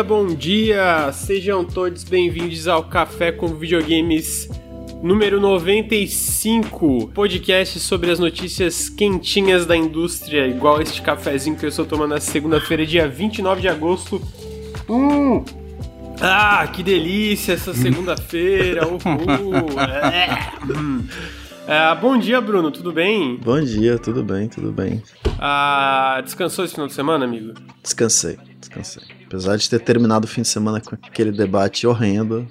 dia, bom dia! Sejam todos bem-vindos ao Café com Videogames número 95, podcast sobre as notícias quentinhas da indústria, igual este cafezinho que eu estou tomando na segunda-feira, dia 29 de agosto. Hum! Ah, que delícia essa segunda-feira! Uhul! é. Hum. Ah, bom dia, Bruno, tudo bem? Bom dia, tudo bem, tudo bem. Ah, descansou esse final de semana, amigo? Descansei, descansei. Apesar de ter terminado o fim de semana com aquele debate horrendo.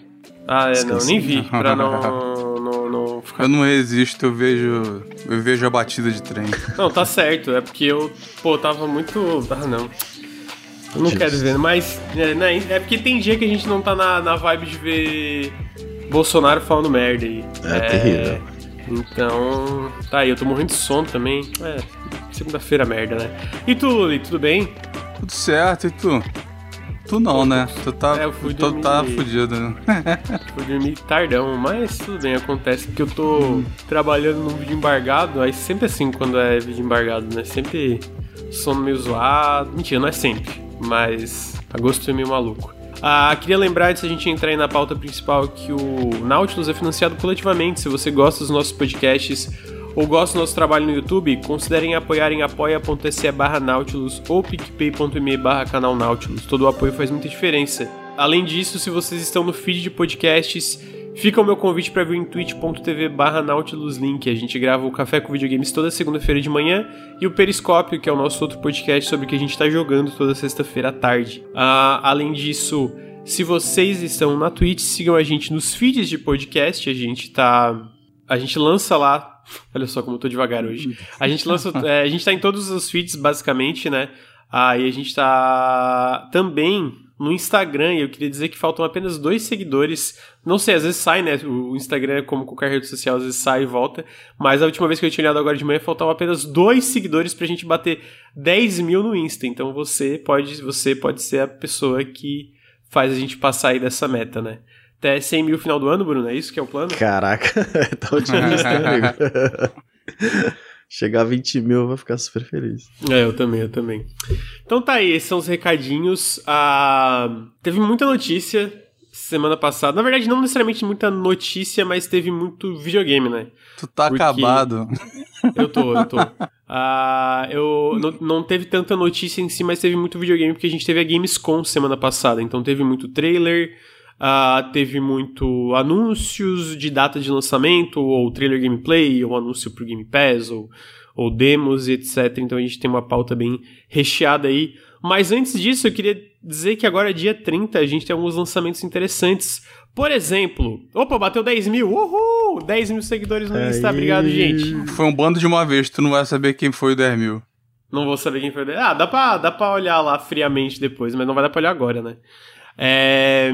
Ah, é, não, nem vi, pra não, não, não ficar... Eu não resisto, eu vejo, eu vejo a batida de trem. Não, tá certo, é porque eu, pô, tava muito... Ah, não. Eu não quero ver, mas é, né, é porque tem dia que a gente não tá na, na vibe de ver Bolsonaro falando merda aí. É, é terrível. Então, tá aí, eu tô morrendo de sono também. É, segunda-feira merda, né? E tu, Luli, tudo bem? Tudo certo, e tu? Tu não, né? Tu tá, É, eu fui tu dormir- tá fudido, né? Fui dormir tardão, mas tudo bem, acontece porque eu tô trabalhando num vídeo embargado, aí sempre assim quando é vídeo embargado, né? Sempre sono meio zoado. Mentira, não é sempre, mas agosto é meio maluco. Ah, queria lembrar, antes da gente entrar aí na pauta principal, que o Nautilus é financiado coletivamente. Se você gosta dos nossos podcasts ou gosta do nosso trabalho no YouTube, considerem apoiar em apoia.se barra Nautilus ou picpay.me barra canal Nautilus. Todo o apoio faz muita diferença. Além disso, se vocês estão no feed de podcasts, fica o meu convite para vir em twitch.tv barra Nautilus Link. A gente grava o Café com Videogames toda segunda-feira de manhã e o Periscópio, que é o nosso outro podcast sobre o que a gente está jogando toda sexta-feira à tarde. Ah, além disso, se vocês estão na Twitch, sigam a gente nos feeds de podcast. A gente tá. A gente lança lá. Olha só como eu tô devagar hoje. A gente lança. é, a gente tá em todos os feeds, basicamente, né? Aí a gente tá também no Instagram, e eu queria dizer que faltam apenas dois seguidores. Não sei, às vezes sai, né? O Instagram, como qualquer rede social, às vezes sai e volta. Mas a última vez que eu tinha olhado agora de manhã, faltavam apenas dois seguidores pra gente bater 10 mil no Insta. Então você pode, você pode ser a pessoa que faz a gente passar aí dessa meta, né? Até 100 mil no final do ano, Bruno, é isso que é o plano? Caraca, tá otimista, amigo. Chegar a 20 mil, eu vou ficar super feliz. É, eu também, eu também. Então tá aí, esses são os recadinhos. Ah, teve muita notícia semana passada. Na verdade, não necessariamente muita notícia, mas teve muito videogame, né? Tu tá Porque- acabado. Eu tô, eu tô. Ah, eu não, não teve tanta notícia em si, mas teve muito videogame porque a gente teve a Gamescom semana passada. Então teve muito trailer, ah, teve muito anúncios de data de lançamento, ou trailer gameplay, ou anúncio pro Game Pass, ou, ou demos etc. Então a gente tem uma pauta bem recheada aí. Mas antes disso, eu queria dizer que agora, dia 30, a gente tem alguns lançamentos interessantes. Por exemplo, opa, bateu 10 mil, uhul! 10 mil seguidores no Insta, obrigado, gente. Foi um bando de uma vez, tu não vai saber quem foi o 10 mil. Não vou saber quem foi. Ah, dá pra, dá pra olhar lá friamente depois, mas não vai dar pra olhar agora, né? É...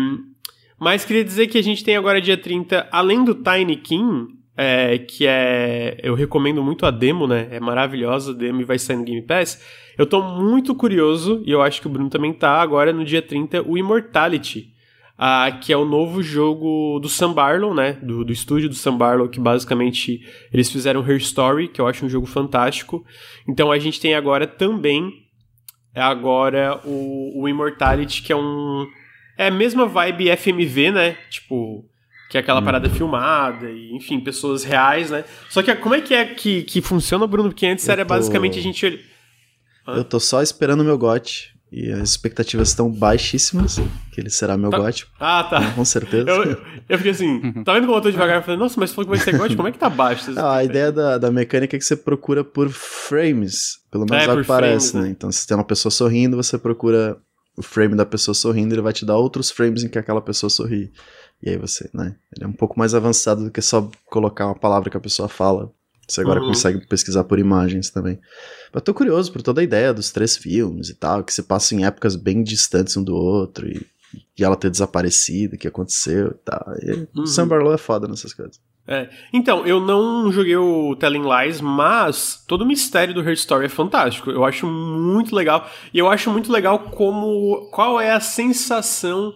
Mas queria dizer que a gente tem agora dia 30, além do Tiny King, é, que é. Eu recomendo muito a demo, né? É maravilhosa a demo e vai sair no Game Pass. Eu tô muito curioso, e eu acho que o Bruno também tá, agora no dia 30, o Immortality. que é o novo jogo do Sam Barlow, né? Do, do estúdio do Sam Barlow, que basicamente eles fizeram Her Story, que eu acho um jogo fantástico. Então a gente tem agora também agora o, o Immortality, que é um. É a mesma vibe FMV, né? Tipo. Que é aquela parada filmada, e, enfim, pessoas reais, né? Só que como é que é que, que funciona, Bruno? Porque antes Eu era tô- basicamente a gente. Hã? Eu tô só esperando o meu gote. E as expectativas estão baixíssimas. Que ele será meu Tá. gote, Ah, tá. com certeza. Eu, eu fiquei assim, tá vendo como eu tô devagar? Eu falei, nossa, mas falou que vai ser God, como é que tá baixo? Ah, a ideia da, da mecânica é que você procura por frames. Pelo menos É, é, o que parece, frames, né? né? Então, se tem uma pessoa sorrindo, você procura o frame da pessoa sorrindo, ele vai te dar outros frames em que aquela pessoa sorri. E aí você, né? Ele é um pouco mais avançado do que só colocar uma palavra que a pessoa fala. Você agora Uhum. consegue pesquisar por imagens também. Mas tô curioso por toda a ideia dos três filmes e tal, que se passam em épocas bem distantes um do outro, e, e ela ter desaparecido, o que aconteceu e tal. E Uhum. O Sam Barlow é foda nessas coisas. Então, eu não joguei o Telling Lies, mas todo o mistério do Her Story é fantástico. Eu acho muito legal. E eu acho muito legal como. Qual é a sensação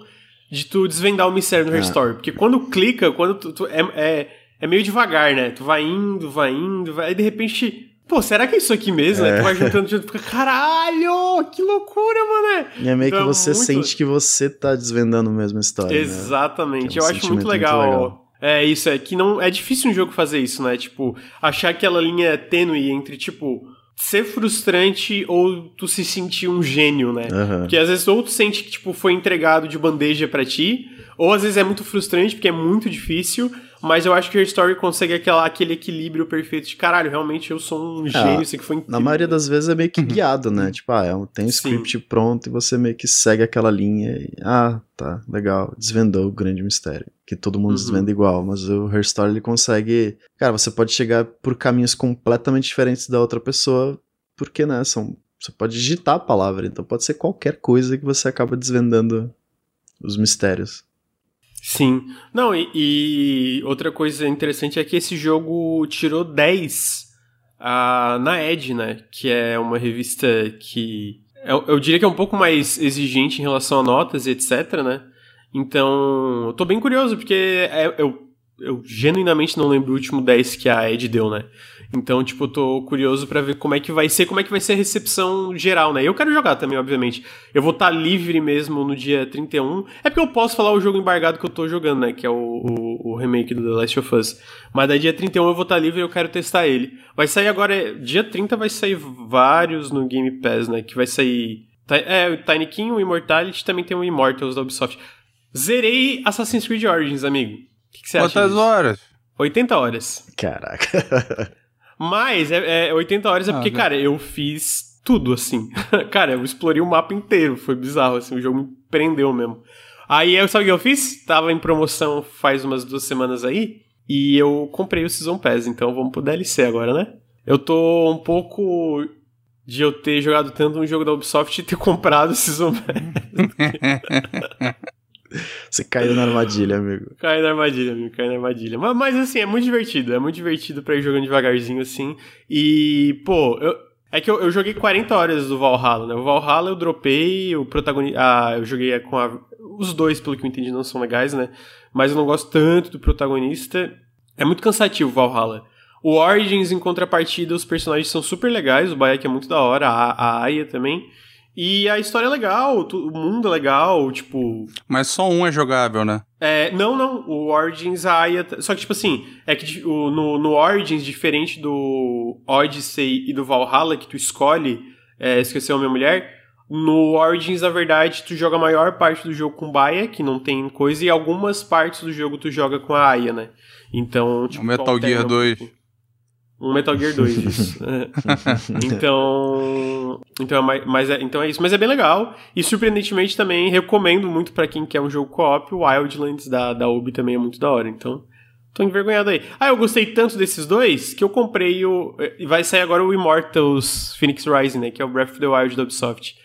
de tu desvendar o mistério no Her É. Story. Porque quando clica, quando tu. tu- é, é, é meio devagar, né? Tu vai indo, vai indo, vai. Aí de repente. pô, será que é isso aqui mesmo? É. Aí tu vai juntando, juntando, fica, caralho, que loucura, mano. E é meio então, que você muito... sente que você tá desvendando mesmo a história. Né? Exatamente, né? é um eu acho muito legal. muito legal. É isso, é que não é difícil um jogo fazer isso, né? Tipo, achar aquela linha tênue entre, tipo, ser frustrante ou tu se sentir um gênio, né? Uhum. Porque às vezes ou tu sente que, tipo, foi entregado de bandeja para ti, ou às vezes é muito frustrante porque é muito difícil, mas eu acho que o Story consegue aquela, aquele equilíbrio perfeito de caralho, realmente eu sou um é, gênio, isso aqui foi incrível. Na maioria das vezes é meio que uhum. guiado, né? Tipo, ah, é tem um script Sim. pronto e você meio que segue aquela linha e, ah, tá, legal, desvendou o grande mistério. Que todo mundo uhum. desvenda igual, mas o Her Story ele consegue. Cara, você pode chegar por caminhos completamente diferentes da outra pessoa, porque, né, são. Você pode digitar a palavra, então pode ser qualquer coisa que você acaba desvendando os mistérios. Sim. Não, e, e, outra coisa interessante é que esse jogo tirou 10 uh, na Edge, né? Que é uma revista que. Eu, eu, diria que é um pouco mais exigente em relação a notas e etc, né? Então, eu tô bem curioso, porque é, eu, eu genuinamente não lembro o último 10 que a Ed deu, né? Então, tipo, eu tô curioso para ver como é que vai ser, como é que vai ser a recepção geral, né? Eu quero jogar também, obviamente. Eu vou estar tá livre mesmo no dia 31. É porque eu posso falar o jogo embargado que eu tô jogando, né? Que é o, o, o remake do The Last of Us. Mas daí dia 31 eu vou estar tá livre e eu quero testar ele. Vai sair agora, dia 30 vai sair vários no Game Pass, né? Que vai sair. É, o Tiny King, o Immortality, também tem o Immortals da Ubisoft. Zerei Assassin's Creed Origins, amigo. O que, que você Quantas acha? Quantas horas? 80 horas. Caraca. Mas é, é 80 horas é porque, ah, cara, eu fiz tudo, assim. cara, eu explorei o mapa inteiro. Foi bizarro, assim. O jogo me prendeu mesmo. Aí, eu, sabe o que eu fiz? Tava em promoção faz umas duas semanas aí. E eu comprei o Season Pass. Então vamos pro DLC agora, né? Eu tô um pouco de eu ter jogado tanto um jogo da Ubisoft e ter comprado o Season Pass. Você caiu na armadilha, amigo. Caiu na armadilha, amigo, caiu na armadilha. Mas, mas, assim, é muito divertido. É muito divertido pra ir jogando devagarzinho, assim. E, pô, eu, é que eu, eu joguei 40 horas do Valhalla, né? O Valhalla eu dropei, o protagonista. Ah, eu joguei com a. Os dois, pelo que eu entendi, não são legais, né? Mas eu não gosto tanto do protagonista. É muito cansativo o Valhalla. O Origins, em contrapartida, os personagens são super legais. O Bayek é muito da hora, a, a Aya também. E a história é legal, o mundo é legal, tipo. Mas só um é jogável, né? É, não, não. O Origins, a Aya. Só que, tipo assim, é que o, no, no Origins, diferente do Odyssey e do Valhalla, que tu escolhe é, esquecer uma mulher, no Origins, na verdade, tu joga a maior parte do jogo com Baia, que não tem coisa, e algumas partes do jogo tu joga com a Aya, né? Então, tipo. O Metal Gear 2. Um Metal Gear 2, isso. então. Então é, mas é, então é isso. Mas é bem legal. E surpreendentemente também recomendo muito para quem quer um jogo co-op. O Wildlands da, da Ubi também é muito da hora. Então. Tô envergonhado aí. Ah, eu gostei tanto desses dois que eu comprei o. Vai sair agora o Immortals Phoenix Rising, né? Que é o Breath of the Wild da Ubisoft.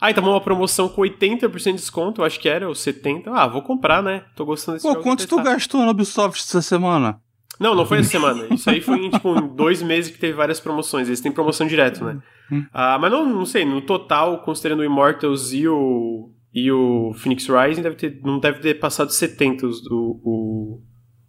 Ah, e tava uma promoção com 80% de desconto, eu acho que era, ou 70%. Ah, vou comprar, né? Tô gostando desse Pô, jogo. quanto tu gastou na Ubisoft essa semana? Não, não foi essa semana. Isso aí foi em, tipo, em dois meses que teve várias promoções. Eles têm promoção direto, né? Hum. Ah, mas não, não sei, no total, considerando o Immortals e o, e o Phoenix Rising, deve ter, não deve ter passado 70 os, o, o,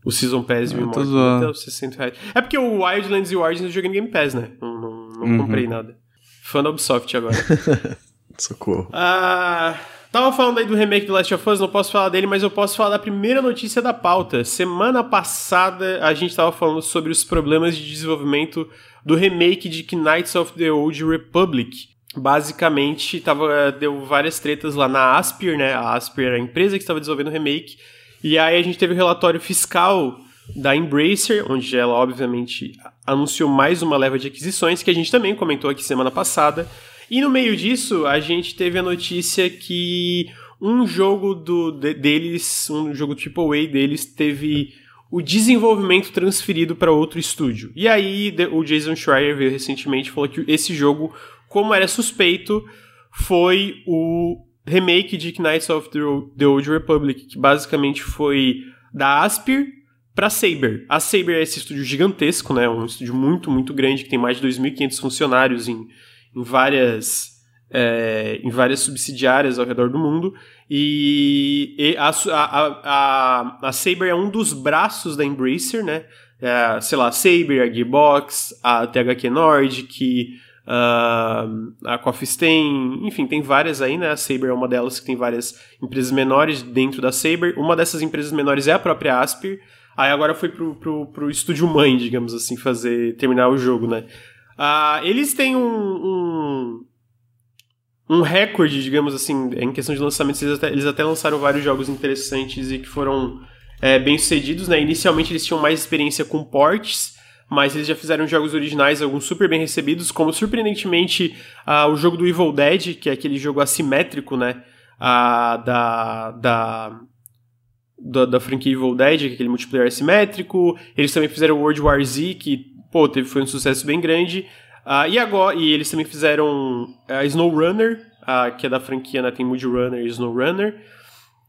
o Season Pass e o Immortals. Então, 60 reais. É porque o Wildlands e o Origins eu joguei no Game Pass, né? Não, não, não uhum. comprei nada. Fã da Ubisoft agora. Socorro. Ah... Tava falando aí do remake do Last of Us, não posso falar dele, mas eu posso falar da primeira notícia da pauta. Semana passada a gente tava falando sobre os problemas de desenvolvimento do remake de Knights of the Old Republic. Basicamente, tava, deu várias tretas lá na Aspir, né? A Aspir era a empresa que estava desenvolvendo o remake. E aí a gente teve o relatório fiscal da Embracer, onde ela obviamente anunciou mais uma leva de aquisições, que a gente também comentou aqui semana passada. E no meio disso, a gente teve a notícia que um jogo do, de, deles, um jogo AAA deles, teve o desenvolvimento transferido para outro estúdio. E aí o Jason Schreier veio recentemente e falou que esse jogo, como era suspeito, foi o remake de Knights of the Old Republic, que basicamente foi da Aspir para Saber. A Saber é esse estúdio gigantesco, né? Um estúdio muito, muito grande que tem mais de 2.500 funcionários em em várias é, em várias subsidiárias ao redor do mundo. E, e a, a, a, a, Saber é um dos braços da Embracer, né? É, sei lá, a Saber, a Gearbox, a THQ Nordic, uh, a Coffee Stain, enfim, tem várias aí, né? A Saber é uma delas que tem várias empresas menores dentro da Saber. Uma dessas empresas menores é a própria Aspir. Aí agora foi pro, pro, pro estúdio mãe, digamos assim, fazer terminar o jogo, né? Uh, eles têm um, um, um, recorde, digamos assim, em questão de lançamentos. Eles até, eles até lançaram vários jogos interessantes e que foram é, bem sucedidos, né? Inicialmente eles tinham mais experiência com ports, mas eles já fizeram jogos originais, alguns super bem recebidos, como surpreendentemente uh, o jogo do Evil Dead, que é aquele jogo assimétrico, né? Uh, da, da, da, da, franquia Evil Dead, é aquele multiplayer assimétrico. Eles também fizeram World War Z, que pô, teve, foi um sucesso bem grande. Uh, e agora, e eles também fizeram a Snow Runner, que é da franquia, né? Tem Moody Runner e Snow Runner.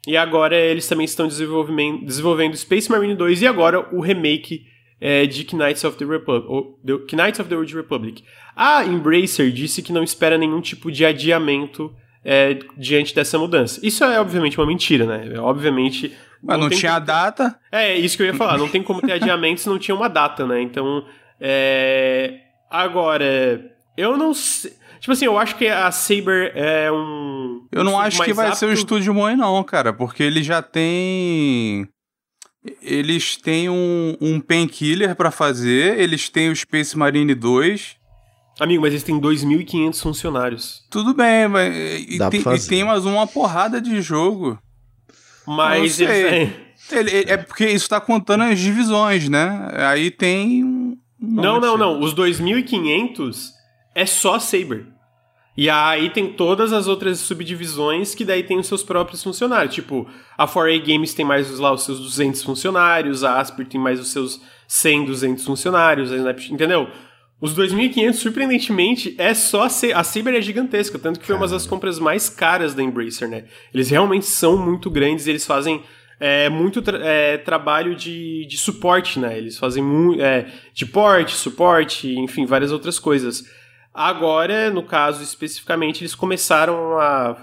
E agora eles também estão desenvolvendo, Space Marine 2 e agora o remake é, de Knights of the Republic. Knights of the Old Republic. A Embracer disse que não espera nenhum tipo de adiamento é, diante dessa mudança. Isso é obviamente uma mentira, né? Obviamente. Mas não, não tinha como... data? É, é, isso que eu ia falar. Não tem como ter adiamento se não tinha uma data, né? Então. É... Agora, eu não sei. Tipo assim, eu acho que a Saber é um. Eu não acho que vai apto... ser o estúdio Moe, não, cara, porque ele já tem eles têm um, um Painkiller para fazer, eles têm o Space Marine 2. Amigo, mas eles têm 2.500 funcionários. Tudo bem, mas. E, tem, e tem mais uma porrada de jogo. Mas eles ele, é porque isso tá contando as divisões, né? Aí tem Não, não, não. Os 2.500 é só Saber. E aí tem todas as outras subdivisões que daí tem os seus próprios funcionários. Tipo, a 4A Games tem mais lá os seus 200 funcionários, a Asper tem mais os seus 100, 200 funcionários, entendeu? Os 2.500, surpreendentemente, é só a, a Saber é gigantesca, tanto que foi uma das compras mais caras da Embracer, né? Eles realmente são muito grandes, eles fazem é, muito tra é, trabalho de, de suporte, né? Eles fazem muito é, de porte, suporte, enfim, várias outras coisas. Agora, no caso especificamente, eles começaram a.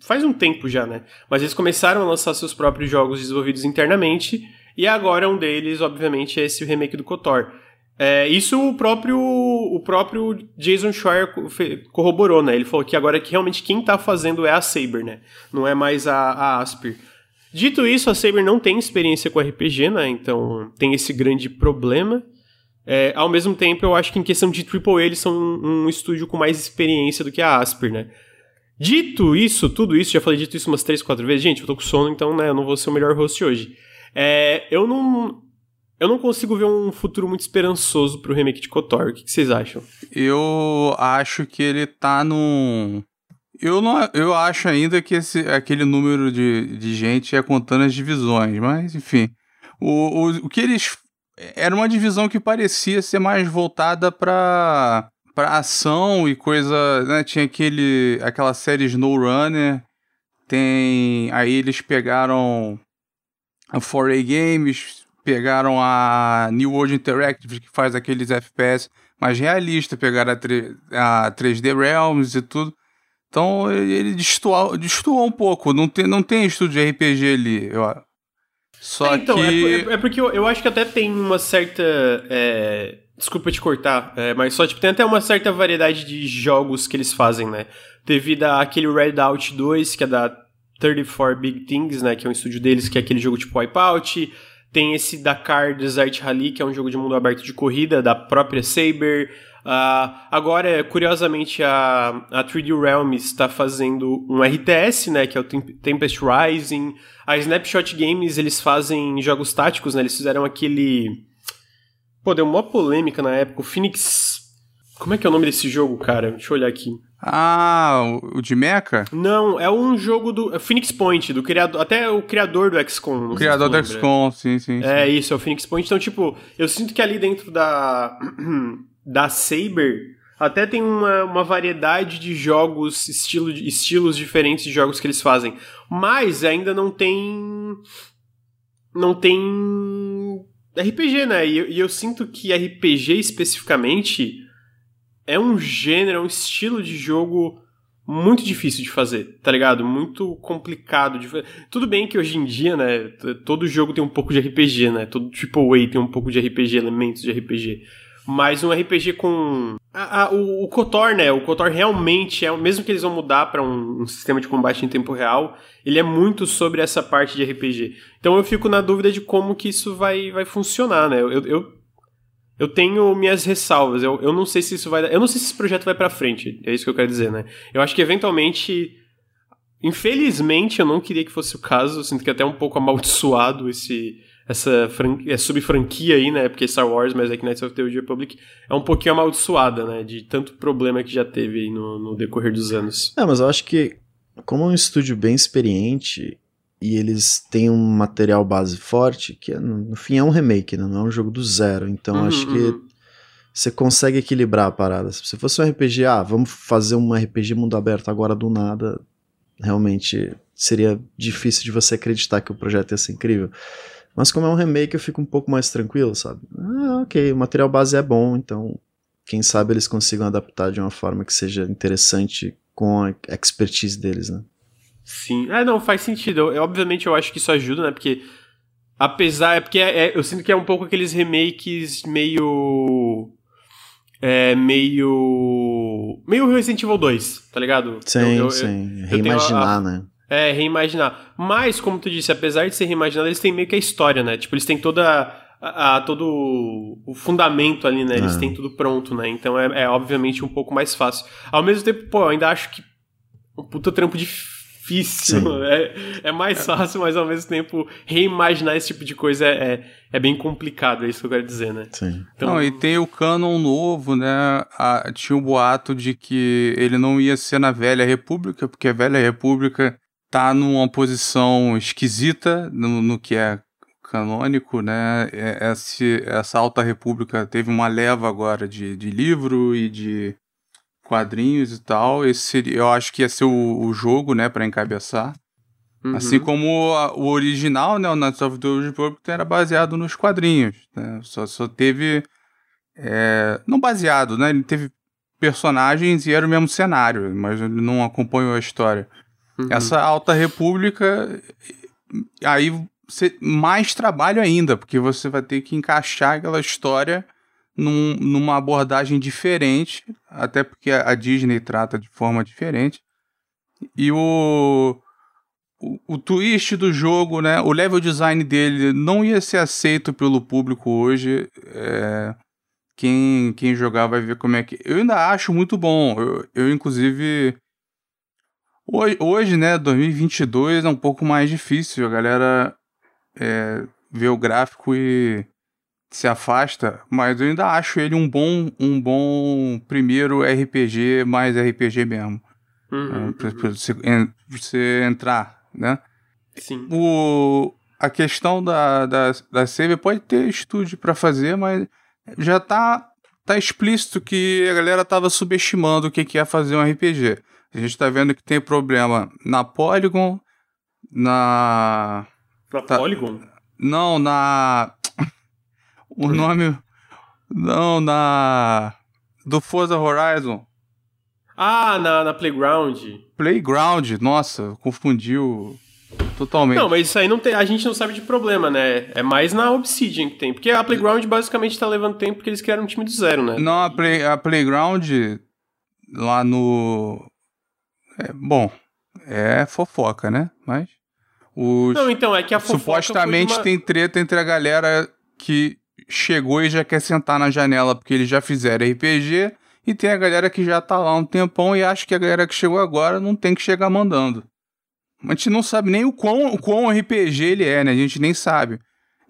Faz um tempo já, né? Mas eles começaram a lançar seus próprios jogos desenvolvidos internamente. E agora um deles, obviamente, é esse remake do KOTOR. É, isso o próprio, o próprio Jason Schreier corroborou, né? Ele falou que agora que realmente quem tá fazendo é a Saber, né? Não é mais a, a Asper. Dito isso, a Saber não tem experiência com RPG, né? Então tem esse grande problema. É, ao mesmo tempo, eu acho que em questão de AAA eles são um, um, estúdio com mais experiência do que a Asper, né? Dito isso, tudo isso, já falei dito isso umas 3, 4 vezes. Gente, eu tô com sono, então né, eu não vou ser o melhor host hoje. É, eu não. Eu não consigo ver um futuro muito esperançoso pro remake de KOTOR. O que, que vocês acham? Eu acho que ele tá num. Eu, não, eu acho ainda que esse, aquele número de, de gente é contando as divisões, mas enfim. O, o, o que eles era uma divisão que parecia ser mais voltada para para ação e coisa, né? Tinha aquele aquela série SnowRunner, tem aí eles pegaram a 4A Games, pegaram a New World Interactive que faz aqueles FPS mais realistas, pegaram a, 3, a 3D Realms e tudo. Então ele destoou, destoou um pouco, não tem, não tem estúdio de RPG ali, eu só é, então, é que. É, é, porque eu, eu, acho que até tem uma certa. É, desculpa te cortar, é, mas só tipo, tem até uma certa variedade de jogos que eles fazem, né? Devido àquele Redout 2, que é da 34 Big Things, né? Que é um estúdio deles, que é aquele jogo tipo Wipeout. Tem esse Dakar Desert Rally, que é um jogo de mundo aberto de corrida da própria Saber. Uh, agora, curiosamente, a, a 3D Realms está fazendo um RTS, né, que é o Tempest Rising. A Snapshot Games, eles fazem jogos táticos, né, eles fizeram aquele... Pô, deu uma polêmica na época, o Phoenix... Como é que é o nome desse jogo, cara? Deixa eu olhar aqui. Ah, o de Mecha? Não, é um jogo do é Phoenix Point, do criador, até o criador do XCOM. O criador do XCOM, sim, sim, sim. É isso, é o Phoenix Point. Então, tipo, eu sinto que ali dentro da da Saber até tem uma, uma variedade de jogos, estilo, estilos diferentes de jogos que eles fazem. Mas ainda não tem. Não tem. RPG, né? E, e eu sinto que RPG especificamente é um gênero, é um estilo de jogo muito difícil de fazer, tá ligado? Muito complicado de fazer. Tudo bem que hoje em dia, né, todo jogo tem um pouco de RPG, né? Todo AAA tem um pouco de RPG, elementos de RPG. Mas um RPG com. A, a, o, o KOTOR, né? O KOTOR realmente é. Mesmo que eles vão mudar para um, um, sistema de combate em tempo real, ele é muito sobre essa parte de RPG. Então eu fico na dúvida de como que isso vai, vai funcionar, né? Eu, eu, eu tenho minhas ressalvas. Eu, eu não sei se isso vai. Eu não sei se esse projeto vai para frente. É isso que eu quero dizer, né? Eu acho que eventualmente. Infelizmente, eu não queria que fosse o caso. Eu sinto que é até um pouco amaldiçoado esse essa sub-franquia aí, né? Porque Star Wars, mas é que Knights of the Old Republic é um pouquinho amaldiçoada, né? De tanto problema que já teve aí no, no decorrer dos anos. É, mas eu acho que, como é um estúdio bem experiente e eles têm um material base forte, que é, no fim é um remake, né? Não é um jogo do zero. Então uhum, acho que uhum. você consegue equilibrar a parada. Se fosse um RPG, ah, vamos fazer um RPG mundo aberto agora do nada, realmente seria difícil de você acreditar que o projeto ia ser incrível. Mas como é um remake, eu fico um pouco mais tranquilo, sabe? Ah, ok, o material base é bom, então quem sabe eles consigam adaptar de uma forma que seja interessante com a expertise deles, né? Sim, é, não, faz sentido. Eu, obviamente eu acho que isso ajuda, né? Porque apesar, é porque é, é, eu sinto que é um pouco aqueles remakes meio é meio meio Resident Evil 2, tá ligado? Sim, eu, eu, sim, reimaginar, a, né? É, reimaginar. Mas, como tu disse, apesar de ser reimaginado, eles têm meio que a história, né? Tipo, eles têm toda. A, a, todo o fundamento ali, né? Eles é. têm tudo pronto, né? Então é, é, obviamente um pouco mais fácil. Ao mesmo tempo, pô, eu ainda acho que um puta trampo difícil. É, é mais fácil, mas ao mesmo tempo reimaginar esse tipo de coisa é, é, é, bem complicado, é isso que eu quero dizer, né? Sim. Então, não, e tem o canon novo, né? A, tinha o um boato de que ele não ia ser na Velha República, porque a Velha República tá numa posição esquisita no, no que é canônico, né? É, esse, essa Alta República teve uma leva agora de, de livro e de quadrinhos e tal. Esse seria, eu acho que ia ser o, o jogo, né, para encabeçar. Uhum. Assim como a, o original, né, o Knights of the Old Republic era baseado nos quadrinhos, né? Só, só teve é, não baseado, né? Ele teve personagens e era o mesmo cenário, mas ele não acompanhou a história. Uhum. Essa Alta República, aí você, mais trabalho ainda, porque você vai ter que encaixar aquela história num, numa abordagem diferente, até porque a Disney trata de forma diferente. E o, o, o twist do jogo, né, o level design dele não ia ser aceito pelo público hoje. É, quem, quem jogar vai ver como é que. Eu ainda acho muito bom. Eu, eu inclusive Hoje, né, 2022 é um pouco mais difícil. A galera é, vê o gráfico e se afasta, mas eu ainda acho ele um bom, um bom primeiro RPG, mais RPG mesmo. Uhum, é, pra, pra, você, você, entrar, né? Sim. O, a questão da, da, da save pode ter estúdio para fazer, mas já tá, tá explícito que a galera tava subestimando o que, que é fazer um RPG. A gente tá vendo que tem problema na Polygon, na. Na tá... Polygon? Não, na. o nome. Não, na. Do Forza Horizon. Ah, na, na Playground. Playground, nossa, confundiu totalmente. Não, mas isso aí não tem, a gente não sabe de problema, né? É mais na Obsidian que tem. Porque a Playground basicamente tá levando tempo porque eles criaram um time do zero, né? Não, a, play, a Playground lá no é, bom, é fofoca, né? Mas. Os, não, então, é que a fofoca. Supostamente uma... tem treta entre a galera que chegou e já quer sentar na janela porque eles já fizeram RPG. E tem a galera que já tá lá um tempão e acha que a galera que chegou agora não tem que chegar mandando. A gente não sabe nem o quão, o quão RPG ele é, né? A gente nem sabe.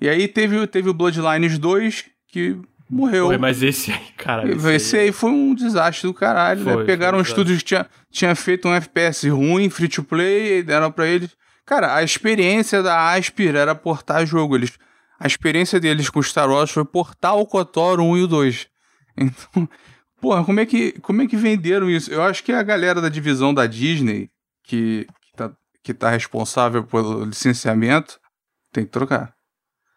E aí teve, teve o Bloodlines 2, que morreu. Foi, mas esse aí, cara. Esse, esse aí... aí... foi um desastre do caralho, né? foi, né? Pegaram um estúdio que tinha, tinha feito um FPS ruim, free to play, e deram pra eles. Cara, a experiência da Aspir era portar jogo. Eles, a experiência deles com Star Wars foi portar o KOTOR 1 e o 2. Então, porra, como é, que, como é que venderam isso? Eu acho que a galera da divisão da Disney, que, que, tá, que tá responsável pelo licenciamento, tem que trocar.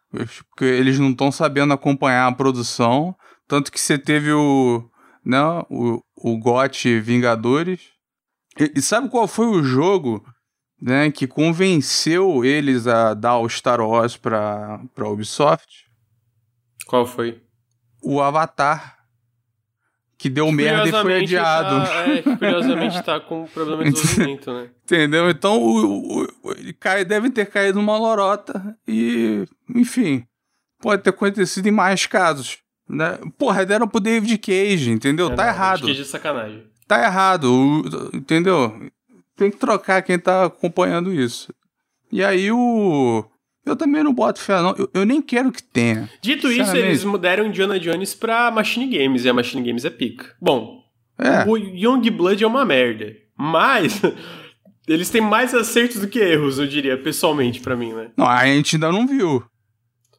Porque eles não estão sabendo acompanhar a produção. Tanto que você teve o. Né, o, o GOT Vingadores. E, e sabe qual foi o jogo né, que convenceu eles a dar o Star Wars pra, pra Ubisoft? Qual foi? O Avatar. Que deu merda e foi adiado. Tá, é, que curiosamente tá com problema de desenvolvimento, né? Entendeu? Então o, o, ele cai, deve ter caído numa lorota e, enfim, pode ter acontecido em mais casos. Né? Porra, deram pro David Cage, entendeu? É, tá não, errado. Cage é sacanagem. Tá errado, entendeu? Tem que trocar quem tá acompanhando isso. E aí o. Eu também não boto fé, não. Eu, eu nem quero que tenha. Dito isso, eles mudaram Indiana Jones pra Machine Games, e a Machine Games é pica. Bom, É. o Young Blood é uma merda. Mas eles têm mais acertos do que erros, eu diria, pessoalmente, pra mim, né? Não, a gente ainda não viu.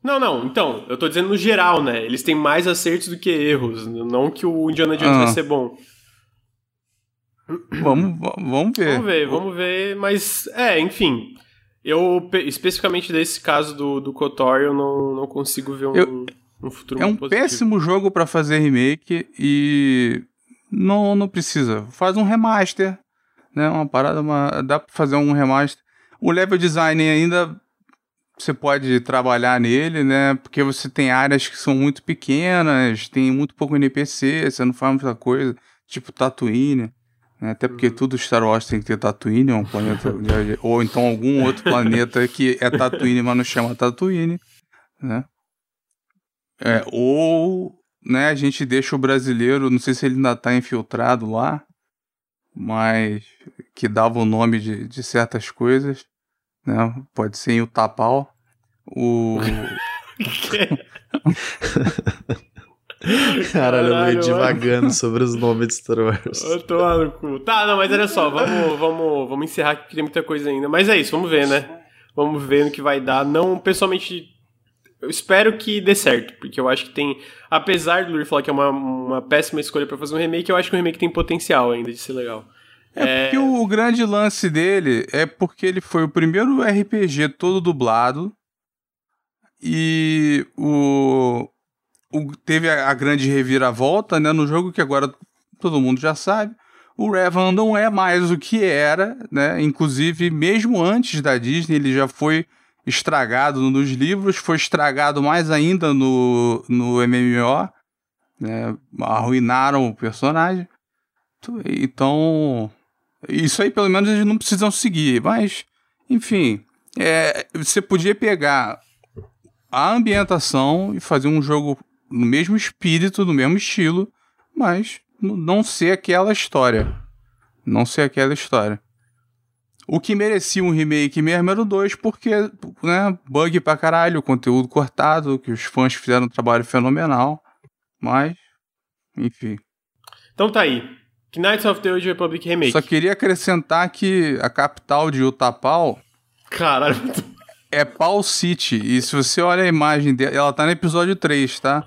Não, não, então, eu tô dizendo no geral, né? Eles têm mais acertos do que erros. Não que o Indiana Jones Ah. vai ser bom. Vamos, va- vamos ver. Vamos ver, vamos ver, mas é, enfim. Eu, pe- especificamente desse caso do, do KOTOR, eu não, não consigo ver um, Eu- um futuro É um positivo. péssimo jogo pra fazer remake e não, não precisa. Faz um remaster, né? Uma parada, uma, dá pra fazer um remaster. O level design ainda você pode trabalhar nele, né? Porque você tem áreas que são muito pequenas, tem muito pouco NPC, você não faz muita coisa, tipo Tatooine. Né? Até porque tudo Star Wars tem que ter Tatooine, um planeta. ou então algum outro planeta que é Tatooine, mas não chama Tatooine, né? É, ou né, a gente deixa o brasileiro, não sei se ele ainda tá infiltrado lá, mas que dava o nome de, de certas coisas, né? Pode ser em Utapau. O Caralho, eu Caralho, meio divagando sobre os nomes de Star Wars. Eu tô lá no cu. Tá, não, mas olha só, vamos, vamos, vamos encerrar aqui que tem muita coisa ainda. Mas é isso, vamos ver, né? Vamos ver no que vai dar. Não, pessoalmente, eu espero que dê certo, porque eu acho que tem. Apesar do Lur falar que é uma, uma péssima escolha pra fazer um remake, eu acho que o remake tem potencial ainda de ser legal. É porque o grande lance dele é porque ele foi o primeiro RPG todo dublado e o, o- teve a, a grande reviravolta, né, no jogo que agora todo mundo já sabe. O Revan não é mais o que era, né? Inclusive, mesmo antes da Disney, ele já foi estragado nos livros, foi estragado mais ainda no, no MMO, né? Arruinaram o personagem. Então, isso aí pelo menos eles não precisam seguir. Mas, enfim, é, você podia pegar a ambientação e fazer um jogo no mesmo espírito, no mesmo estilo, mas não ser aquela história. Não ser aquela história. O que merecia um remake mesmo era o 2, porque, né, bug pra caralho, conteúdo cortado, que os fãs fizeram um trabalho fenomenal. Mas, enfim. Então tá aí. Knights of the Old Republic Remake. Só queria acrescentar que a capital de Utapau Caralho. é Pau City. E se você olha a imagem dela, ela tá no episódio 3, tá?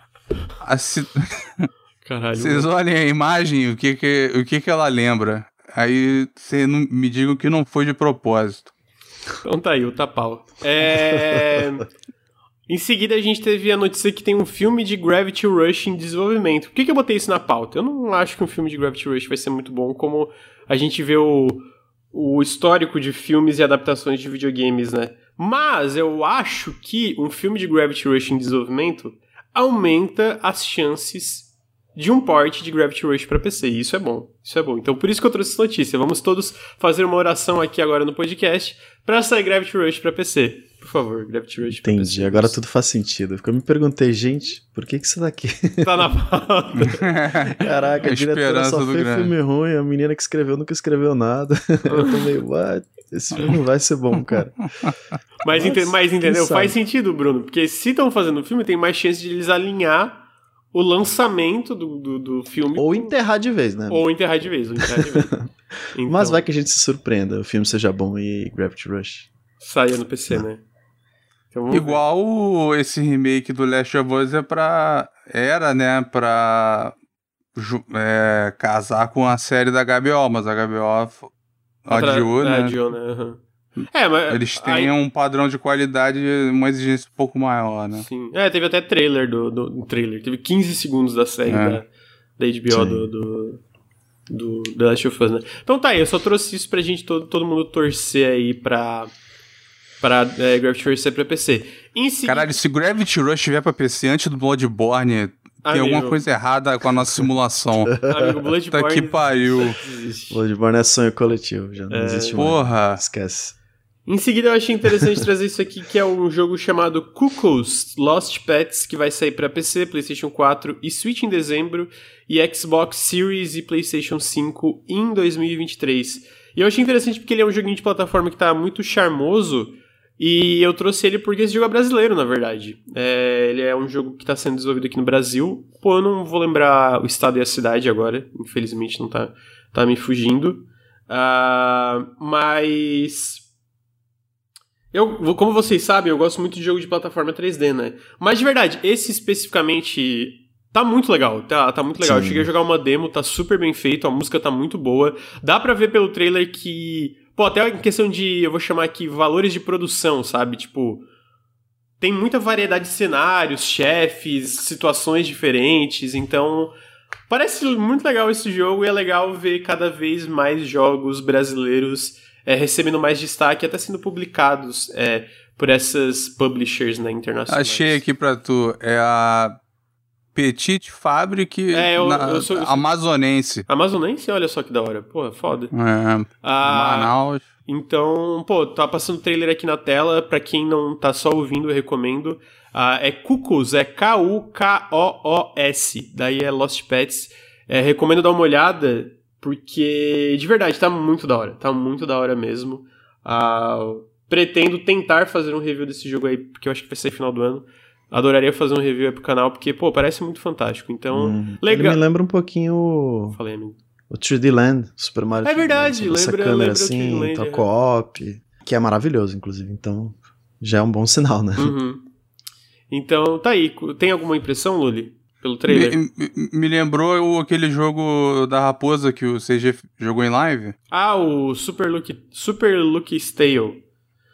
Ci- Caralho. Vocês olhem a imagem, o que que, o que que ela lembra. Aí você não me digam que não foi de propósito. Então tá aí, o Tapau. É... em seguida, a gente teve a notícia que tem um filme de Gravity Rush em desenvolvimento. Por que, que eu botei isso na pauta? Eu não acho que um filme de Gravity Rush vai ser muito bom, como a gente vê o, o histórico de filmes e adaptações de videogames, né? Mas eu acho que um filme de Gravity Rush em desenvolvimento aumenta as chances de um port de Gravity Rush para PC. E isso é bom. Isso é bom. Então por isso que eu trouxe essa notícia. Vamos todos fazer uma oração aqui agora no podcast para sair Gravity Rush para PC. Por favor, Gravity Rush Entendi, agora tudo faz sentido. Porque eu me perguntei, gente, por que que você tá aqui? Tá na pauta. Caraca, A a diretora esperança só fez grande. filme ruim, a menina que escreveu nunca escreveu nada. eu tô meio, what? Esse filme não vai ser bom, cara. Mas, Nossa, ente- mas entendeu? Faz sentido, Bruno. Porque se estão fazendo o filme, tem mais chance de eles alinhar o lançamento do, do, do filme. Ou enterrar de vez, né? ou enterrar de vez. Ou enterrar de vez. Então, Mas vai que a gente se surpreenda, o filme seja bom e Gravity Rush. Saia no PC, né? Igual o- esse remake do Last of Us é pra. Era, né, pra. é, casar com a série da HBO, mas a HBO adiou, né? adiou, né? É, mas. Eles têm aí- um padrão de qualidade, uma exigência um pouco maior, né? Sim. É, teve até trailer do, do, trailer. Teve 15 segundos da série É. da, da HBO do, do do The Last of Us, né? Então tá aí, eu só trouxe isso pra gente todo, todo mundo torcer aí pra, pra é, Gravity Rush ser pra PC. Seguida... Caralho, se Gravity Rush vier pra PC antes do Bloodborne, tem Amigo. alguma coisa errada com a nossa simulação. Amigo, Bloodborne... Tá que pariu. Bloodborne é sonho coletivo, já não é... existe Porra. mais. Esquece. Em seguida, eu achei interessante trazer isso aqui, que é um jogo chamado Cuckoos Lost Pets, que vai sair para PC, PlayStation 4 e Switch em dezembro, e Xbox Series e PlayStation 5 em 2023. E eu achei interessante porque ele é um joguinho de plataforma que tá muito charmoso, e eu trouxe ele porque esse jogo é brasileiro, na verdade. É, ele é um jogo que está sendo desenvolvido aqui no Brasil. Pô, eu não vou lembrar o estado e a cidade agora, infelizmente não tá, tá me fugindo. Uh, mas eu, como vocês sabem, eu gosto muito de jogo de plataforma 3D, né? Mas de verdade, esse especificamente tá muito legal, tá, tá muito legal. Sim. Eu cheguei a jogar uma demo, tá super bem feito, a música tá muito boa. Dá pra ver pelo trailer que. Pô, até em questão de, eu vou chamar aqui, valores de produção, sabe? Tipo. Tem muita variedade de cenários, chefes, situações diferentes, então. Parece muito legal esse jogo e é legal ver cada vez mais jogos brasileiros é, recebendo mais destaque, até sendo publicados é, por essas publishers né, internacionais. Achei aqui pra tu, é a Petit Fabric é, eu, na, eu sou, eu sou... amazonense. Amazonense? Olha só que da hora. Pô, foda. É, ah, Manaus. Então, pô, tá passando o trailer aqui na tela. Pra quem não tá só ouvindo, eu recomendo. Ah, é Cuckoos, é K-U-K-O-O-S. Daí é Lost Pets. É, recomendo dar uma olhada. Porque, de verdade, tá muito da hora. Tá muito da hora mesmo. Uh, pretendo tentar fazer um review desse jogo aí, porque eu acho que vai ser final do ano. Adoraria fazer um review aí pro canal, porque, pô, parece muito fantástico. Então, hum, legal. Ele me lembra um pouquinho. Falei, amigo. O 3D Land, Super Mario. É verdade, lembra, essa câmera lembra assim, Land, é. co-op, que é maravilhoso, inclusive. Então, já é um bom sinal, né? Uhum. Então, tá aí. Tem alguma impressão, Luli? pelo trailer. Me, me, lembrou aquele jogo da raposa que o CG jogou em live. Ah, o Super Lucky, Super Lucky Stale.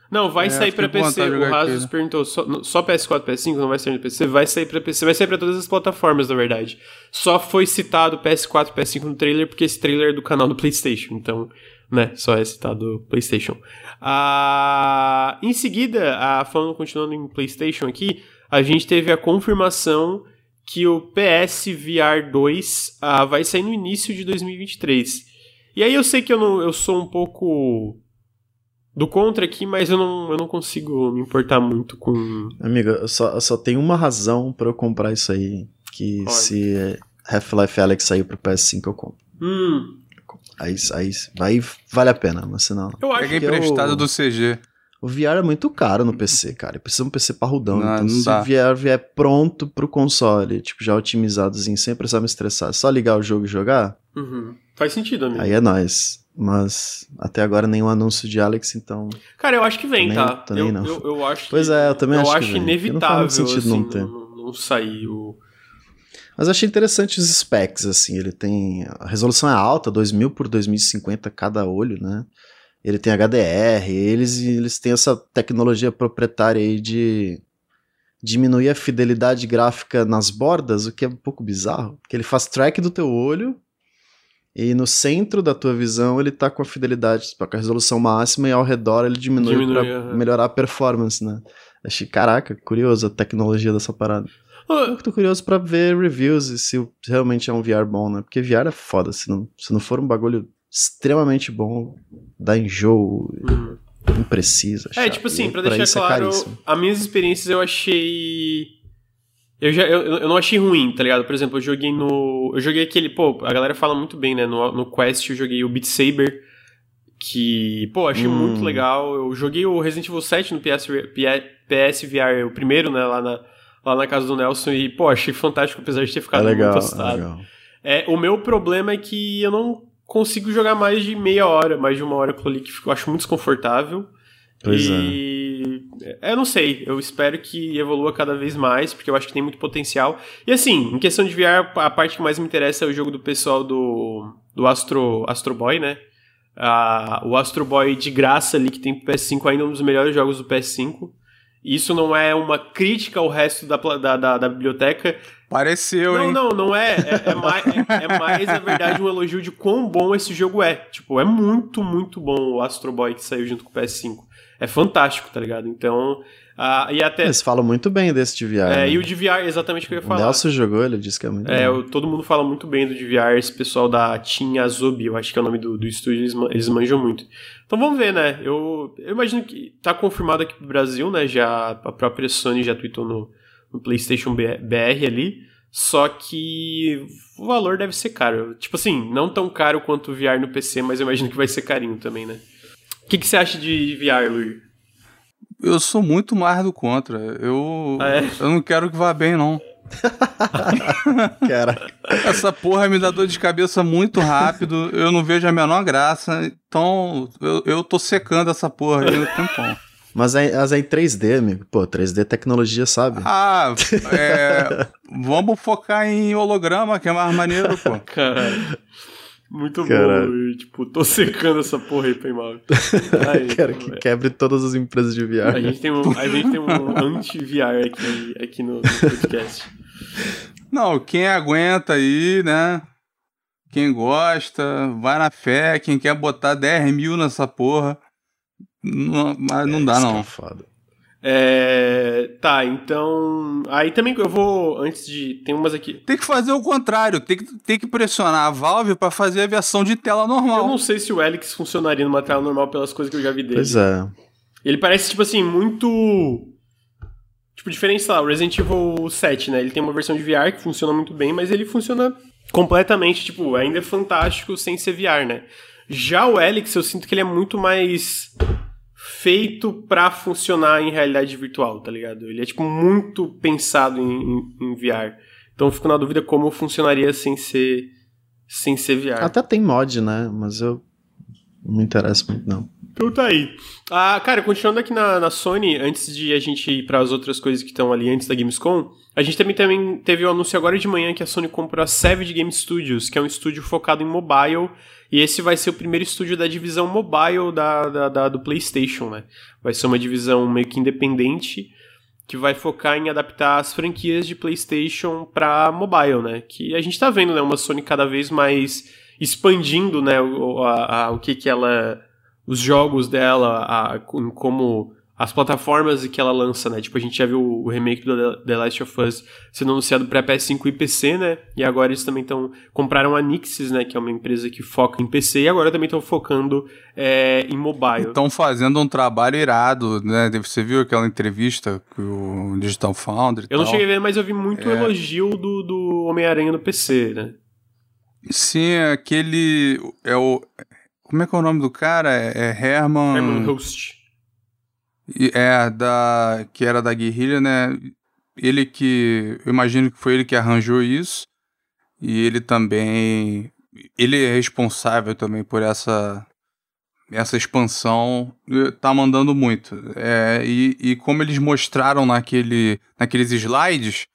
Não, vai é, sair pra PC. O Rasus perguntou, só, só, PS4, PS5 não vai sair no PC? Vai sair pra PC, vai sair pra todas as plataformas, na verdade. Só foi citado PS4, PS5 no trailer, porque esse trailer é do canal do PlayStation, então, né, só é citado PlayStation. Ah, em seguida, ah, falando, continuando em PlayStation aqui, a gente teve a confirmação que o PS VR 2 ah, vai sair no início de 2023. E aí eu sei que eu, não, eu sou um pouco do contra aqui, mas eu não, eu não consigo me importar muito com. Amiga, eu só, eu só tenho uma razão para eu comprar isso aí. Que Olha. se Half-Life Alex sair pro PS5, eu compro. Hum. Aí, aí, aí vale a pena, mas senão. Eu acho Peguei emprestado eu... do CG. O VR é muito caro no PC, cara. Precisa um PC parrudão. Não, então, não se dá. o VR vier pronto pro console, tipo, já otimizadozinho, sem precisar me estressar, só ligar o jogo e jogar. Uhum. Faz sentido, amigo. Aí é nóis. Mas até agora nenhum anúncio de Alex, então. Cara, eu acho que vem, tá? Também eu, não. Eu, eu, acho Pois é, eu também eu acho, acho que inevitável. Não sentido assim, não ter. Não, não sair o. Mas achei interessante os specs, assim. Ele tem. A resolução é alta, 2000 por 2050 cada olho, né? ele tem HDR, eles, eles têm essa tecnologia proprietária aí de diminuir a fidelidade gráfica nas bordas, o que é um pouco bizarro, porque ele faz track do teu olho e no centro da tua visão ele tá com a fidelidade, com a resolução máxima e ao redor ele diminui, diminui para uhum. melhorar a performance, né? Achei, caraca, curioso a tecnologia dessa parada. Eu tô curioso para ver reviews e se realmente é um VR bom, né? Porque VR é foda, se não, se não for um bagulho extremamente bom, dá enjoo, hum. impreciso. É, tipo assim, pra, pra deixar é claro, é as minhas experiências eu achei. Eu, já, eu, eu não achei ruim, tá ligado? Por exemplo, eu joguei no. Eu joguei aquele. Pô, a galera fala muito bem, né? No, no Quest eu joguei o Beat Saber. Que, pô, achei hum. muito legal. Eu joguei o Resident Evil 7 no PS, PS VR, o primeiro, né? Lá na, lá na casa do Nelson. E, pô, achei fantástico, apesar de ter ficado é legal, muito assustado. É legal. É, o meu problema é que eu não consigo jogar mais de meia hora, mais de uma hora com o que eu acho muito desconfortável. Pois e é. Eu não sei, eu espero que evolua cada vez mais, porque eu acho que tem muito potencial. E assim, em questão de VR, a parte que mais me interessa é o jogo do pessoal do, do Astro, Astro Boy, né? Ah, o Astro Boy de graça ali, que tem pro PS5, ainda é um dos melhores jogos do PS5. Isso não é uma crítica ao resto da, da, da, da biblioteca. Pareceu, não, hein? Não, não, é. É, é, mais, é, é, mais, na verdade, um elogio de quão bom esse jogo é. Tipo, é muito, muito bom o Astro Boy que saiu junto com o PS5. É fantástico, tá ligado? Então, ah, e até... Eles falam muito bem desse DVR. É, né? e o DVR, exatamente o que eu ia falar. O Nelson jogou, ele disse que é muito É, bom. todo mundo fala muito bem do DVR, esse pessoal da Team Azubi, eu acho que é o nome do, do estúdio, eles, eles manjam muito. Então vamos ver, né? Eu, eu imagino que tá confirmado aqui pro Brasil, né? Já a própria Sony já tweetou no, no PlayStation BR ali. Só que o valor deve ser caro. Tipo assim, não tão caro quanto o VR no PC, mas eu imagino que vai ser carinho também, né? O que, que você acha de VR, Luiz? Eu sou muito mais do contra. Eu, Ah, é? eu não quero que vá bem, não. Cara, Essa porra me dá dor de cabeça muito rápido. Eu não vejo a menor graça. Então, eu, eu tô secando essa porra aí no tempão. mas é, mas é em 3D, amigo. Pô, 3D é tecnologia, sabe? Ah, é, vamos focar em holograma, que é mais maneiro, pô. Caralho. Muito Caralho. bom, Luiz. Tipo, tô secando essa porra aí, foi mal. Aí, Quero que quebre todas as empresas de VR. A gente tem um, a gente tem um anti-VR aqui, aqui no, no podcast. Não, quem aguenta aí, né? Quem gosta, vai na fé. Quem quer botar 10 mil nessa porra. Não, mas não dá, Isso que não. é foda. É, tá, então. Aí também eu vou. Antes de. Tem umas aqui. Tem que fazer o contrário, tem que, tem que pressionar a Valve pra fazer a versão de tela normal. Eu não sei se o Helix funcionaria numa tela normal pelas coisas que eu já vi dele. Pois é. Ele parece, tipo assim, muito. Tipo, diferente, sei lá, o Resident Evil 7, né? Ele tem uma versão de VR que funciona muito bem, mas ele funciona completamente, tipo, ainda é fantástico sem ser VR, né? Já o Helix, eu sinto que ele é muito mais feito pra funcionar em realidade virtual, tá ligado? Ele é, tipo, muito pensado em, em, em VR. Então eu fico na dúvida como funcionaria sem ser, sem ser VR. Até tem mod, né? Mas eu não me interesso muito, não. Então tá aí. Ah, cara, continuando aqui na, na Sony, antes de a gente ir para as outras coisas que estão ali antes da Gamescom, a gente também, também teve o anúncio agora de manhã que a Sony comprou a Savage Game Studios, que é um estúdio focado em mobile, e esse vai ser o primeiro estúdio da divisão mobile da, da, da- do PlayStation, né? Vai ser uma divisão meio que independente que vai focar em adaptar as franquias de PlayStation para mobile, né? Que a gente tá vendo, né? Uma Sony cada vez mais expandindo, né? O, a, a- o que que ela os jogos dela, a, com- como as plataformas que ela lança, né? Tipo, a gente já viu o remake do The Last of Us sendo anunciado para PS5 e PC, né? E agora eles também estão compraram a Nixis, né? Que é uma empresa que foca em PC e agora também estão focando é, em mobile. Estão fazendo um trabalho irado, né? Você viu aquela entrevista com o Digital Foundry e eu não cheguei a ver, mas eu vi muito É. elogio do, do Homem-Aranha no PC, né? Sim, é aquele... É o... Como é que é o nome do cara? É, é Herman... Herman Host. É, da, que era da guerrilha, né? Ele que. Eu imagino que foi ele que arranjou isso. E ele também. Ele é responsável também por essa. Essa expansão. Tá mandando muito. É, e, e como eles mostraram naquele, naqueles slides.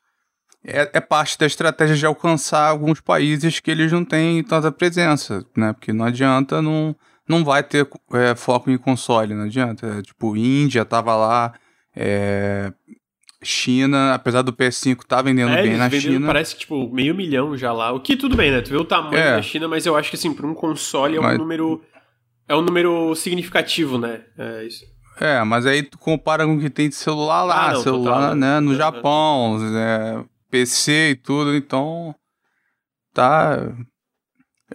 É, é parte da estratégia de alcançar alguns países que eles não têm tanta presença, né? Porque não adianta, não, não vai ter é, foco em console, não adianta. É, tipo, Índia tava lá, é, China, apesar do PS5 tá vendendo É, bem na venderam, China. parece que, tipo, meio milhão já lá. O que tudo bem, né? Tu vê o tamanho É. da China, mas eu acho que, assim, pra um console é um Mas- número... É um número significativo, né? É isso. É, mas aí tu compara com o que tem de celular lá, Ah, não, celular, total, né, no Aham. Japão, é, PC e tudo, então tá.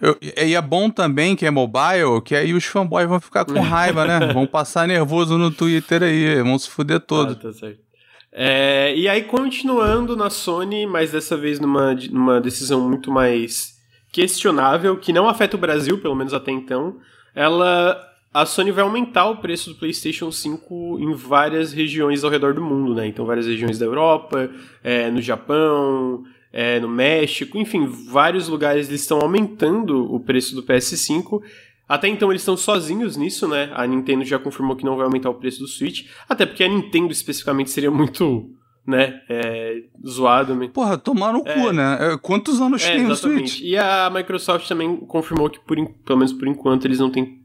Eu- e é bom também que é mobile, que aí os fanboys vão ficar com raiva, né? Vão passar nervoso no Twitter aí, vão se fuder todo. Ah, tá certo. É, e aí, continuando na Sony, mas dessa vez numa, numa decisão muito mais questionável, que não afeta o Brasil, pelo menos até então, ela. A Sony vai aumentar o preço do PlayStation 5 em várias regiões ao redor do mundo, né? Então, várias regiões da Europa, é, no Japão, é, no México, enfim, vários lugares eles estão aumentando o preço do PS5. Até então eles estão sozinhos nisso, né? A Nintendo já confirmou que não vai aumentar o preço do Switch, até porque a Nintendo especificamente seria muito, né, é, zoado. né? Porra, tomar no cu, né? É, Quantos anos É, tem o exatamente. Switch? E a Microsoft também confirmou que, por, pelo menos por enquanto, eles não têm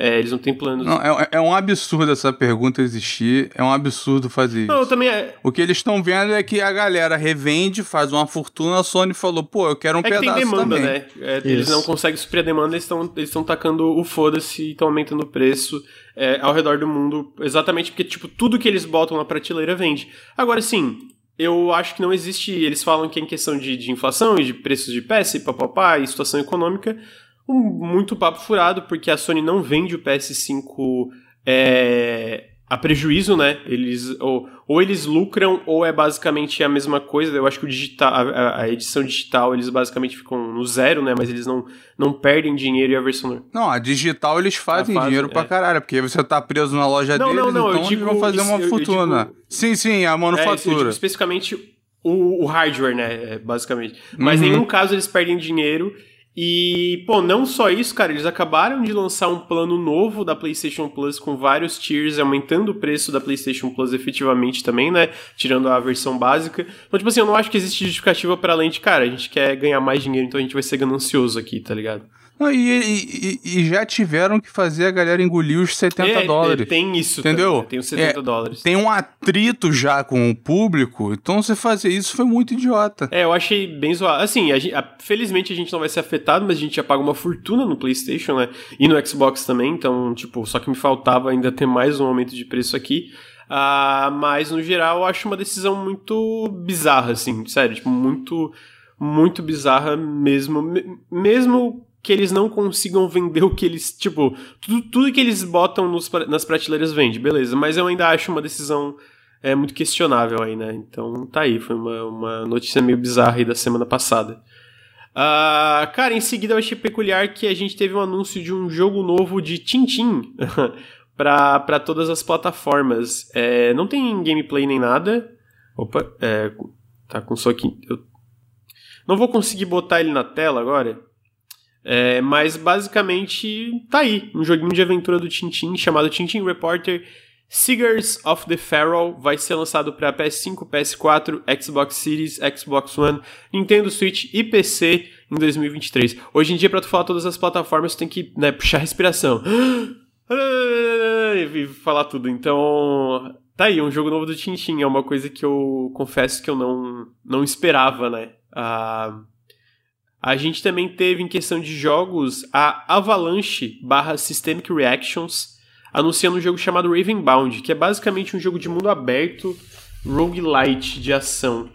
É, eles não têm planos. Não, é, é, um absurdo essa pergunta existir. É um absurdo fazer isso. Não, também é. O que eles estão vendo é que a galera revende, faz uma fortuna, a Sony falou, pô, eu quero um é pedaço que tem demanda, também. né? É, eles não conseguem suprir a demanda, eles estão eles tacando o foda-se e estão aumentando o preço é, ao redor do mundo, exatamente porque, tipo, tudo que eles botam na prateleira vende. Agora, sim, eu acho que não existe. Eles falam que é em questão de, de inflação e de preços de PS, papapá, e situação econômica muito papo furado, porque a Sony não vende o PS5 é, a prejuízo, né? Eles, ou, ou eles lucram, ou é basicamente a mesma coisa. Eu acho que o digital, a, a, edição digital, eles basicamente ficam no zero, né? Mas eles não, não perdem dinheiro e a versão. Não, a digital eles fazem fase, dinheiro é. pra caralho, porque você tá preso na loja não, deles, não, não, então eu digo, eles vão fazer uma fortuna. Digo, sim, sim, a manufatura. É, especificamente o, o, hardware, né? Basicamente. Mas uhum. em nenhum caso eles perdem dinheiro. E, pô, não só isso, cara, eles acabaram de lançar um plano novo da PlayStation Plus com vários tiers, aumentando o preço da PlayStation Plus efetivamente também, né? Tirando a versão básica. Então, tipo assim, eu não acho que existe justificativa para além de, cara, a gente quer ganhar mais dinheiro, então a gente vai ser ganancioso aqui, tá ligado? Não, e, e, e, já tiveram que fazer a galera engolir os 70 é, dólares. É, tem isso, entendeu? Também, tem os 70 é, dólares. Tem um atrito já com o público, então você fazer isso foi muito idiota. É, eu achei bem zoado. Assim, a gente, a, felizmente a gente não vai ser afetado, mas a gente já paga uma fortuna no PlayStation, né? E no Xbox também, então, tipo, só que me faltava ainda ter mais um aumento de preço aqui. Uh, mas, no geral, eu acho uma decisão muito bizarra, assim, sério, tipo, muito, muito bizarra mesmo. Mesmo que eles não consigam vender o que eles. Tipo, tudo, tudo que eles botam nos, nas prateleiras vende, beleza. Mas eu ainda acho uma decisão é, muito questionável aí, né? Então tá aí, foi uma, uma notícia meio bizarra aí da semana passada. Uh, cara, em seguida eu achei peculiar que a gente teve um anúncio de um jogo novo de Tintin para todas as plataformas. É, não tem gameplay nem nada. Opa, é, tá com só aqui. Eu não vou conseguir botar ele na tela agora. É, mas basicamente tá aí, um joguinho de aventura do Tintin chamado Tintin Reporter Seekers of the Pharaoh vai ser lançado para PS5, PS4, Xbox Series, Xbox One, Nintendo Switch e PC em 2023. Hoje em dia, para tu falar todas as plataformas, tu tem que né, puxar respiração e falar tudo. Então, tá aí, um jogo novo do Tintin. É uma coisa que eu confesso que eu não, não esperava, né? Ah. Uh a gente também teve em questão de jogos a Avalanche barra Systemic Reactions anunciando um jogo chamado Ravenbound, que é basicamente um jogo de mundo aberto, roguelite de ação.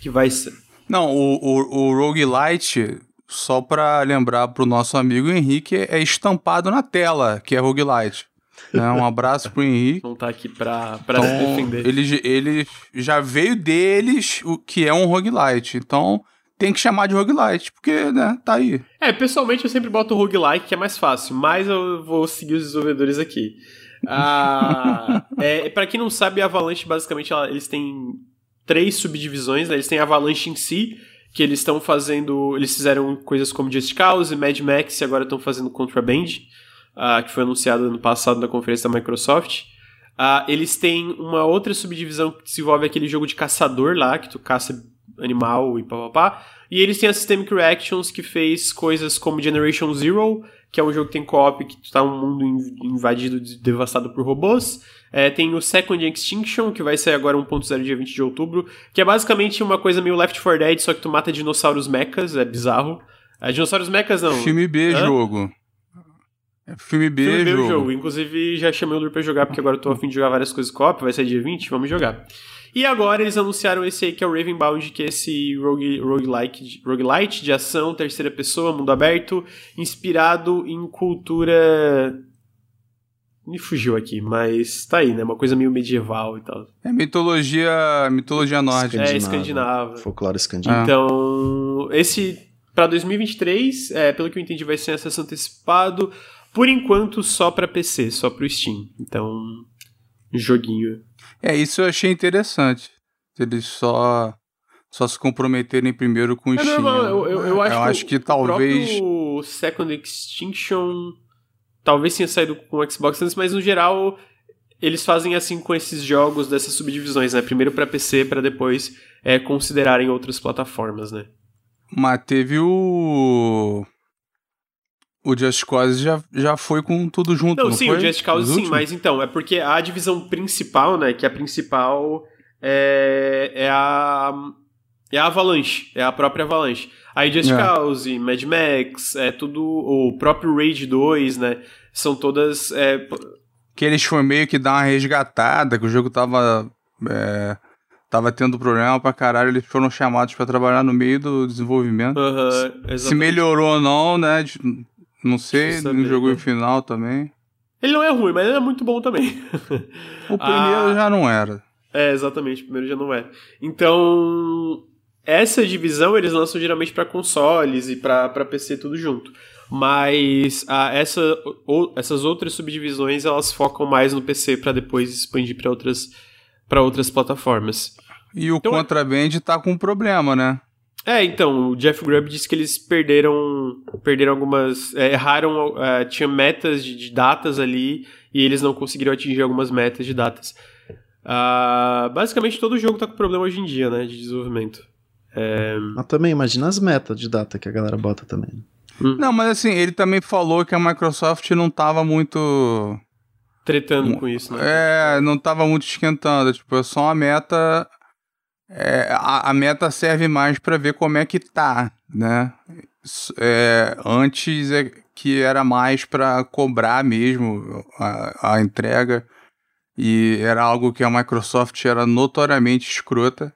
Que vai ser. Não, o, o, o roguelite, só pra lembrar pro nosso amigo Henrique, é estampado na tela, que é roguelite. Né? Um abraço pro Henrique. Não tá aqui pra, pra então, se defender. Ele, ele já veio deles o que é um roguelite. Então, tem que chamar de roguelite, porque, né, tá aí. É, pessoalmente eu sempre boto roguelike, que é mais fácil, mas eu vou seguir os desenvolvedores aqui. Ah, é, para quem não sabe, a Avalanche, basicamente, ela, eles têm três subdivisões, né? Eles têm a Avalanche em si, que eles estão fazendo. Eles fizeram coisas como Just Cause, Mad Max e agora estão fazendo Contraband, uh, que foi anunciado ano passado na conferência da Microsoft. Uh, eles têm uma outra subdivisão que desenvolve aquele jogo de caçador lá, que tu caça animal e papapá. E eles têm a Systemic Reactions, que fez coisas como Generation Zero, que é um jogo que tem co-op, que está um mundo invadido, devastado por robôs. É, tem o Second Extinction, que vai sair agora 1.0 dia 20 de outubro, que é basicamente uma coisa meio Left 4 Dead, só que tu mata dinossauros mechas, é bizarro. É, dinossauros mechas não. Filme B Hã? jogo. É filme B, filme B jogo. jogo. Inclusive, já chamei o Lur pra jogar, porque agora eu tô afim de jogar várias coisas co-op, vai sair dia 20, vamos jogar. E agora eles anunciaram esse aí que é o Ravenbound, que é esse rogue, roguelike, roguelite de ação, terceira pessoa, mundo aberto, inspirado em cultura. Me fugiu aqui, mas tá aí, né? Uma coisa meio medieval e tal. É mitologia, mitologia nórdica. É, escandinava. Folclore escandinavo. Então, esse para 2023, é, pelo que eu entendi, vai ser acesso antecipado. Por enquanto, só para PC, só pro Steam. Então, joguinho é, isso eu achei interessante. Eles só só se comprometerem primeiro com o é Steam. Não, né? eu, eu, eu, acho, eu que, acho que, talvez o Second Extinction talvez tenha saído com o Xbox antes, mas no geral eles fazem assim com esses jogos dessas subdivisões, né? Primeiro para PC para depois é, considerarem outras plataformas, né? Mas teve o O Just Cause já, já foi com tudo junto, não, não sim, foi? o Just Cause sim, mas então, é porque a divisão principal, né, que a principal é, é a é a Avalanche, é a própria Avalanche. Aí Just é. Cause, Mad Max, é tudo o próprio Rage 2, né, são todas é... que eles foram meio que dar uma resgatada, que o jogo tava é, tava tendo problema pra caralho, eles foram chamados para trabalhar no meio do desenvolvimento. Uhum, Se melhorou ou não, né? Não sei, não jogou em final também. Ele não é ruim, mas ele é muito bom também. o primeiro ah, já não era. É, exatamente, o primeiro já não é. Então, essa divisão eles lançam geralmente para consoles e para PC tudo junto. Mas ah, essa, ou, essas outras subdivisões elas focam mais no PC para depois expandir para outras para outras plataformas. E o então, Contraband tá com um problema, né? É, então, o Jeff Grubb disse que eles perderam perderam algumas. É, erraram. É, tinha metas de, de, datas ali e eles não conseguiram atingir algumas metas de datas. Uh, basicamente, todo jogo tá com problema hoje em dia, né? De desenvolvimento. É... Mas também, imagina as metas de data que a galera bota também. Hum. Não, mas assim, ele também falou que a Microsoft não tava muito tretando com isso, né? É, não tava muito esquentando. Tipo, é só uma meta. É, a, a, meta serve mais para ver como é que tá, né? É, antes é que era mais para cobrar mesmo a, a entrega. E era algo que a Microsoft era notoriamente escrota.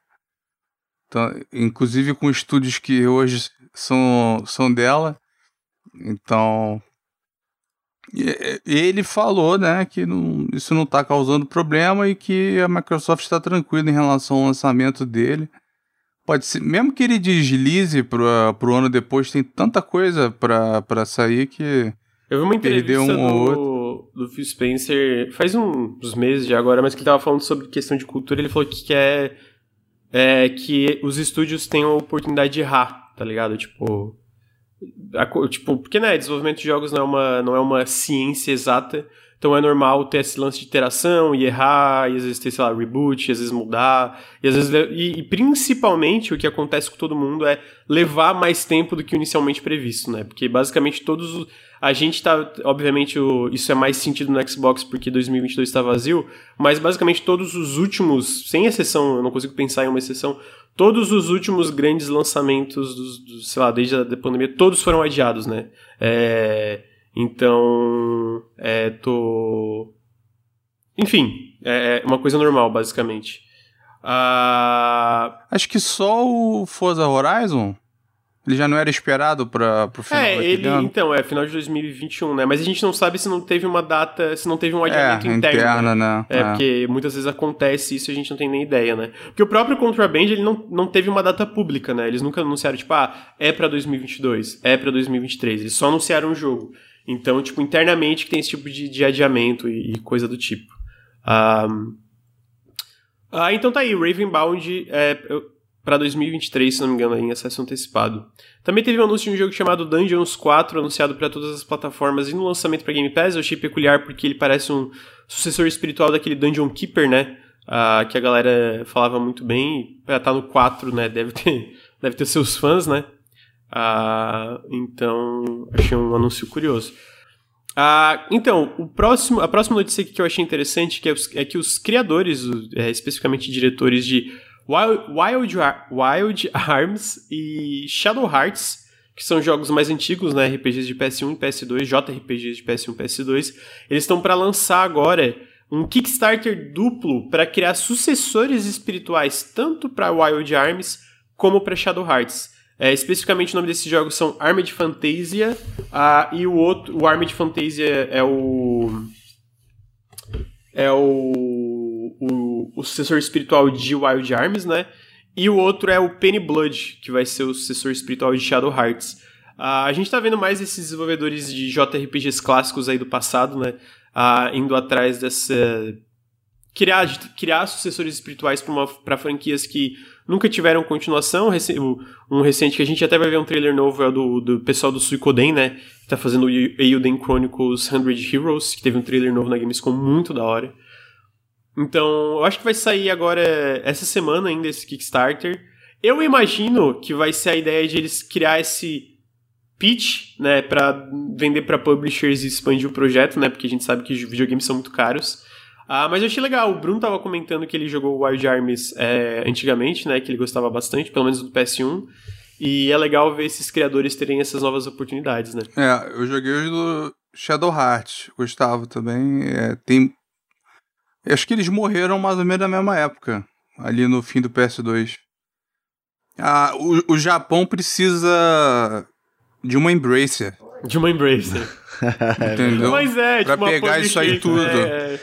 Então, inclusive com estúdios que hoje são, são dela. Então, ele falou, né, que não, isso não está causando problema e que a Microsoft está tranquila em relação ao lançamento dele. Pode ser, mesmo que ele deslize para o ano depois, tem tanta coisa para sair que. Eu vi uma entrevista um do, do Phil Spencer faz uns meses de agora, mas que ele estava falando sobre questão de cultura. Ele falou que quer é, que os estúdios tenham a oportunidade de errar, tá ligado? Tipo, tipo, porque né, desenvolvimento de jogos não é uma, não é uma ciência exata, então é normal ter esse lance de interação e errar, e às vezes ter, sei lá, reboot, e às vezes mudar, e às vezes. E, e, principalmente o que acontece com todo mundo é levar mais tempo do que inicialmente previsto, né? Porque basicamente todos. A gente tá. Obviamente, o, isso é mais sentido no Xbox porque 2022 está vazio, mas basicamente todos os últimos, sem exceção, eu não consigo pensar em uma exceção, todos os últimos grandes lançamentos dos, dos sei lá, desde a pandemia, todos foram adiados, né? É, então, é, tô... Enfim, é, é uma coisa normal, basicamente. Ah... Acho que só o Forza Horizon ele já não era esperado para o final é, ele, ano? Então, é final de 2021, né? Mas a gente não sabe se não teve uma data, se não teve um adiamento é, interno. Interna, né? É, é, porque muitas vezes acontece isso e a gente não tem nem ideia, né? Porque o próprio Contraband, ele não, não teve uma data pública, né? Eles nunca anunciaram, tipo, ah, é para 2022, é para 2023. Eles só anunciaram o jogo. Então, tipo, internamente que tem esse tipo de, de adiamento e, e coisa do tipo. Um, ah, então tá aí, Ravenbound, é, para 2023, se não me engano, em acesso antecipado. Também teve um anúncio de um jogo chamado Dungeons 4, anunciado para todas as plataformas e no lançamento para Game Pass. Eu achei peculiar porque ele parece um sucessor espiritual daquele Dungeon Keeper, né? Uh, que a galera falava muito bem. Pra estar tá no 4, né? Deve ter, deve ter seus fãs, né? Uh, então, achei um anúncio curioso. Uh, então, o próximo, a próxima notícia que eu achei interessante que é, os, é que os criadores, é, especificamente diretores de Wild, Wild, Wild Arms e Shadow Hearts, que são jogos mais antigos, né, RPGs de PS1 e PS2, JRPGs de PS1 e PS2, eles estão para lançar agora um Kickstarter duplo para criar sucessores espirituais tanto para Wild Arms como para Shadow Hearts. É, especificamente o nome desses jogos são Armed Fantasia uh, e o outro, o Armed Fantasia é o é o, o, o sucessor espiritual de Wild Arms, né? E o outro é o Penny Blood, que vai ser o sucessor espiritual de Shadow Hearts. Uh, a gente tá vendo mais esses desenvolvedores de JRPGs clássicos aí do passado, né? Uh, indo atrás dessa. Criar, criar sucessores espirituais para franquias que nunca tiveram continuação. Um recente que a gente até vai ver um trailer novo é do, do pessoal do Suikoden, né? Que tá fazendo o Eiyuden Chronicles 100 Heroes, que teve um trailer novo na Gamescom muito da hora. Então, eu acho que vai sair agora essa semana ainda esse Kickstarter. Eu imagino que vai ser a ideia de eles criar esse pitch, né, para vender para publishers e expandir o projeto, né, porque a gente sabe que videogames são muito caros. Ah, mas eu achei legal. O Bruno tava comentando que ele jogou Wild Arms é, antigamente, né, que ele gostava bastante, pelo menos do PS1. E é legal ver esses criadores terem essas novas oportunidades, né? É, eu joguei os do Shadow Heart, Gustavo também. É, tem. Acho que eles morreram mais ou menos na mesma época, ali no fim do PS2. Ah, o, o Japão precisa de uma Embracer. De uma Embracer. Entendeu? Mas é, pra tipo uma pegar isso aí publisher, tudo. é, é,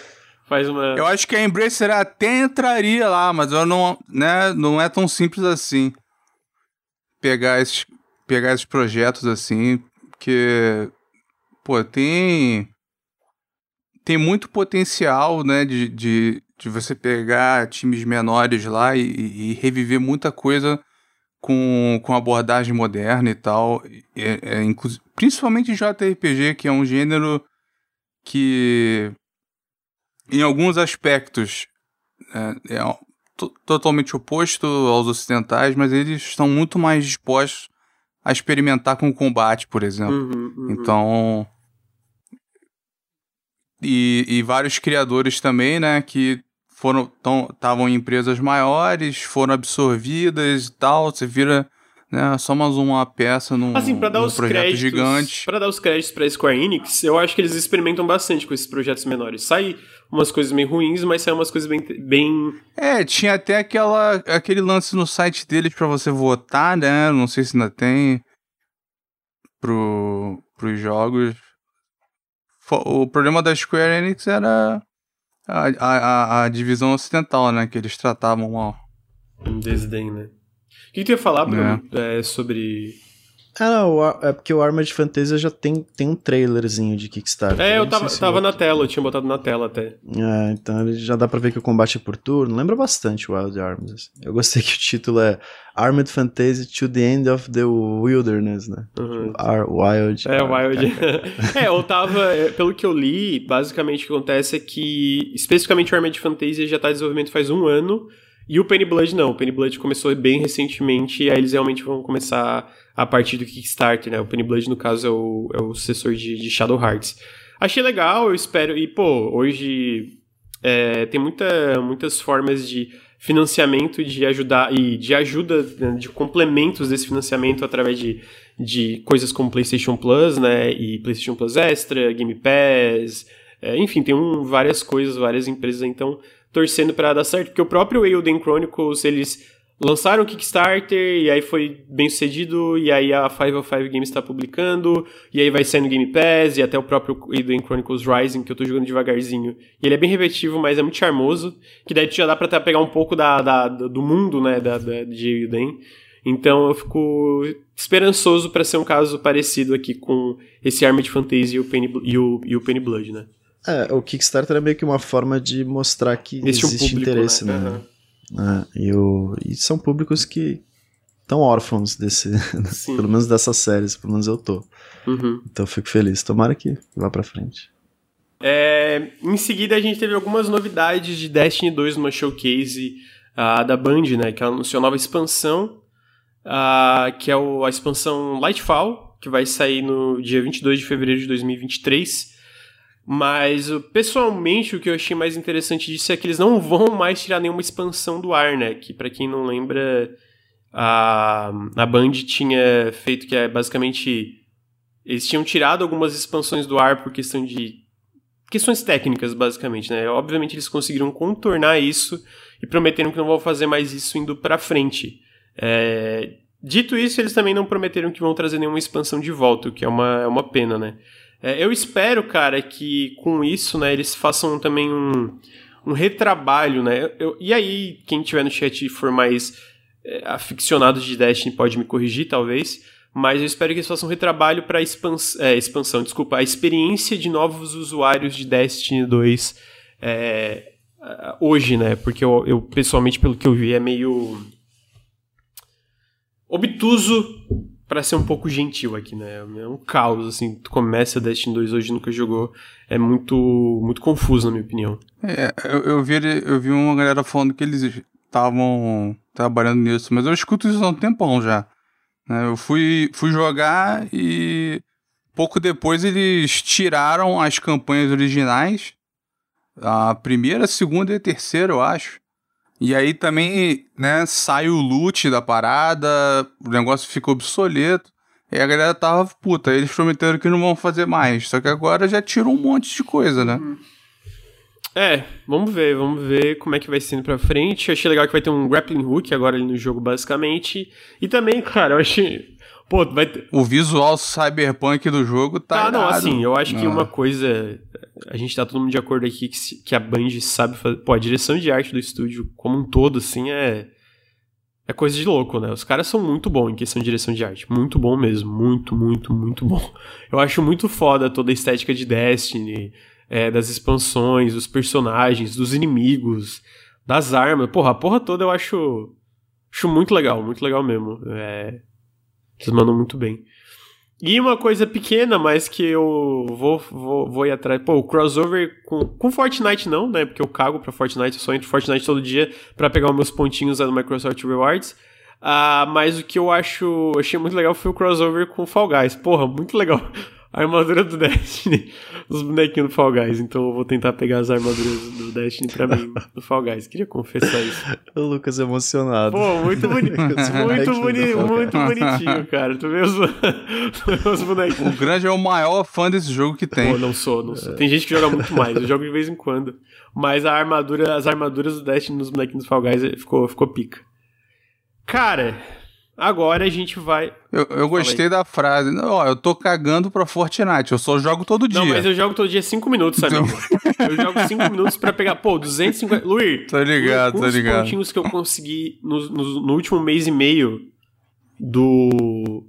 faz uma. Eu acho que a Embracer até entraria lá, mas eu não, né, não é tão simples assim. Pegar esses, pegar esses projetos assim, que pô, tem tem muito potencial, né, de, de, de você pegar times menores lá e, e reviver muita coisa com, com abordagem moderna e tal. É, é, principalmente JRPG, que é um gênero que, em alguns aspectos, é, é to- totalmente oposto aos ocidentais, mas eles estão muito mais dispostos a experimentar com o combate, por exemplo. Uhum, uhum. Então. E, e vários criadores também, né, que foram estavam em empresas maiores, foram absorvidas e tal. Você vira né, só mais uma peça num, Assim, pra dar num os projeto créditos, gigante. para dar os créditos pra Square Enix, eu acho que eles experimentam bastante com esses projetos menores. Sai umas coisas meio ruins, mas sai umas coisas bem, bem É, tinha até aquela, aquele lance no site deles pra você votar, né? Não sei se ainda tem. Pro, pros jogos. O problema da Square Enix era a, a, a, divisão ocidental, né? Que eles tratavam mal. um desdém, né? O que, que tu ia falar, Bruno, é, sobre... Ah, não, é porque o Armored Fantasy já tem, tem um trailerzinho de Kickstarter. É, eu não tava, tava na tela, eu tinha botado na tela até. É, então já dá pra ver que o combate é por turno. Lembra bastante o Wild Arms. assim. Eu gostei que o título é Armored Fantasy to the End of the Wilderness, né? Uhum. Ar Wild. É, Ah, Wild. é, eu tava. é, Pelo que eu li, basicamente o que acontece é que, especificamente o Armored Fantasy já tá em desenvolvimento faz um ano. E o Penny Blood não. O Penny Blood começou bem recentemente. E aí eles realmente vão começar a partir do Kickstarter, né? O Penny Blood, no caso, é o, é o sucessor de, de Shadow Hearts. Achei legal, eu espero. E, pô, hoje é, tem muita, muitas formas de financiamento de ajudar e de ajuda, né, de complementos desse financiamento através de, de coisas como PlayStation Plus, né? E PlayStation Plus Extra, Game Pass, é, enfim, tem um, várias coisas, várias empresas então torcendo para dar certo, porque o próprio Elden Chronicles eles lançaram o Kickstarter e aí foi bem sucedido e aí a 505 Games está publicando e aí vai sair no Game Pass e até o próprio Elden Chronicles Rising que eu tô jogando devagarzinho e ele é bem repetitivo mas é muito charmoso que daí já dá pra até pegar um pouco da, da- do mundo né da, da, de Elden então eu fico esperançoso para ser um caso parecido aqui com esse Armored Fantasy e o Penny, e o, e o Penny Blood né É, o Kickstarter é meio que uma forma de mostrar que Existe um público, interesse, né? né? Aham. É, e, o, e são públicos que estão órfãos desse, pelo menos dessas séries, pelo menos eu tô. Uhum. Então eu fico feliz. Tomara que vá pra frente. É, em seguida, a gente teve algumas novidades de Destiny 2 numa showcase ah, da Band, né? Que ela anunciou nova expansão, ah, que é o- a expansão Lightfall, que vai sair no dia 22 de fevereiro de 2023. Mas, pessoalmente, o que eu achei mais interessante disso é que eles não vão mais tirar nenhuma expansão do ar, né? Que, pra quem não lembra, a, a Band tinha feito que é basicamente... Eles tinham tirado algumas expansões do ar por questão de questões técnicas, basicamente, né? Obviamente eles conseguiram contornar isso e prometeram que não vão fazer mais isso indo pra frente. É, Dito isso, eles também não prometeram que vão trazer nenhuma expansão de volta, o que é uma, é uma pena, né? É, eu espero, cara, que com isso, né, eles façam também um, um retrabalho, né? Eu- e aí, quem tiver no chat for mais é, aficionado de Destiny pode me corrigir, talvez. Mas eu espero que eles façam um retrabalho para expans é, expansão, desculpa, a experiência de novos usuários de Destiny 2 é, hoje, né? Porque eu, eu, pessoalmente, pelo que eu vi, é meio obtuso para ser um pouco gentil aqui, né? É um caos, assim. Tu começa Destiny 2 hoje nunca jogou. É muito, muito confuso, na minha opinião. É, eu, eu, vi, eu vi uma galera falando que eles estavam trabalhando nisso, mas eu escuto isso há um tempão já. né? Eu fui, fui jogar e pouco depois eles tiraram as campanhas originais. A primeira, a segunda e a terceira, eu acho. E aí também, né, sai o loot da parada, o negócio ficou obsoleto. E a galera tava puta. Eles prometeram que não vão fazer mais. Só que agora já tirou um monte de coisa, né? Uhum. É, vamos ver, vamos ver como é que vai sendo pra frente. Eu achei legal que vai ter um grappling hook agora ali no jogo, basicamente. E também, cara, eu achei. Pô, vai ter... O visual cyberpunk do jogo tá. Tá, não, assim, eu acho que uma coisa. A gente tá todo mundo de acordo aqui que, que a Band sabe fazer. Pô, a direção de arte do estúdio, como um todo, assim, é. É coisa de louco, né? Os caras são muito bons em questão de direção de arte. Muito bom mesmo. Muito, muito, muito bom. Eu acho muito foda toda a estética de Destiny, é, das expansões, dos personagens, dos inimigos, das armas. Porra, a porra toda eu acho. Acho muito legal, muito legal mesmo. É, eles mandam muito bem. E uma coisa pequena, mas que eu vou, vou, vou ir atrás. Pô, o crossover com, com Fortnite não, né? Porque eu cago pra Fortnite, eu só entro Fortnite todo dia para pegar os meus pontinhos no Microsoft Rewards. Ah, mas o que eu acho achei muito legal foi o crossover com Fall Guys. Porra, muito legal a armadura do Destiny, os bonequinhos do Fall Guys. Então eu vou tentar pegar as armaduras do Destiny pra mim, do Fall Guys. Queria confessar isso. O Lucas emocionado. Pô, muito bonito. muito, boni muito bonitinho, cara. Tu vê os, os bonequinhos. O Grande é o maior fã desse jogo que tem. Pô, não sou, não sou. Tem gente que joga muito mais. Eu jogo de vez em quando. Mas a armadura, as armaduras do Destiny nos bonequinhos do Fall Guys ficou, ficou pica. Cara, Agora a gente vai. Eu, eu gostei da frase. Ó, eu tô cagando pra Fortnite, eu só jogo todo dia. Não, mas eu jogo todo dia 5 minutos, amigo. eu jogo 5 minutos pra pegar. Pô, 250. Luir, tô ligado, tô ligado. Os pontinhos que eu consegui no, no, no, último mês e meio do.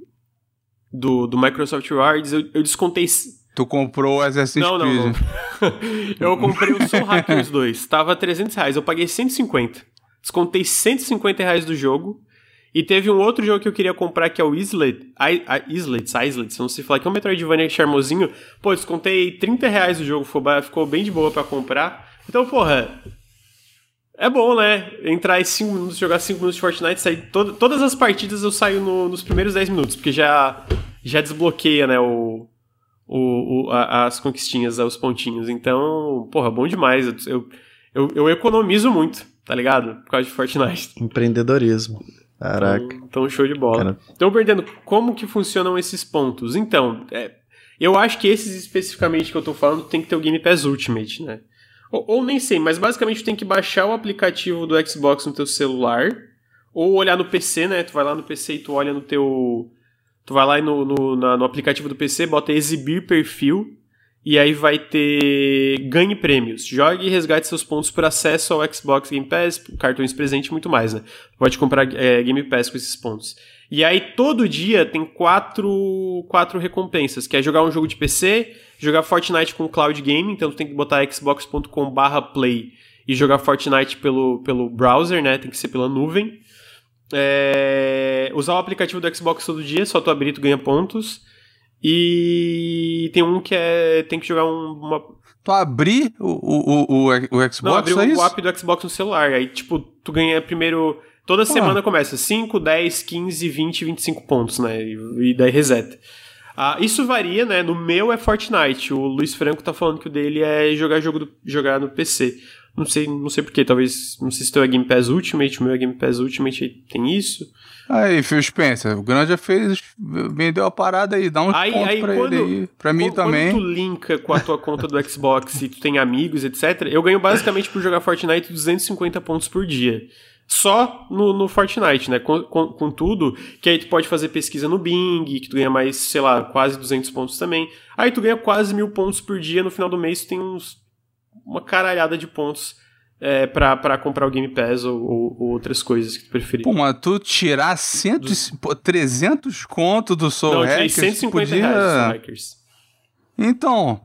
Do, do Microsoft Rewards, eu, eu descontei. Tu comprou o Assassin's não, Creed. Não, não. eu comprei o Soul Hackers 2. Tava 300 reais. Eu paguei 150. Descontei 150 reais do jogo. E teve um outro jogo que eu queria comprar que é o Islet. Islets, Islets, não sei falar, que é um Metroidvania charmosinho. Pô, descontei 30 reais o jogo, ficou bem de boa para comprar. Então, porra, é bom, né? Entrar em 5 minutos, jogar 5 minutos de Fortnite, sair. To todas as partidas eu saio no, nos primeiros 10 minutos, porque já, já desbloqueia, né? O, o, o a, as conquistinhas, os pontinhos. Então, porra, bom demais. Eu, eu, eu economizo muito, tá ligado? Por causa de Fortnite. Empreendedorismo. Caraca. Então, então show de bola. Cara. Então, perdendo, como que funcionam esses pontos? Então, é, eu acho que esses especificamente que eu tô falando tem que ter o Game Pass Ultimate, né? Ou, ou, nem sei, mas basicamente tu tem que baixar o aplicativo do Xbox no teu celular, ou olhar no PC, né? Tu vai lá no PC e tu olha no teu. Tu vai lá no, no, na, no aplicativo do PC, bota exibir perfil, e aí vai ter ganhe prêmios. Jogue e resgate seus pontos por acesso ao Xbox Game Pass, cartões presente e muito mais, né? Pode comprar é, Game Pass com esses pontos. E aí todo dia tem quatro, quatro recompensas, que é jogar um jogo de PC, jogar Fortnite com Cloud Game, então tu tem que botar xbox.com/play e jogar Fortnite pelo, pelo browser, né? Tem que ser pela nuvem. É, usar o aplicativo do Xbox todo dia, só tu abrir tu ganha pontos. E tem um que é. Tem que jogar um, uma. Tu abrir o, o, o, o Xbox? Não, abrir é o, app do Xbox no celular. Aí, tipo, tu ganha primeiro. Toda semana começa 5, 10, 15, 20, 25 pontos, né? E, e daí reseta. Ah, isso varia, né? No meu é Fortnite. O Luiz Franco tá falando que o dele é jogar jogo do, jogar no PC. Não sei, não sei porquê. Talvez. Não sei se teu é Game Pass Ultimate, o meu é Game Pass Ultimate tem isso. Aí, Phil Spencer, o Granja fez, vendeu a parada aí, dá um aí, ponto aí, pra quando, ele aí. Pra mim quando, também. Quando tu linka com a tua conta do Xbox e tu tem amigos, etc., eu ganho basicamente por jogar Fortnite 250 pontos por dia. Só no, no Fortnite, né? Com, com, com, tudo, que aí tu pode fazer pesquisa no Bing, que tu ganha mais, sei lá, quase 200 pontos também. Aí tu ganha quase mil pontos por dia, no final do mês tu tem uns, uma caralhada de pontos é, pra, pra comprar o Game Pass ou, ou, ou, outras coisas que tu preferir. Pô, mas tu tirar cento, Dos... pô, 300 conto do Soul Não, Hackers... Não, 150 podia... reais do Soul Hackers. Então,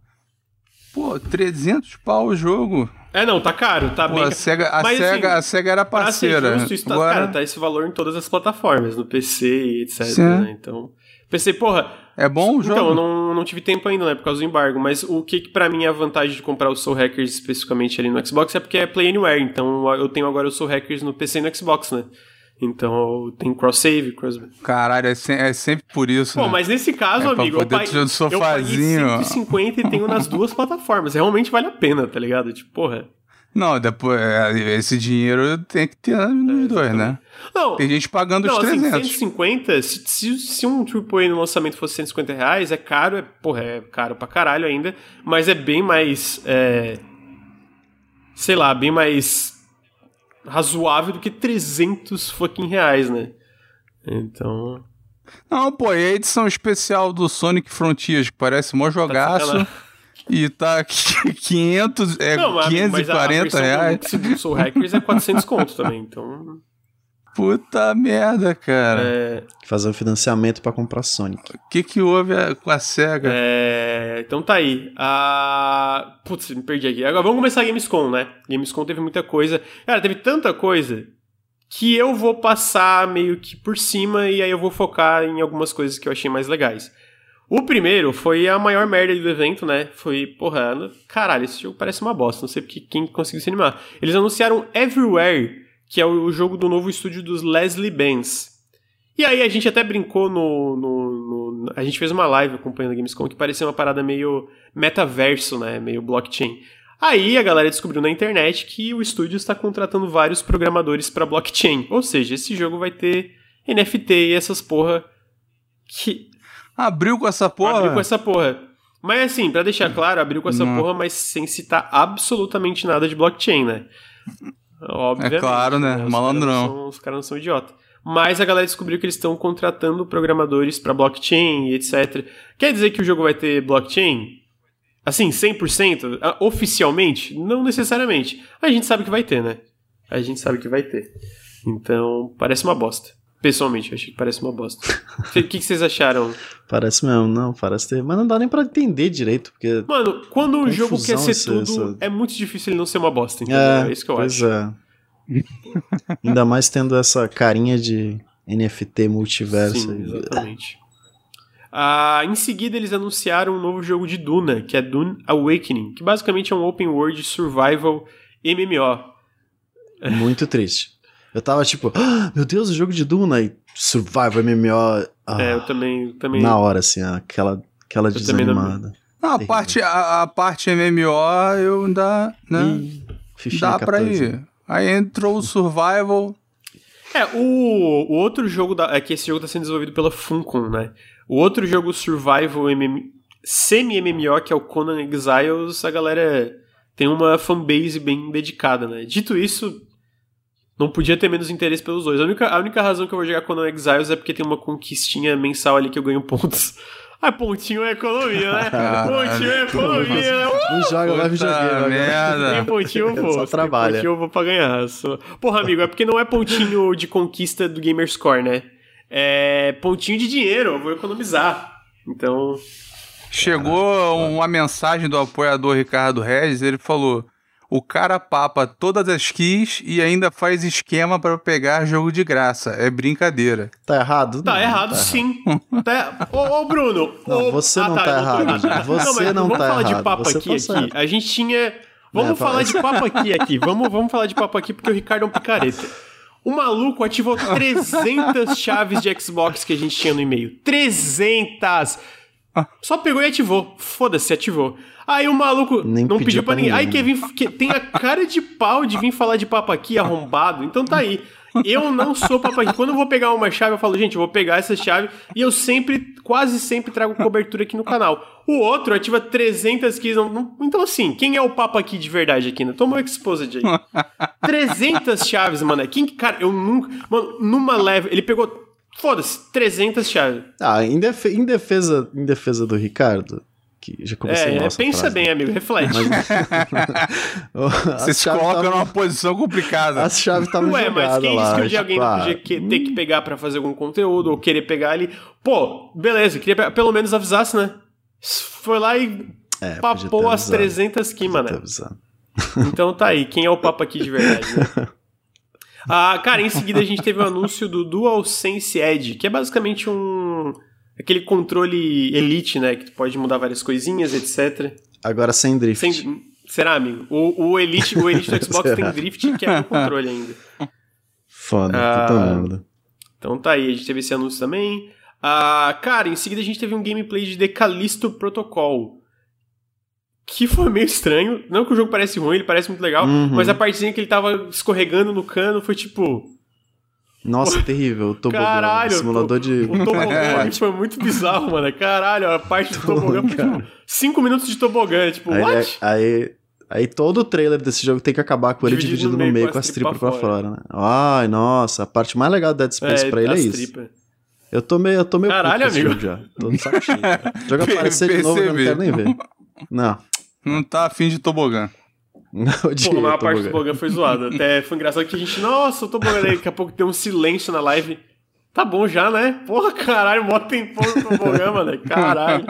pô, 300 pau o jogo. É, não, tá caro, tá pô, bem... A SEGA, a, Mas, SEGA, assim, a SEGA era parceira. Justo, isso tá, Agora... Cara, tá esse valor em todas as plataformas, no PC e etc, né? Então... Pensei, porra. É bom o jogo? Então, eu não, não tive tempo ainda, né? Por causa do embargo. Mas o que, que para mim é a vantagem de comprar o Soul Hackers especificamente ali no Xbox é porque é Play Anywhere. Então eu tenho agora o Soul Hackers no PC e no Xbox, né? Então tem cross-save, cross Caralho, é, se- é sempre por isso. Pô, né? mas nesse caso, É amigo, eu, poder pa- tirar do eu paguei sofazinho. 150 e tenho nas duas plataformas. Realmente vale a pena, tá ligado? Tipo, porra. Não, depois é, esse dinheiro tem que ter nos dois, né? Não, Tem gente pagando não os assim, 300. 150, se, se, se um AAA no lançamento fosse 150 reais, é caro, é, porra, é caro pra caralho ainda, mas é bem mais, é, sei lá, bem mais razoável do que 300 fucking reais, né? Então... Não, pô, e a edição especial do Sonic Frontiers, que parece mó jogaço. sacanagem. E tá 500, é, Não, mas, mas a 540 reais. do, do Soul Hackers é 400 conto também, então... Puta merda, cara. É, Fazer um financiamento pra comprar Sonic. O que que houve a- com a SEGA? É, então tá aí. Ah, putz, me perdi aqui. Agora vamos começar a Gamescom, né? Gamescom teve muita coisa. Cara, teve tanta coisa que eu vou passar meio que por cima e aí eu vou focar em algumas coisas que eu achei mais legais. O primeiro foi a maior merda do evento, né? Foi, porra, caralho, esse jogo parece uma bosta. Não sei porque quem conseguiu se animar. Eles anunciaram Everywhere, que é o jogo do novo estúdio dos Leslie Benz. E aí a gente até brincou no, no- no- A gente fez uma live acompanhando a Gamescom que parecia uma parada meio metaverso, né? Meio blockchain. Aí a galera descobriu na internet que o estúdio está contratando vários programadores para blockchain. Ou seja, esse jogo vai ter NFT e essas porra que Abriu com essa porra? abriu com essa porra. Mas assim, pra deixar claro, abriu com essa Não. porra, mas sem citar absolutamente nada de blockchain, né? Obviamente. É claro, né? Os Malandrão. caras não são- Os caras não são idiota. Mas a galera descobriu que eles estão contratando programadores pra blockchain e etc. Quer dizer que o jogo vai ter blockchain? Assim, 100%? Ah, Oficialmente? Não necessariamente. A gente sabe que vai ter, né? A gente sabe que vai ter. Então, parece uma bosta. Pessoalmente, eu achei que parece uma bosta. O que, que vocês acharam? Parece mesmo, não, parece ter. Mas não dá nem pra entender direito, porque. Mano, quando um jogo quer ser esse- tudo, essa- é muito difícil ele não ser uma bosta, entendeu? É, É, isso que eu pois acho. é. Ainda mais tendo essa carinha de NFT multiverso Sim, exatamente. Ah, em seguida, eles anunciaram um novo jogo de Duna, que é Dune Awakening, que basicamente é um open world survival MMO. Muito triste. Eu tava tipo, "Ah, meu Deus, o jogo de Duna e Survival MMO. ah, É, eu também. também na hora, assim, aquela, aquela Eu desanimada. Não, a Terrível. parte, a, a parte MMO eu ainda. Né, Ih, dá pra 14. ir. Aí entrou o Survival. É, o, o outro jogo da, é que esse jogo tá sendo desenvolvido pela Funcom, né? O outro jogo survival MM, semi-MMO, que é o Conan Exiles, a galera tem uma fanbase bem dedicada, né? Dito isso, não podia ter menos interesse pelos dois. A única, a única razão que eu vou jogar Conan Exiles é porque tem uma conquistinha mensal ali que eu ganho pontos. Ah, pontinho é economia, né? Caralho. Pontinho é economia, né? Não joga, vai videogame. merda. Tem pontinho eu vou. Só trabalha. Tem pontinho eu vou pra ganhar. Só... Porra, amigo, é porque não é pontinho de conquista do Gamerscore, né? É pontinho de dinheiro, eu vou economizar. Então, Chegou uma mensagem do apoiador Ricardo Regis, ele falou: o cara papa todas as keys e ainda faz esquema pra pegar jogo de graça. É brincadeira. Tá errado? tá Não, errado sim. Tá... Ô, ô, Bruno. Não, ô- você Ah, não tá, tá tô errado, errado. gente. Você não vamos tá falar de errado, papo você aqui, tá aqui. certo. A gente tinha... Vamos É, falar fala- de papo aqui, aqui. Vamos, vamos falar de papo aqui porque o Ricardo é um picareta. O maluco ativou 300 chaves de Xbox que a gente tinha no e-mail. 300! Só pegou e ativou. Foda-se, ativou. Aí o maluco Nem não pediu pediu pra ninguém. Aí quer vir, que- tem a cara de pau de vir falar de papo aqui arrombado. Então tá aí. Eu não sou papo aqui. Quando eu vou pegar uma chave, eu falo, gente, eu vou pegar essa chave e eu sempre, quase sempre trago cobertura aqui no canal. O outro ativa 300 keys. não- não- então assim, quem é o papo aqui de verdade aqui, né? Toma o Exposed aí. 300 chaves, mano. Quem, cara, eu nunca... Mano, numa leve... Ele pegou... Foda-se, 300 chaves. Ah, em, defe- em defesa, em defesa do Ricardo, que já comecei É, mal é, essa pensa frase, bem, amigo, reflete. Você se chaves coloca tavam- numa posição complicada. As chaves estavam Ué, mas quem lá. disse que um dia tipo, alguém não ah, podia que- ter que pegar pra fazer algum conteúdo ou querer pegar ali? Pô, beleza, queria pe- pelo menos avisasse, né? Foi lá e é, papou as avisado, 300 aqui, avisado. Então tá aí, quem é o papo aqui de verdade, né? Ah, cara, em seguida a gente teve o anúncio do DualSense Edge, que é basicamente um... Aquele controle elite, né? Que tu pode mudar várias coisinhas, etc. Agora sem drift. Sem- Será, amigo? O, o Elite, o Elite do Xbox tem drift que é o controle ainda. Foda, Ah, puta merda. Então tá aí, a gente teve esse anúncio também. Ah, cara, em seguida a gente teve um gameplay de The Callisto Protocol. Que foi meio estranho. Não que o jogo parece ruim, ele parece muito legal, Uhum. mas a partezinha que ele tava escorregando no cano foi tipo. Nossa, terrível. O tobogã. Caralho, simulador de. O tobogã ali foi muito bizarro, mano. Caralho, a parte do tobogã tipo 5 minutos de tobogã. Tipo, Aí, what? aí, aí todo o trailer desse jogo tem que acabar com ele Dividido dividido no no meio com as tripas pra fora. fora, né? Ai, nossa, a parte mais legal do Dead Space pra ele é isso. tripas. Eu tô meio, eu tô meio Caralho, amigo. já. Tô no saco cheio. O jogo aparecer de novo, eu não quero nem ver. Não, Não tá afim de tobogã. não odiei Pô, mas a o parte do tobogã. foi zoada. Até foi engraçado que a gente, nossa, o tobogã aí, daqui a pouco tem um silêncio na live. Tá bom já, né? Porra, caralho, mó tempão no tobogã, mano. Caralho.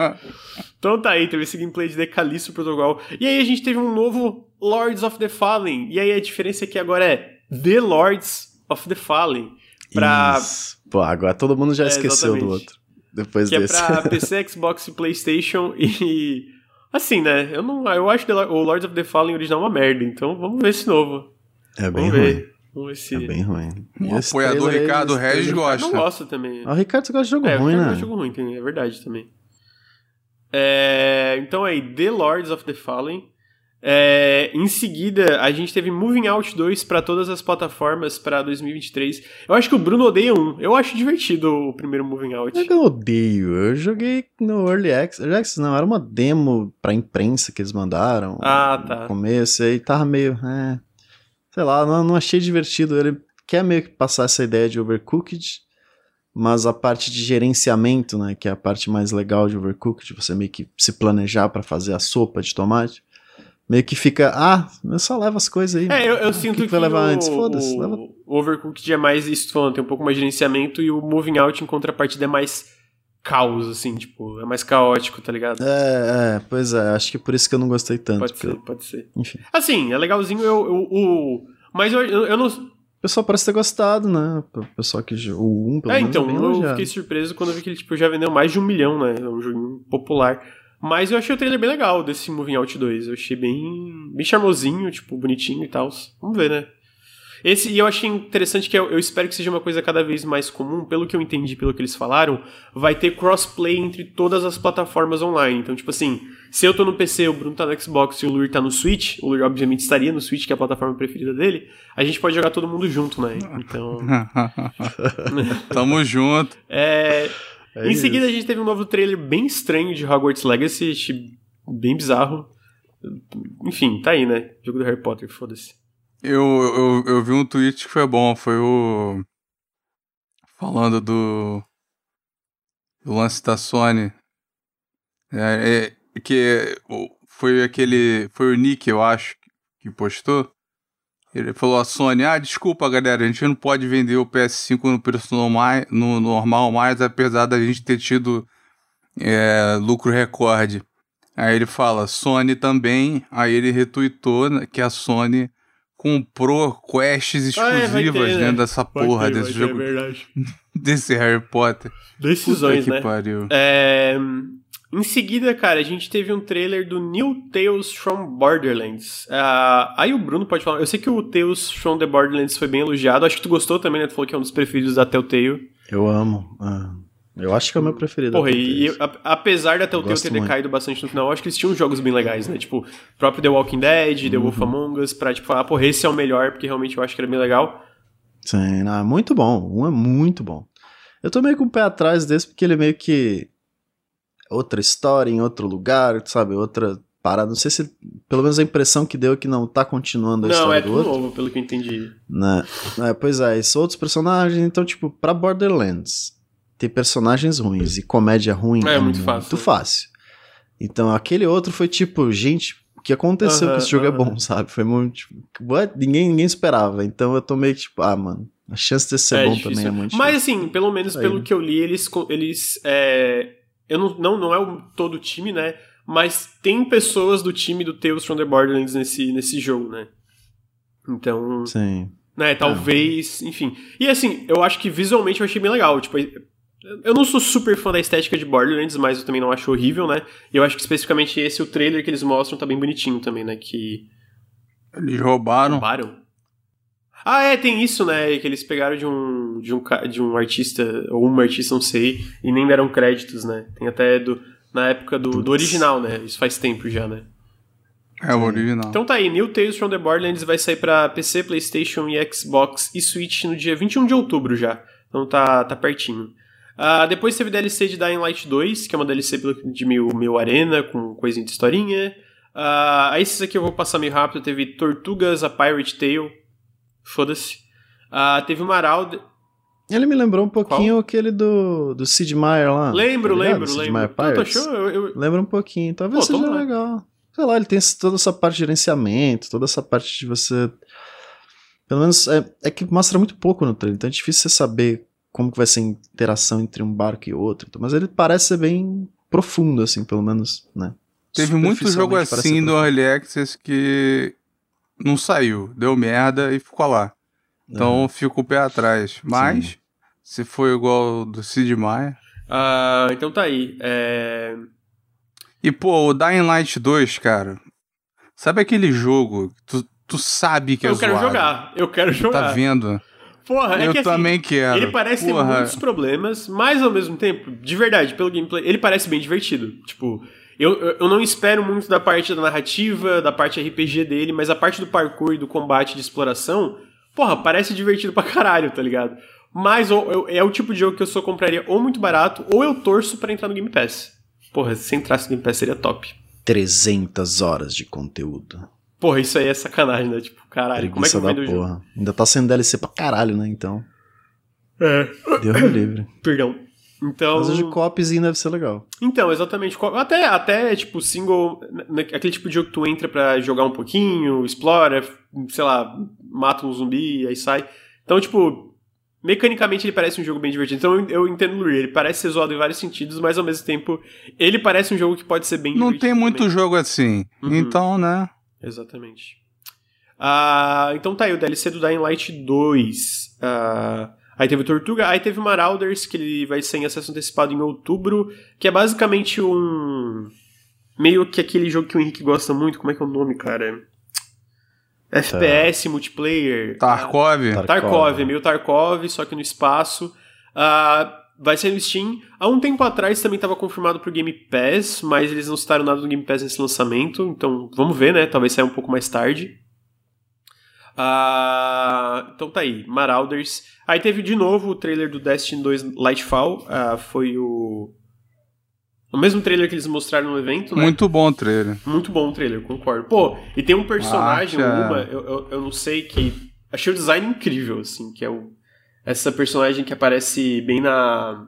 Então tá aí, teve esse gameplay de The Callisto Protocol. E aí a gente teve um novo Lords of the Fallen. E aí a diferença aqui agora é The Lords of the Fallen. Pra, Isso. Pô, agora todo mundo já É, esqueceu do exatamente. outro. Depois que é desse. pra PC, Xbox e PlayStation. E. Assim, né? Eu, não, eu acho o Lords of the Fallen original uma merda. Então vamos ver esse novo. É bem Vamos ruim. ver. Vamos ver se. É bem ruim. O E apoiador Ricardo Regis trailer- Eu gosta. não gosto também. Ah, o Ricardo gosta de jogo é, ruim, né? acho jogo ruim, é verdade também. É, então aí, The Lords of the Fallen. É, em seguida, a gente teve Moving Out 2 para todas as plataformas para 2023. Eu acho que o Bruno odeia um. Eu acho divertido o primeiro Moving Out. É que eu odeio. Eu joguei no Early Access. Early Access não, era uma demo pra imprensa que eles mandaram. Ah, tá. No começo, aí tava meio. É, sei lá, não, não achei divertido. Ele quer meio que passar essa ideia de Overcooked, mas a parte de gerenciamento, né, que é a parte mais legal de Overcooked, você meio que se planejar pra fazer a sopa de tomate, meio que fica, ah, eu só levo as coisas aí. É, eu, eu O sinto que que, que vai levar o, antes? Foda-se, o, leva- o Overcooked é mais isso, falando, tem um pouco mais de gerenciamento e o Moving Out em contrapartida é mais caos, assim, tipo, é mais caótico, tá ligado? É, é, pois é, acho que por isso que eu não gostei tanto. pode ser, eu- pode ser. enfim. Assim, é legalzinho, eu, eu- o... Mas eu, eu, eu não... O pessoal parece ter gostado, né? O pessoal que jogou o 1, pelo É, menos, então, bem eu elogiado. fiquei surpreso quando eu vi que ele tipo, já vendeu mais de um milhão, né? É um jogo popular. Mas eu achei o trailer bem legal desse Moving Out 2. Eu achei bem, bem charmosinho, tipo, bonitinho e tal. Vamos ver, né? Esse, e eu achei interessante que eu, eu espero que seja uma coisa cada vez mais comum, pelo que eu entendi, pelo que eles falaram, vai ter crossplay entre todas as plataformas online. Então, tipo assim, se eu tô no PC, o Bruno tá no Xbox e o Luir tá no Switch, o Luir obviamente estaria no Switch, que é a plataforma preferida dele, a gente pode jogar todo mundo junto, né? Então. Tamo junto. É, É em isso. seguida, a gente teve um novo trailer bem estranho de Hogwarts Legacy, bem bizarro. Enfim, tá aí, né? Jogo do Harry Potter, foda-se. Eu, eu, eu vi um tweet que foi bom, foi o. Falando do. Do lance da Sony. É, é, que foi aquele. Foi o Nick, eu acho, que postou. Ele falou a Sony, ah, desculpa galera, a gente não pode vender o PS5 no preço normal, no normal mais, apesar da gente ter tido é, lucro recorde. Aí ele fala, Sony também. Aí ele retweetou né, que a Sony comprou quests Ah, é, exclusivas ter, né? dessa porra desse jogo, verdade. desse Harry Potter. Decisões, Puta que né? pariu. É, Em seguida, cara, a gente teve um trailer do New Tales from Borderlands. Ah, aí o Bruno pode falar. Eu sei que o Tales from the Borderlands foi bem elogiado. Acho que tu gostou também, né? Tu falou que é um dos preferidos da Telltale. Eu amo. ah, eu acho que é o meu preferido. Porra, e eu- a- apesar da Telltale ter muito. decaído bastante no final, eu acho que eles tinham jogos bem legais, né? Tipo, próprio The Walking Dead, The Uhum. Wolf Among Us, pra tipo, falar, porra, esse é o melhor, porque realmente eu acho que era bem legal. Sim, não, é muito bom. Um é muito bom. Eu tô meio com o pé atrás desse porque ele meio que outra história em outro lugar, sabe? Outra parada. Não sei se pelo menos a impressão que deu é que não tá continuando a Não, história é do outro. novo, pelo que eu entendi. Né? É, pois é, e são outros personagens, então tipo, pra Borderlands ter personagens ruins e comédia ruim É, é, muito muito fácil. fácil. Então aquele outro foi tipo, gente, o que aconteceu Aham, que esse jogo aham. é bom, sabe? Foi muito tipo, what? Ninguém, ninguém esperava. Então eu tô meio que tipo, ah, mano, a chance de ser É bom difícil. também é muito Mas difícil. assim, pelo menos Aí, pelo né? que eu li, eles. eles é, eu não, não, não é o, todo o time, né? Mas tem pessoas do time do Tales from the Borderlands nesse, nesse jogo, né? Então, Sim. né, talvez, enfim. E assim, eu acho que visualmente eu achei bem legal. Tipo, eu não sou super fã da estética de Borderlands, mas eu também não acho horrível, né? E eu acho que especificamente esse, o trailer que eles mostram, tá bem bonitinho também, né? Que. Eles roubaram. Roubaram? Ah, é, tem isso, né? Que eles pegaram de um, de um, de um artista, ou uma artista, não sei, e nem deram créditos, né? Tem até do, na época do, do original, né? Isso faz tempo já, né? É o original. Então tá aí, New Tales from the Borderlands vai sair pra PC, Playstation e Xbox e Switch no dia 21 de outubro já. Então tá, tá pertinho. Uh, depois teve DLC de Dying Light 2, que é uma DLC de mil, mil arena, com coisinha de historinha. Uh, aí esses aqui eu vou passar meio rápido. Teve Tortugas, a Pirate Tale. Foda-se. Uh, teve Marauder. Ele me lembrou um pouquinho Qual? aquele do, do Sid Meier lá. Lembro, tá lembro, Sid lembro. Meier achou? Eu, eu... Lembra um pouquinho. Talvez Pô, seja legal. Sei lá, ele tem toda essa parte de gerenciamento, toda essa parte de você. Pelo menos é, é que mostra muito pouco no trailer, então é difícil você saber como que vai ser a interação entre um barco e outro. Mas ele parece ser bem profundo, assim, pelo menos, né? Teve muito jogo assim no Early Access que não saiu, deu merda e ficou lá. Então uhum. fico o pé atrás. Mas, Sim. se for igual do Sid Meier... Uh, então tá aí. É... E, pô, o Dying Light 2, cara... Sabe aquele jogo que tu, tu sabe que eu é Eu quero zoado? jogar, eu quero jogar. Tá vendo? Porra, é eu que, assim, também quero. Ele parece Porra. ter muitos problemas, mas ao mesmo tempo, de verdade, pelo gameplay, ele parece bem divertido. Tipo, eu, eu não espero muito da parte da narrativa, da parte RPG dele, mas a parte do parkour e do combate de exploração, porra, parece divertido pra caralho, tá ligado? Mas ou, eu, é o tipo de jogo que eu só compraria ou muito barato, ou eu torço para entrar no Game Pass. Porra, se entrasse no Game Pass seria top. 300 horas de conteúdo. Porra, isso aí é sacanagem, né? Tipo, caralho, como é que eu vendo o jogo? Ainda tá sendo DLC pra caralho, né? Então. É. Deus me livre. Perdão. Então. Mas o de copzinho deve ser legal. Então, exatamente. Até, até tipo, single. Aquele tipo de jogo que tu entra pra jogar um pouquinho, explora, sei lá, mata um zumbi, aí sai. Então, tipo, mecanicamente ele parece um jogo bem divertido. Então eu, entendo o Lurie, ele parece ser zoado em vários sentidos, mas ao mesmo tempo ele parece um jogo que pode ser bem Não divertido. tem muito também. jogo assim. Uhum. Então, né? Exatamente. Ah, então tá aí, o DLC do Dying Light 2. Ah, aí teve o Tortuga, aí teve o Marauders, que ele vai ser em acesso antecipado em outubro, que é basicamente um. Meio que aquele jogo que o Henrique gosta muito, como é que é o nome, cara? FPS, multiplayer. Tarkov. Tarkov, Tarkov é meio Tarkov, só que no espaço. Ah, vai ser no Steam. Há um tempo atrás também estava confirmado pro Game Pass, mas eles não citaram nada do Game Pass nesse lançamento, então vamos ver, né? Talvez saia um pouco mais tarde. Ah, então tá aí, Marauders. Aí teve de novo o trailer do Destiny 2 Lightfall. Ah, foi o. O mesmo trailer que eles mostraram no evento, né? Muito bom o trailer. Muito bom o trailer, concordo. Pô, e tem um personagem, Acha- uma, eu, eu, eu não sei que. Achei o design incrível, assim, que é o. Essa personagem que aparece bem na.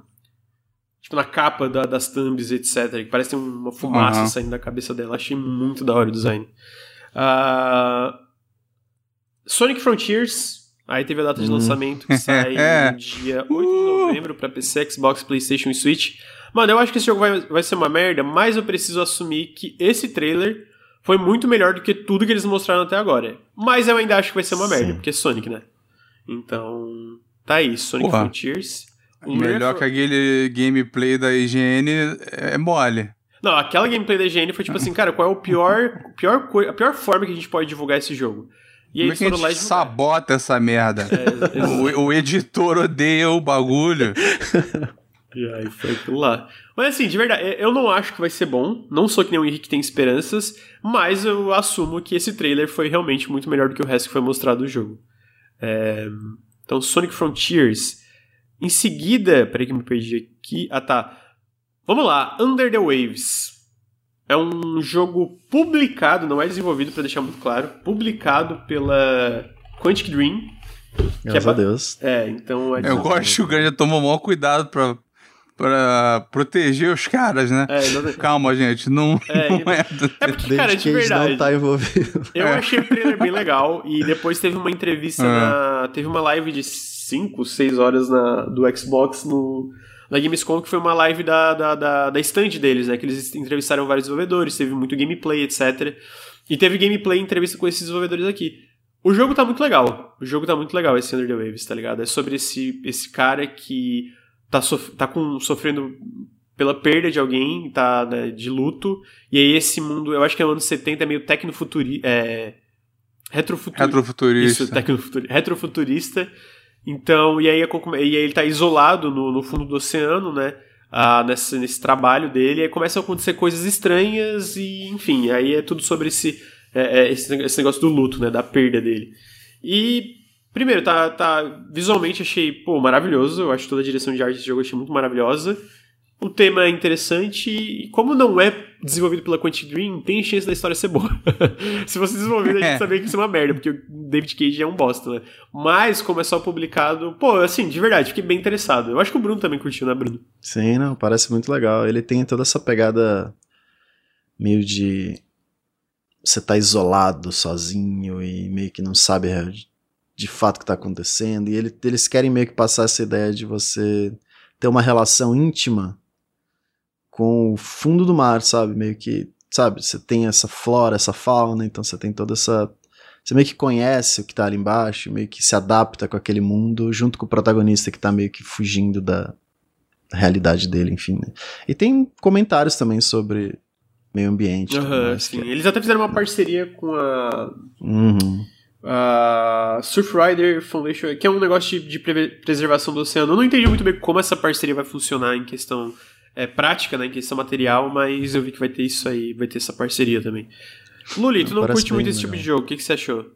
Tipo, na capa da- das thumbs, etc. Que parece ter uma fumaça Aham. saindo da cabeça dela. Achei muito da hora o design. Ah, Sonic Frontiers. Aí teve a data de Hum. lançamento que sai no dia 8 de novembro pra PC, Xbox, PlayStation e Switch. Mano, eu acho que esse jogo vai, vai ser uma merda, mas eu preciso assumir que esse trailer foi muito melhor do que tudo que eles mostraram até agora. Mas eu ainda acho que vai ser uma merda, Sim. porque é Sonic, né? Então, tá aí, Sonic Porra. Frontiers. O Melhor que aquele gameplay da IGN é mole. Não, aquela gameplay da IGN foi tipo assim, cara, qual é o pior, pior a pior forma que a gente pode divulgar esse jogo? E Como é que a gente sabota essa merda? É, ex- O, o editor odeia o bagulho. E aí foi aquilo lá. Mas assim, de verdade, eu não acho que vai ser bom. Não sou que nem o Henrique que tem esperanças, mas eu assumo que esse trailer foi realmente muito melhor do que o resto que foi mostrado do jogo. É, Então, Sonic Frontiers. Em seguida, peraí que eu me perdi aqui. Ah, tá. Vamos lá, Under the Waves. É um jogo publicado, não é desenvolvido, pra deixar muito claro, publicado pela Quantic Dream. Graças é a Deus. É, então é Eu gosto que o Granja tomou o maior cuidado pra, pra proteger os caras, né? É, exatamente. Calma, gente, não É, não é do- É porque, cara, de verdade. não tá envolvido. Eu É. achei o trailer bem legal e depois teve uma entrevista É. na. Teve uma live de 5, 6 horas na, do Xbox no, na Gamescom, que foi uma live da, da, da, da stand deles, né? Que eles entrevistaram vários desenvolvedores, teve muito gameplay, etc. E teve gameplay e entrevista com esses desenvolvedores aqui. O jogo tá muito legal. O jogo tá muito legal, esse Under the Waves, tá ligado? É sobre esse, esse cara que tá, sof tá com, sofrendo pela perda de alguém, tá né, de luto. E aí esse mundo, eu acho que é anos 70, é meio tecnofuturi... É, retrofuturista. Retrofuturista. Isso, tecnofuturista. Retrofuturista. Então, e aí, é e aí ele tá isolado no, no fundo do oceano, né? Ah, nesse, nesse trabalho dele, e aí começam a acontecer coisas estranhas e, enfim, aí é tudo sobre esse, é, é, esse, esse negócio do luto, né? Da perda dele. E, primeiro, tá, tá visualmente achei, pô, maravilhoso. Eu acho toda a direção de arte desse jogo achei muito maravilhosa. O tema é interessante e, como não é desenvolvido pela Quantic Dream, tem chance da história ser boa. Se fosse desenvolvido, a gente É. sabia que isso é uma merda, porque o David Cage é um bosta, né? Mas, como é só publicado, pô, assim, de verdade, fiquei bem interessado. Eu acho que o Bruno também curtiu, né, Bruno? Sim, não, parece muito legal. Ele tem toda essa pegada meio de você tá isolado, sozinho e meio que não sabe de fato o que tá acontecendo. E ele- eles querem meio que passar essa ideia de você ter uma relação íntima com o fundo do mar, sabe? Meio que, sabe, você tem essa flora, essa fauna, então você tem toda essa você meio que conhece o que tá ali embaixo, meio que se adapta com aquele mundo, junto com o protagonista que tá meio que fugindo da, realidade dele, enfim. né? E tem comentários também sobre meio ambiente. mais, sim. que é- Eles até fizeram uma parceria com a, Uhum. a Surfrider Foundation, que é um negócio de, de pre- preservação do oceano. Eu não entendi muito bem como essa parceria vai funcionar em questão é, prática, né, em questão material, mas eu vi que vai ter isso aí, vai ter essa parceria também. Luli, tu não curte muito esse tipo de jogo, o que, que você achou?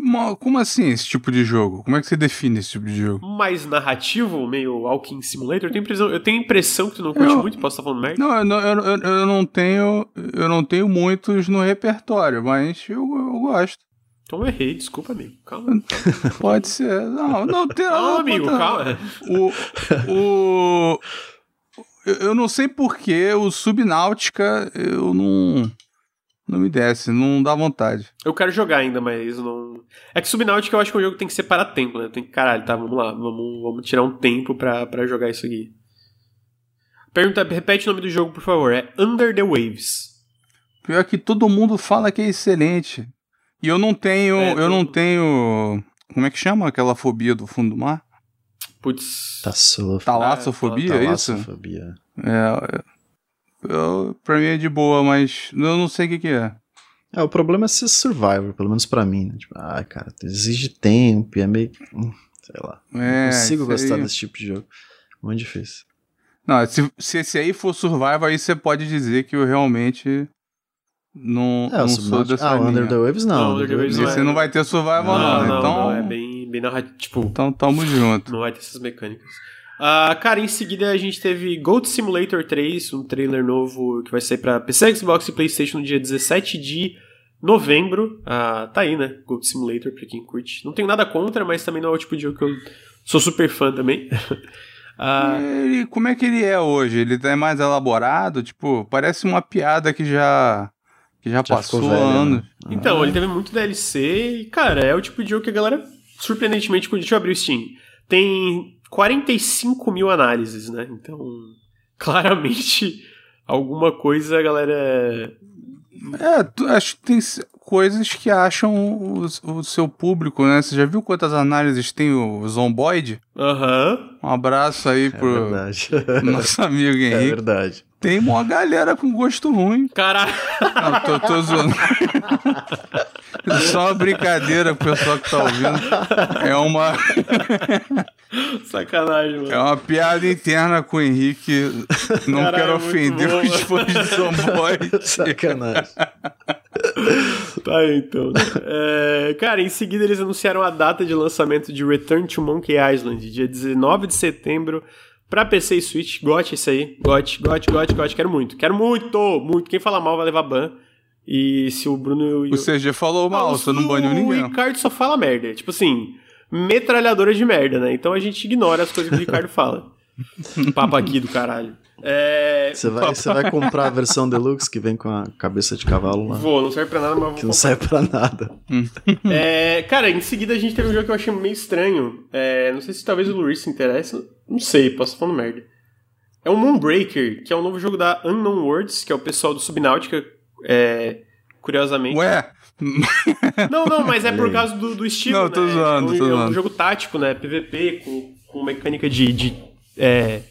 Mo- Como assim esse tipo de jogo? Como é que você define esse tipo de jogo? Mais narrativo, meio Walking Simulator? Eu tenho impressão, eu tenho impressão que tu não curte Eu- muito, posso estar falando merda? Não, eu não, eu, eu- eu não tenho. Eu não tenho muitos no repertório, mas eu, eu gosto. Então eu errei, desculpa, amigo. Calma. Pode ser. Não, não tem. Não, amigo, calma. O. o eu- eu não sei porquê, o Subnáutica eu não. Não me desce, não dá vontade. Eu quero jogar ainda, mas não. É que Subnautica eu acho que é um jogo que tem que ser para tempo, né? Tem que, caralho, tá, vamos lá, vamos, vamos tirar um tempo pra, pra jogar isso aqui. Pergunta, repete o nome do jogo, por favor. É Under the Waves. Pior que todo mundo fala que é excelente. E eu não tenho. É, eu não tenho. Como é que chama aquela fobia do fundo do mar? Putz. Tasso- Talassofobia, é isso? Talassofobia. É. Eu, pra mim é de boa, mas eu não sei o que, que é. É, o problema é ser survivor, pelo menos pra mim, né? Tipo, ai, cara, exige tempo e é meio. hum, Sei lá. É, não consigo gostar aí. desse tipo de jogo. Muito difícil. Não, se, se esse aí for Survival, aí você pode dizer que eu realmente não, É, não sou dessa Ah, o linha. Under the Waves não. Não, Under Under the Waves Esse não é. não vai ter Survival, não. não, não, então, não, é bem, bem narrativo. Tipo, então tamo junto. não vai ter essas mecânicas. Ah, cara, em seguida a gente teve Goat Simulator 3, um trailer novo que vai sair pra PC, Xbox e PlayStation no dia 17 de novembro. Ah, tá aí, né? Goat Simulator, pra quem curte. Não tenho nada contra, mas também não é o tipo de jogo que eu sou super fã também. Ah, Ele, como é que ele é hoje? Ele é mais elaborado? Tipo, parece uma piada que já, que já, Já passou velho, anos. né? Então, ele teve muito DLC e, cara, é o tipo de jogo que a galera surpreendentemente curte. Deixa eu abrir o Steam. Tem 45 mil análises, né? Então, claramente, alguma coisa a galera. É, tu- acho que tem coisas que acham o, o seu público, né? Você já viu quantas análises tem o Zomboid? Aham. Um abraço aí É pro verdade. nosso amigo é Henrique. verdade. Tem uma galera com gosto ruim. Caralho. Não, tô, tô zoando. Só uma brincadeira pro pessoal que tá ouvindo. É uma, Sacanagem, mano. é uma piada interna com o Henrique. Não Caralho, quero é ofender bom, os fãs de Zomboid. Sacanagem. Tá aí, então. É, cara, em seguida eles anunciaram a data de lançamento de Return to Monkey Island, dia 19 de setembro, pra PC e Switch. Gote isso aí. Gote, gote, gote, gote. Quero muito. Quero muito, muito. Quem fala mal vai levar ban. E se o Bruno e O CG falou mal, Ah, você não baniu O ninguém. Ricardo só fala merda. Tipo assim, metralhadora de merda, né? Então a gente ignora as coisas que o Ricardo fala. Papo aqui do caralho. É. Você vai, você vai comprar a versão deluxe que vem com a cabeça de cavalo lá. Vou, não serve pra nada, mas vou Que não serve pra nada. É, cara, em seguida a gente teve um jogo que eu achei meio estranho. É, não sei se talvez o Luiz se interessa. Não sei, posso estar falando merda. É o Moonbreaker, que é um novo jogo da Unknown Worlds, que é o pessoal do Subnautica, é, curiosamente. Ué, Não, não, mas é por causa do, do estilo, Não, tô né? zoando, é um, tô é um zoando. jogo tático, né? PVP, com, com mecânica de... de é,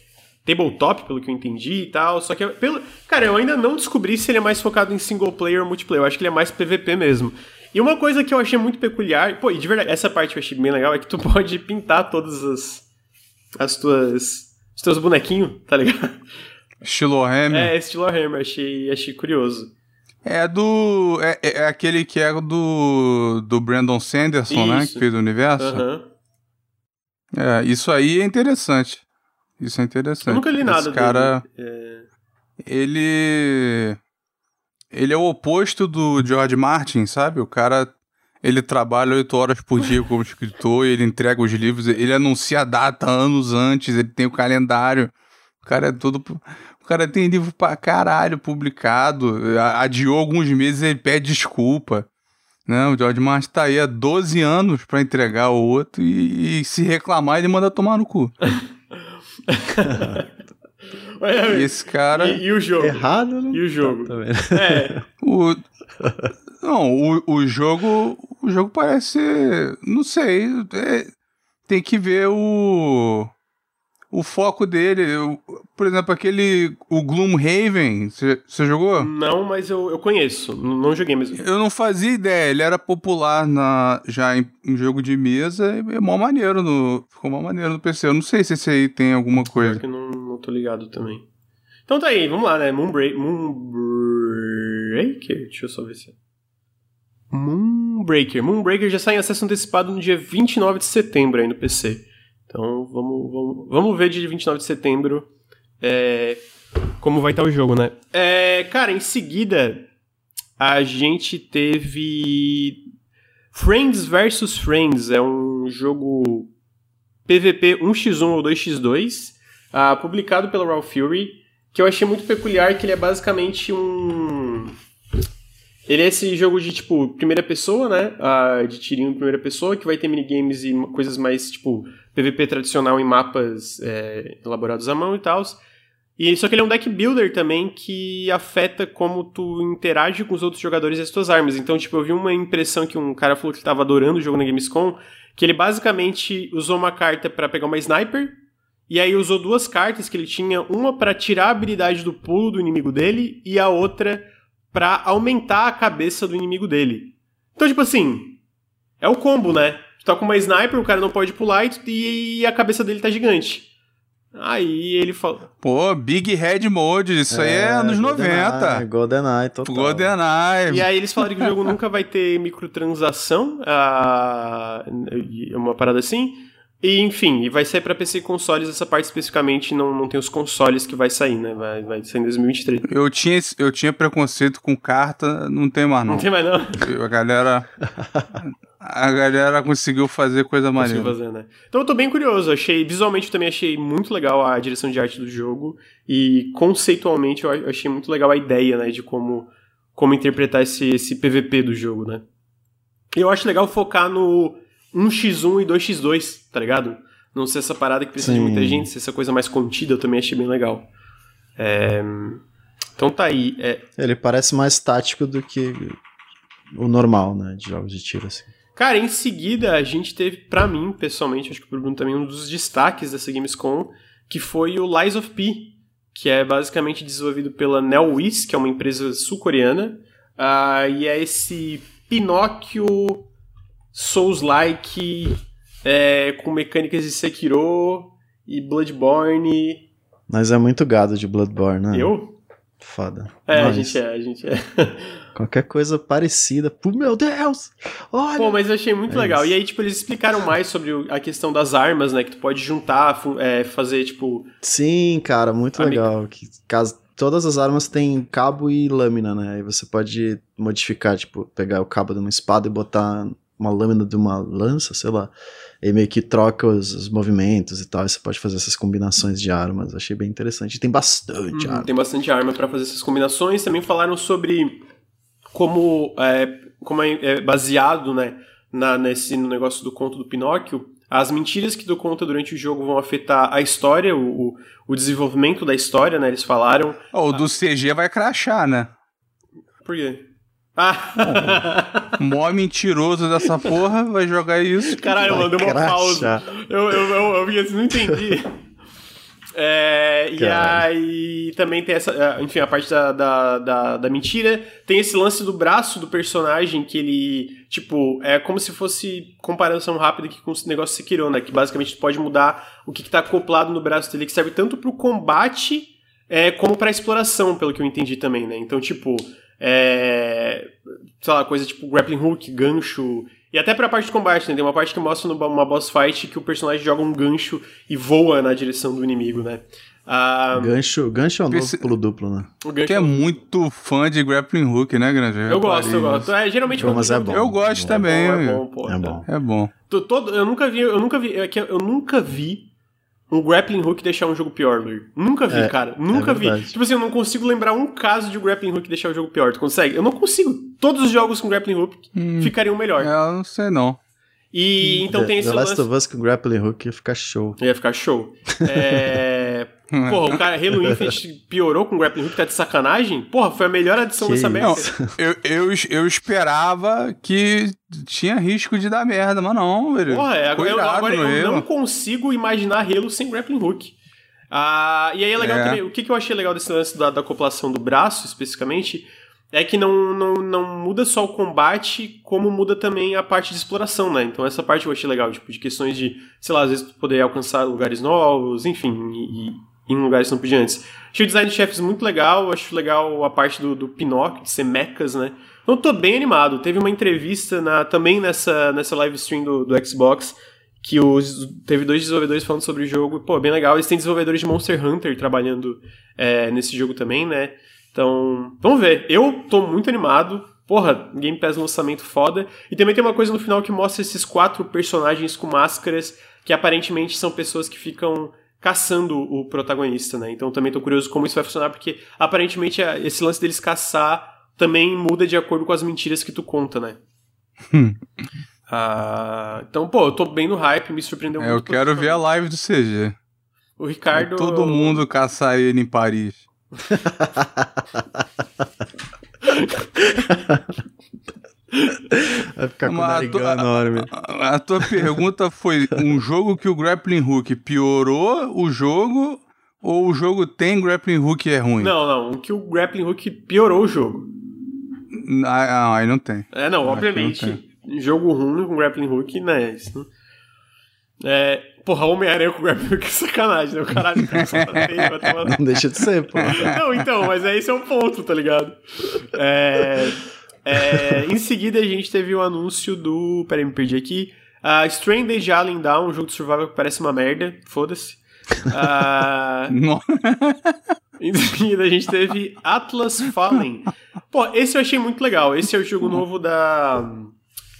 tabletop, pelo que eu entendi e tal. Só que, eu- pelo, cara, eu ainda não descobri se ele é mais focado em single player ou multiplayer. Eu acho que ele é mais PVP mesmo. E uma coisa que eu achei muito peculiar, pô, e de verdade, essa parte eu achei bem legal, é que tu pode pintar todas as, as tuas, os teus bonequinhos, tá ligado? Estilo Hammer. É, estilo Hammer, achei, achei curioso. É do. É, é aquele que é do. Do Brandon Sanderson, né? Isso. Que fez o universo. Aham. É, isso aí é interessante. Isso é interessante. Eu nunca li nada Esse cara, dele. É, ele. Ele é o oposto do George Martin, sabe? O cara. Ele trabalha oito horas por dia como escritor, ele entrega os livros, ele anuncia a data anos antes, ele tem o calendário. O cara é todo. O cara tem livro pra caralho publicado. Adiou alguns meses ele pede desculpa. Não, o George Martin tá aí há 12 anos pra entregar o outro e, e se reclamar ele manda tomar no cu. E esse cara. E, e o jogo? Errado, não E o jogo? Tá vendo? É, O... Não, o, o jogo. O jogo parece. Não sei. é- tem que ver o. O foco dele. O- por exemplo, aquele. O Gloomhaven. Você jogou? não, mas eu, eu conheço. Não joguei mesmo. Eu não fazia ideia. Ele era popular na, já em, em jogo de mesa e é mó maneiro no. Ficou mó maneiro no PC. Eu não sei se esse aí tem alguma coisa. que eu não, não tô ligado também. Então tá aí, vamos lá, né? Moonbreak, Moonbreaker? Deixa eu só ver se... é. Moonbreaker. Moonbreaker já sai em acesso antecipado no dia 29 de setembro aí no PC. Então vamos, vamos, vamos ver dia 29 de setembro é, como vai estar o jogo, né? É, cara, em seguida a gente teve Friends vs Friends. É um jogo PVP 1x1 ou 2x2, ah, publicado pela Raw Fury, que eu achei muito peculiar, que ele é basicamente um... Ele é esse jogo de, tipo, primeira pessoa, né? Ah, de tirinho em primeira pessoa, que vai ter minigames e coisas mais, tipo, PVP tradicional em mapas é, elaborados à mão e tal. E só que ele é um deck builder também que afeta como tu interage com os outros jogadores e as tuas armas. Então, tipo, eu vi uma impressão que um cara falou que tava adorando o jogo na Gamescom, que ele basicamente usou uma carta pra pegar uma sniper, e aí usou duas cartas que ele tinha, uma pra tirar a habilidade do pulo do inimigo dele e a outra pra aumentar a cabeça do inimigo dele. Então, tipo assim, é o combo, né? Tá com uma sniper, o cara não pode pular e, tu- e a cabeça dele tá gigante. Aí ele falou. Pô, Big Head Mode. Isso aí é anos 90. GoldenEye, total. GoldenEye. E aí eles falaram que o jogo nunca vai ter microtransação, ah, e uma parada assim. E enfim, e vai sair pra PC e consoles, essa parte especificamente não, não tem os consoles que vai sair, né? Vai, vai sair em 2023. Eu tinha, eu tinha preconceito com carta, não tem mais não. Não tem mais não. A galera. A galera conseguiu fazer coisa maneira. fazer, né? Então eu tô bem curioso, achei, visualmente também achei muito legal a direção de arte do jogo e conceitualmente eu achei muito legal a ideia, né, de como, como interpretar esse, esse PVP do jogo, né? E eu acho legal focar no 1x1 e 2x2, tá ligado? Não ser essa parada que precisa de Sim. muita gente, ser essa coisa mais contida, eu também achei bem legal. É, Então tá aí. É, Ele parece mais tático do que o normal, né? De jogos de tiro, assim. Cara, em seguida a gente teve, pra mim, pessoalmente, acho que pro Bruno também, um dos destaques dessa Gamescom, que foi o Lies of P, que é basicamente desenvolvido pela NeoWiz, que é uma empresa sul-coreana, ah, e é esse Pinóquio Souls-like, é, com mecânicas de Sekiro e Bloodborne. Mas é muito gado de Bloodborne, né? Eu? Foda. É, a gente é, a gente é. Qualquer coisa parecida. Pô, meu Deus! Olha! Pô, mas eu achei muito É legal. isso. E aí, tipo, eles explicaram mais sobre a questão das armas, né? Que tu pode juntar, é, fazer, tipo, Sim, cara, muito legal. Que, caso, todas as armas têm cabo e lâmina, né? Aí você pode modificar, tipo, pegar o cabo de uma espada e botar uma lâmina de uma lança, sei lá. E meio que troca os, os movimentos e tal. E você pode fazer essas combinações de armas. Achei bem interessante. E tem bastante Uhum, arma. Tem bastante arma pra fazer essas combinações. Também falaram sobre como é, como é é baseado né, na, nesse no negócio do conto do Pinóquio. As mentiras que tu conta durante o jogo vão afetar a história, o, o, o desenvolvimento da história, né? Eles falaram. Ó, o do CG vai crachar, né? Por quê? Ah! O mó mentiroso dessa porra vai jogar isso. Caralho, mano, deu uma pausa. Eu, eu, eu, eu, assim, não entendi. É, e aí também tem essa. é, Enfim, a parte da, da, da, da mentira. Tem esse lance do braço do personagem que ele. Tipo, é como se fosse comparação rápida aqui com esse negócio Sekiro, né? Que basicamente tu pode mudar o que, que tá acoplado no braço dele, que serve tanto pro combate é, como pra exploração, pelo que eu entendi também, né? Então, tipo. É, sei lá, coisa tipo grappling hook, gancho. E até pra parte de combate, né? Tem uma parte que mostra numa boss fight que o personagem joga um gancho e voa na direção do inimigo, né? Ah, Gancho, gancho é um novo pulo duplo, né? o gancho Que é muito fã de grappling hook, né, Grande? Eu gosto, eu gosto. É, geralmente Pô, mas é bom. Eu gosto É também. É bom, pô. É bom. É bom. Tô- todo- eu nunca vi, eu nunca vi, é eu nunca vi um grappling hook deixar um jogo pior, Luir. Nunca vi, É, cara. Nunca vi. verdade. Tipo assim, eu não consigo lembrar um caso de um grappling hook deixar o jogo pior. Tu consegue? Eu não consigo. Todos os jogos com grappling hook ficariam melhor. É, eu não sei não. E então The, tem esse The Last lance. of Us com grappling hook ia ficar show. Ia ficar show. É... Porra, o cara Halo Infinite piorou com grappling hook, tá de sacanagem? Porra, foi a melhor adição Que dessa merda. Eu, eu, eu esperava que tinha risco de dar merda, mas não, velho. Porra, é, agora, eu, agora eu não consigo imaginar Halo sem grappling hook. Ah, e aí é legal É. também, o que, que eu achei legal desse lance da, da acoplação do braço, especificamente, é que não, não, não muda só o combate, como muda também a parte de exploração, né? Então essa parte eu achei legal, tipo, de questões de, sei lá, às vezes poder alcançar lugares novos, enfim, e em lugares não podia antes. Achei o design de chefes muito legal, acho legal a parte do, do Pinóquio, de ser mechas, né? Então tô bem animado. Teve uma entrevista na, também nessa, nessa live stream do, do Xbox, que os, teve dois desenvolvedores falando sobre o jogo. Pô, bem legal. Eles têm desenvolvedores de Monster Hunter trabalhando é, nesse jogo também, né? Então, vamos ver. Eu tô muito animado. Porra, Game Pass lançamento foda. E também tem uma coisa no final que mostra esses quatro personagens com máscaras que aparentemente são pessoas que ficam caçando o protagonista, né? Então também tô curioso como isso vai funcionar, porque aparentemente a- esse lance deles caçar também muda de acordo com as mentiras que tu conta, né? Hum. Ah, então, pô, eu tô bem no hype, me surpreendeu É, muito. eu quero ver a live do CG. O Ricardo. Todo mundo caçar ele em Paris. Vai ficar com o Mas narigão a- enorme. A, a tua pergunta foi um jogo que o grappling hook piorou o jogo ou o jogo tem grappling hook e é ruim? Não, não, o que o grappling hook piorou o jogo. Ah, ah, aí não tem. É, não, Ah, obviamente, não jogo ruim com grappling hook, né? Isso não... É, porra, Homem-Aranha com grappling hook é sacanagem, né? O caralho, cara, só tá feio, tomar Não deixa de ser, pô. Não, então, mas é esse é o ponto, tá ligado? É, é, em seguida a gente teve o anúncio do. Peraí, me perdi aqui. Uh, Stranded Alien Down, um jogo de survival que parece uma merda, foda-se. Não. em seguida a gente teve Atlas Fallen. Pô, esse eu achei muito legal. Esse é o jogo novo da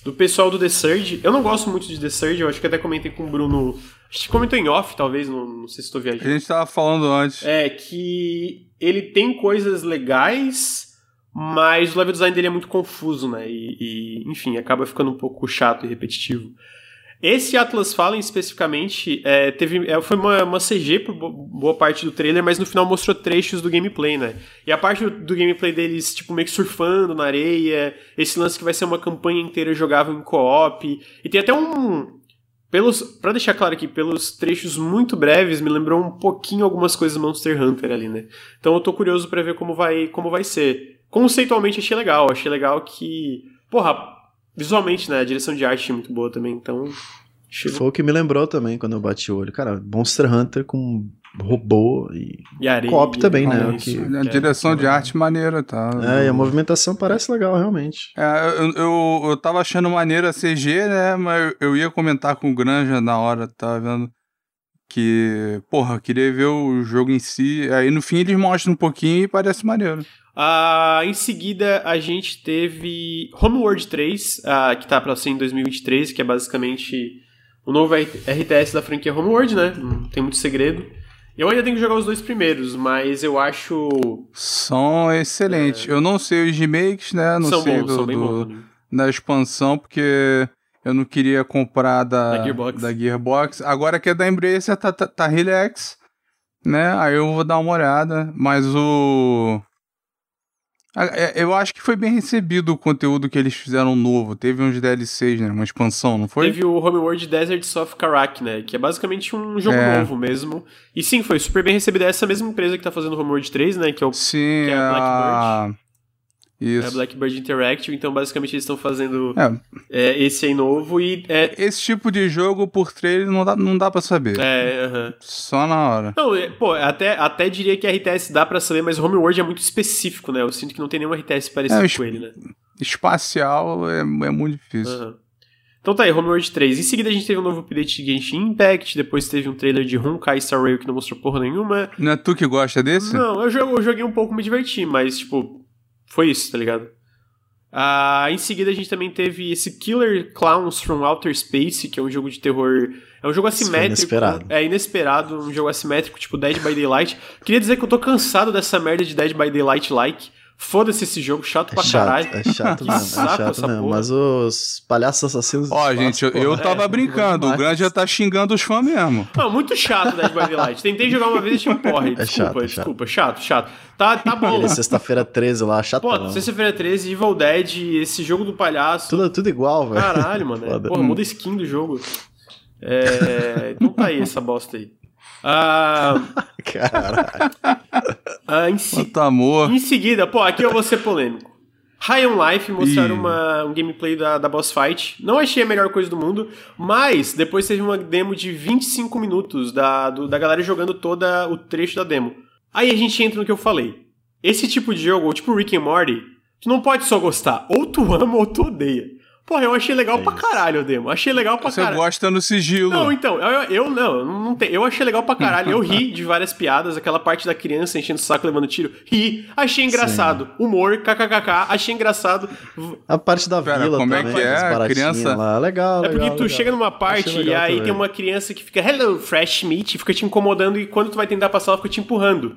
do pessoal do The Surge. Eu não gosto muito de The Surge, eu acho que até comentei com o Bruno. Acho que comentou em off, talvez, não, não sei se estou A viajando. gente tava falando antes. É que ele tem coisas legais, mas o level design dele é muito confuso, né? E, e, enfim, acaba ficando um pouco chato e repetitivo. Esse Atlas Fallen, especificamente, é, teve, é, foi uma, uma CG por bo- boa parte do trailer, mas no final mostrou trechos do gameplay, né? E a parte do, do gameplay deles, tipo, meio que surfando na areia, esse lance que vai ser uma campanha inteira jogável em co-op, e tem até um, pelos, pra deixar claro aqui, pelos trechos muito breves, me lembrou um pouquinho algumas coisas do Monster Hunter ali, né? Então eu tô curioso pra ver como vai, como vai ser. Conceitualmente achei legal, achei legal que, porra, visualmente, né, a direção de arte é muito boa também, então achei Foi o que me lembrou também quando eu bati o olho. Cara, Monster Hunter com robô e. e areia, co-op também, né, ah, que- A é, direção que de é- arte maneira, tá? É, e a movimentação parece legal, realmente. É, eu, eu, eu tava achando maneira a CG, né? Mas eu ia comentar com o Granja na hora, tava vendo que, porra, eu queria ver o jogo em si. Aí no fim eles mostram um pouquinho e parece maneiro. Ah, em seguida, a gente teve Homeworld 3, ah, que tá pra ser em 2023, que é basicamente o novo RTS da franquia Homeworld, né? Não tem muito segredo. Eu ainda tenho que jogar os dois primeiros, mas eu acho. São excelentes. Eu não sei os remakes, né? Não É. são sei bons, do, são bem do- bons. né? da expansão, porque eu não queria comprar da, Da Gearbox. da Gearbox. Agora que é da Embracer, tá, tá, tá relax, né? Aí eu vou dar uma olhada. Mas o. É, eu acho que foi bem recebido o conteúdo que eles fizeram novo. Teve uns DLCs, né? Uma expansão, não foi? Teve o Homeworld Deserts of Karak, né? Que é basicamente um jogo é. novo mesmo. E sim, foi super bem recebido. É essa mesma empresa que tá fazendo o Homeworld 3, né? Que é o sim, que é a Blackbird. Isso. É a Blackbird Interactive, então basicamente eles estão fazendo é. É, esse aí novo e... É... Esse tipo de jogo por trailer não dá, não dá pra saber. É, uh -huh. Só na hora. Não, é, pô, até, até diria que RTS dá pra saber, mas Homeworld é muito específico, né? Eu sinto que não tem nenhum RTS parecido é, com ele, né? Espacial é, é muito difícil. Uh -huh. Então tá aí, Homeworld 3. Em seguida a gente teve um novo update de Genshin Impact, depois teve um trailer de Honkai Star Rail que não mostrou porra nenhuma. Não é tu que gosta desse? Não, eu, eu joguei um pouco, me diverti, mas, tipo, foi isso, tá ligado? Uh, em seguida a gente também teve esse Killer Clowns from Outer Space, que é um jogo de terror. É um jogo assimétrico. Inesperado. É inesperado, um jogo assimétrico, tipo Dead by Daylight. Queria dizer que eu tô cansado dessa merda de Dead by Daylight like. Foda-se esse jogo, chato é pra chato, caralho. É chato mesmo, é chato mesmo. Mas os palhaços assassinos. Ó, gente, eu, eu tava é, brincando. O Grande já tá xingando os fãs mesmo. Não, muito chato Dead by Daylight. Tentei jogar uma vez e tinha um porre. Desculpa, é chato, desculpa. Chato, chato. Tá, tá bom. Sexta-feira 13 lá, chato. Pô, sexta-feira 13, Evil Dead, esse jogo do palhaço. Tudo, tudo igual, velho. Caralho, mano. É, Pô, muda a skin do jogo. É. Então tá aí essa bosta aí. Ah, Caralho. Ah, em, se... amor. em seguida, pô, aqui eu vou ser polêmico. High on Life mostraram uma, um gameplay da, da boss fight. Não achei a melhor coisa do mundo, mas depois teve uma demo de 25 minutos da, do, da galera jogando toda o trecho da demo. Aí a gente entra no que eu falei. Esse tipo de jogo, tipo Rick and Morty, tu não pode só gostar. Ou tu ama ou tu odeia. Porra, eu achei legal é pra caralho o demo. Achei legal pra Você caralho. Você gosta no sigilo. Não, então, eu, eu não, não tem, eu achei legal pra caralho. Eu ri de várias piadas, aquela parte da criança enchendo o saco levando tiro. Ri, achei engraçado. Sim. Humor, kkkk, achei engraçado. A parte da Pera, vila como também, é que é? A criança lá. Legal, É porque legal, tu legal. chega numa parte e aí também. tem uma criança que fica hello, fresh meat, fica te incomodando e quando tu vai tentar passar ela fica te empurrando.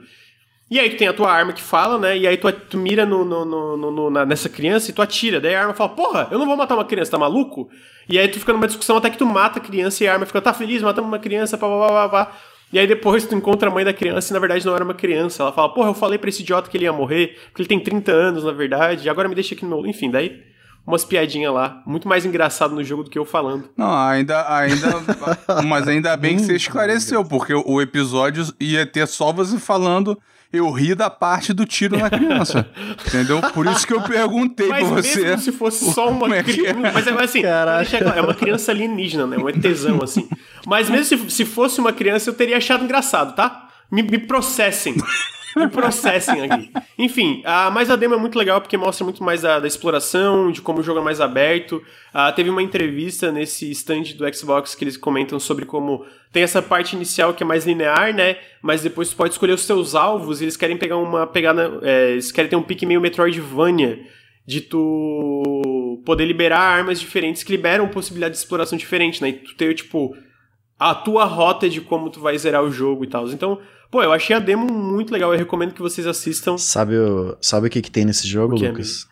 E aí tu tem a tua arma que fala, né? E aí tu, tu mira no, no, no, no na, nessa criança e tu atira. Daí a arma fala, porra, eu não vou matar uma criança, tá maluco? E aí tu fica numa discussão até que tu mata a criança e a arma fica, tá feliz, matamos uma criança, pá, pá, pá, pá. E aí depois tu encontra a mãe da criança e na verdade não era uma criança. Ela fala, porra, eu falei pra esse idiota que ele ia morrer, porque ele tem 30 anos, na verdade, e agora me deixa aqui no meu... Enfim, daí umas piadinhas lá. Muito mais engraçado no jogo do que eu falando. Não, ainda. ainda mas ainda bem que você esclareceu, porque o episódio ia ter só você falando eu ri da parte do tiro na criança. entendeu? Por isso que eu perguntei mas pra você. Mesmo se fosse só uma é criança. É? Mas é assim, é uma criança alienígena, né? Um ETzão, assim. Mas mesmo se, se fosse uma criança, eu teria achado engraçado, tá? Me, me processem. Me processem aqui. Enfim, a, mas a demo é muito legal porque mostra muito mais da, da exploração, de como o jogo é mais aberto. Uh, teve uma entrevista nesse stand do Xbox que eles comentam sobre como tem essa parte inicial que é mais linear, né? Mas depois tu pode escolher os seus alvos e eles querem pegar uma pegada. É, eles querem ter um pique meio Metroidvania de tu poder liberar armas diferentes que liberam possibilidade de exploração diferente, né? E tu ter, tipo, a tua rota de como tu vai zerar o jogo e tal. Então, Pô, eu achei a demo muito legal. Eu recomendo que vocês assistam. Sabe o, sabe o que, que tem nesse jogo, Lucas?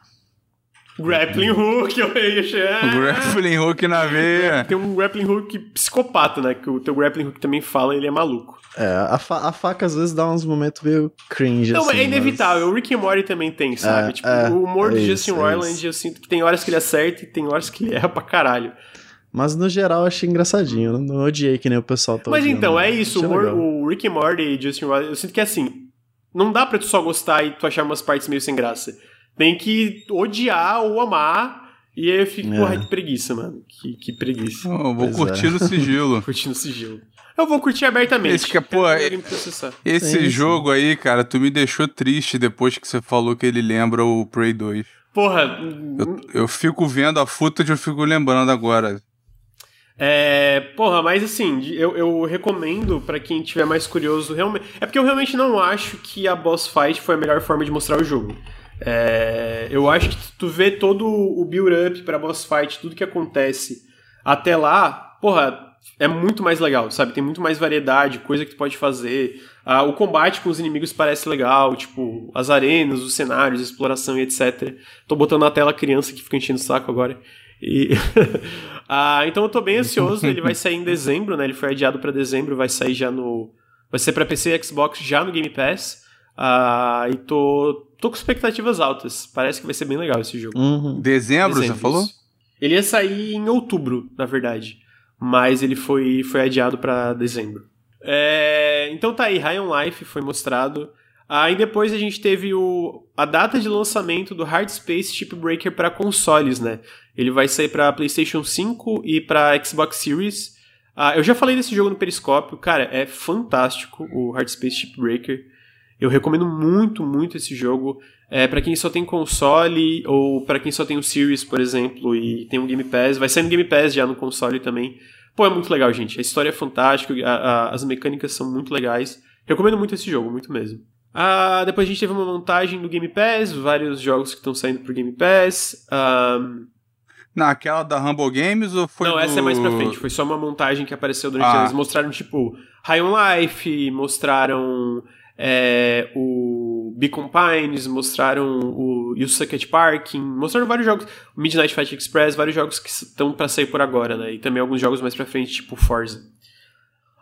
Grappling Hook, eu ia Grappling Hook na veia. Tem um Grappling Hook psicopata, né? Que o teu Grappling Hook também fala, ele é maluco. É, a, fa a faca às vezes dá uns momentos meio cringe, Não, assim, é inevitável. Mas... O Rick and Morty também tem, sabe? É, tipo, é, o humor é do isso, Justin é Roiland, eu sinto que tem horas que ele acerta e tem horas que ele erra pra caralho. Mas no geral eu achei engraçadinho. Não, não odiei que nem o pessoal tá Mas odiando, então, é achei isso. O, o Rick and Morty e Justin Roiland, eu sinto que é assim. Não dá pra tu só gostar e tu achar umas partes meio sem graça. Tem que odiar ou amar. E aí eu fico, É. porra, que preguiça, mano. Que, que preguiça. Eu vou Pois curtir é. no sigilo. Curtindo sigilo. Eu vou curtir abertamente. Esse que é, pô, é- processar. Esse Sim, sim. jogo aí, cara, tu me deixou triste depois que você falou que ele lembra o Prey 2. Porra, Eu, eu fico vendo a footage e eu fico lembrando agora. É, porra, mas assim, eu, eu recomendo pra quem tiver mais curioso, realmente. É porque eu realmente não acho que a boss fight foi a melhor forma de mostrar o jogo. É, eu acho que tu vê todo o build-up pra boss fight, tudo que acontece até lá, porra, é muito mais legal, sabe? Tem muito mais variedade, coisa que tu pode fazer. Ah, o combate com os inimigos parece legal, tipo, as arenas, os cenários, exploração e etc. Tô botando na tela a criança que fica enchendo o saco agora. E ah, então eu tô bem ansioso, ele vai sair em dezembro, né? Ele foi adiado pra dezembro, vai sair já no vai ser pra PC e Xbox já no Game Pass. Ah, e tô, tô com expectativas altas. Parece que vai ser bem legal esse jogo. Uhum. Dezembro, Dezembro, você falou? Ele ia sair em outubro, na verdade. Mas ele foi, foi adiado pra dezembro. É, então tá aí, High on Life foi mostrado. Aí depois a gente teve o, a data de lançamento do Hard Space Chip Breaker para consoles, né? Ele vai sair para PlayStation 5 e para Xbox Series. Ah, eu já falei desse jogo no Periscópio, cara, é fantástico o Hard Space Chip Breaker. Eu recomendo muito, muito esse jogo. É, para quem só tem console ou para quem só tem o Series, por exemplo, e tem um Game Pass, vai sair no Game Pass já no console também. Pô, é muito legal, gente. A história é fantástica, a- a- as mecânicas são muito legais. Recomendo muito esse jogo, muito mesmo. Ah, depois a gente teve uma montagem do Game Pass, vários jogos que estão saindo pro Game Pass. Ah, Naquela da Humble Games ou foi não, do... essa é mais pra frente. Foi só uma montagem que apareceu durante Ah. Eles mostraram, tipo, High on Life, mostraram é, o Beacon Pines, mostraram o You Suck at Parking, mostraram vários jogos. Midnight Fight Express, vários jogos que estão pra sair por agora, né? E também alguns jogos mais pra frente, tipo Forza.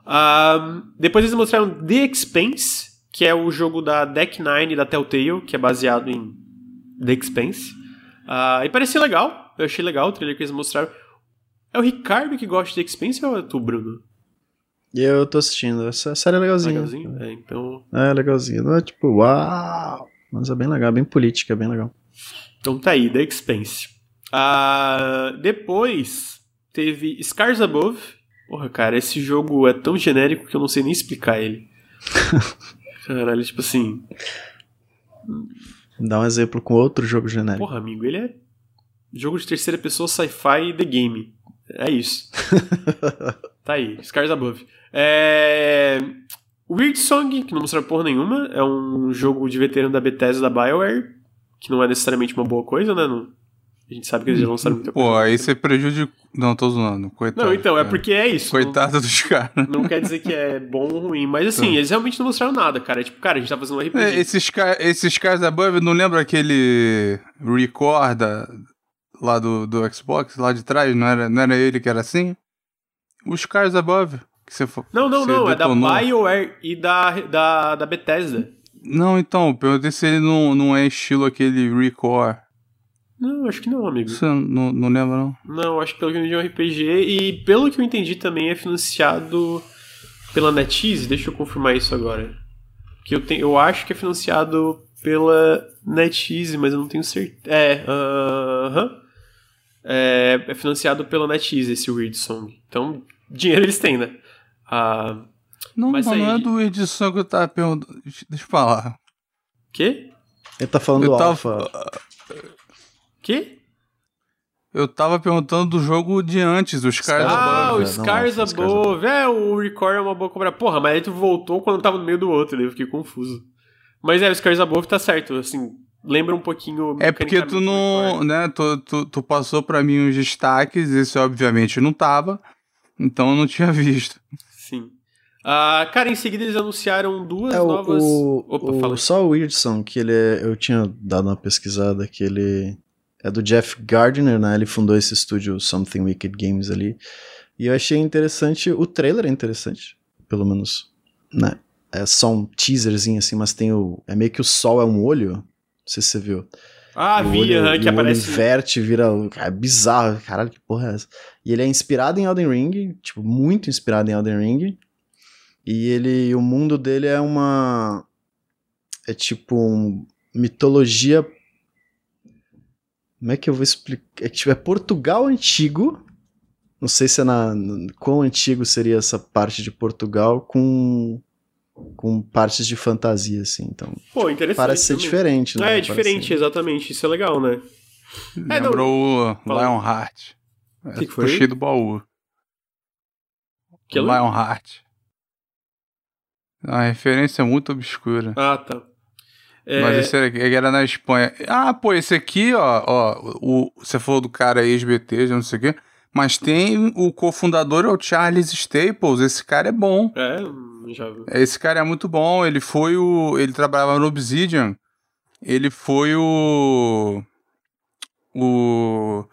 Ah, depois eles mostraram The Expense, que é o jogo da Deck Nine da Telltale, que é baseado em The Expense. Ah, e parecia legal. Eu achei legal o trailer que eles mostraram. É o Ricardo que gosta de The Expense ou é tu, Bruno? Eu tô assistindo. Essa série é legalzinha. Legalzinho? É, então. É, legalzinha. Não é tipo, uau! Mas é bem legal, bem política, é bem legal. Então tá aí, The Expense. Ah, depois teve Scars Above. Porra, cara, esse jogo é tão genérico que eu não sei nem explicar ele. Caralho, tipo assim. Dá um exemplo com outro jogo genérico. Porra, amigo, ele é jogo de terceira pessoa sci-fi The Game. É isso. tá aí, Scars Above. É... Weird Song, que não mostrou porra nenhuma, é um jogo de veterano da Bethesda da BioWare, que não é necessariamente uma boa coisa, né? Não- A gente sabe que eles já lançaram muita coisa. Pô, aí você prejudica... Não, tô zoando. Coitado. Não, então, é cara. porque é isso. Não- Coitado dos caras. Não, quer dizer que é bom ou ruim, mas assim, eles realmente não mostraram nada, cara. É tipo, cara, a gente tá fazendo um RPG. É, esses, ca- esses caras above, não lembra aquele record da- lá do, do Xbox, lá de trás? Não era, não era ele que era assim? Os caras above. Que você, fo- Não, não, não, é da detonou. BioWare e da, da, da Bethesda. Não, então, perguntei se ele não, não é estilo aquele record. Não, acho que não, amigo. Você não, não lembra, não? Não, acho que pelo que eu entendi é um RPG e pelo que eu entendi também é financiado pela NetEase. Deixa eu confirmar isso agora. Que eu, tenho, eu acho que é financiado pela NetEase, mas eu não tenho certeza. É, aham. É, é financiado pela NetEase esse Weird Song. Então, dinheiro eles têm, né? Ah, Não, Mas não, aí- não é do edição que eu tava perguntando. Deixa eu falar. quê? Ele tá falando Eu do tava- Alpha. Quê? Eu tava perguntando do jogo de antes, os caras Ah, above. o não, Scars Scars Above. É, o Record é uma boa cobra. Porra, mas aí tu voltou quando tava no meio do outro, daí eu fiquei confuso. Mas é, o Scars Above tá certo, assim, lembra um pouquinho. É porque tu não, né, tu, tu, tu passou pra mim os destaques, esse obviamente não tava, então eu não tinha visto. Sim. Ah, cara, em seguida eles anunciaram duas É o, novas. o, Opa, o- só o Weirdson, que ele é, eu tinha dado uma pesquisada que ele é do Jeff Gardner, né? Ele fundou esse estúdio Something Wicked Games ali. E eu achei interessante, o trailer é interessante, pelo menos, né? É só um teaserzinho assim, mas tem o é meio que o sol é um olho, não sei se você viu. Ah, o vi, olho, que o olho aparece. inverte, vira. É bizarro. Caralho, que porra é essa? E ele é inspirado em Elden Ring, tipo, muito inspirado em Elden Ring. E ele. O mundo dele é uma. É tipo um, mitologia. Como é que eu vou explicar? É, tipo, é Portugal antigo. Não sei se é na. Quão antigo seria essa parte de Portugal com. Com partes de fantasia, assim. Então, Pô, interessante. parece ser diferente, né? É, é diferente, exatamente. Isso é legal, né? É, não- Lembrou o Fala. Lionheart. Que que foi? Puxei do baú. Que ela- Lionheart. A referência é muito obscura. Ah, tá. É, Mas esse era, era na Espanha. Ah, pô, esse aqui, ó, ó, o, você falou do cara ex-BT, já não sei o quê. Mas tem o cofundador, é o Charles Staples. Esse cara é bom. É, já vi. Esse cara é muito bom. Ele foi o. Ele trabalhava no Obsidian. Ele foi o. O.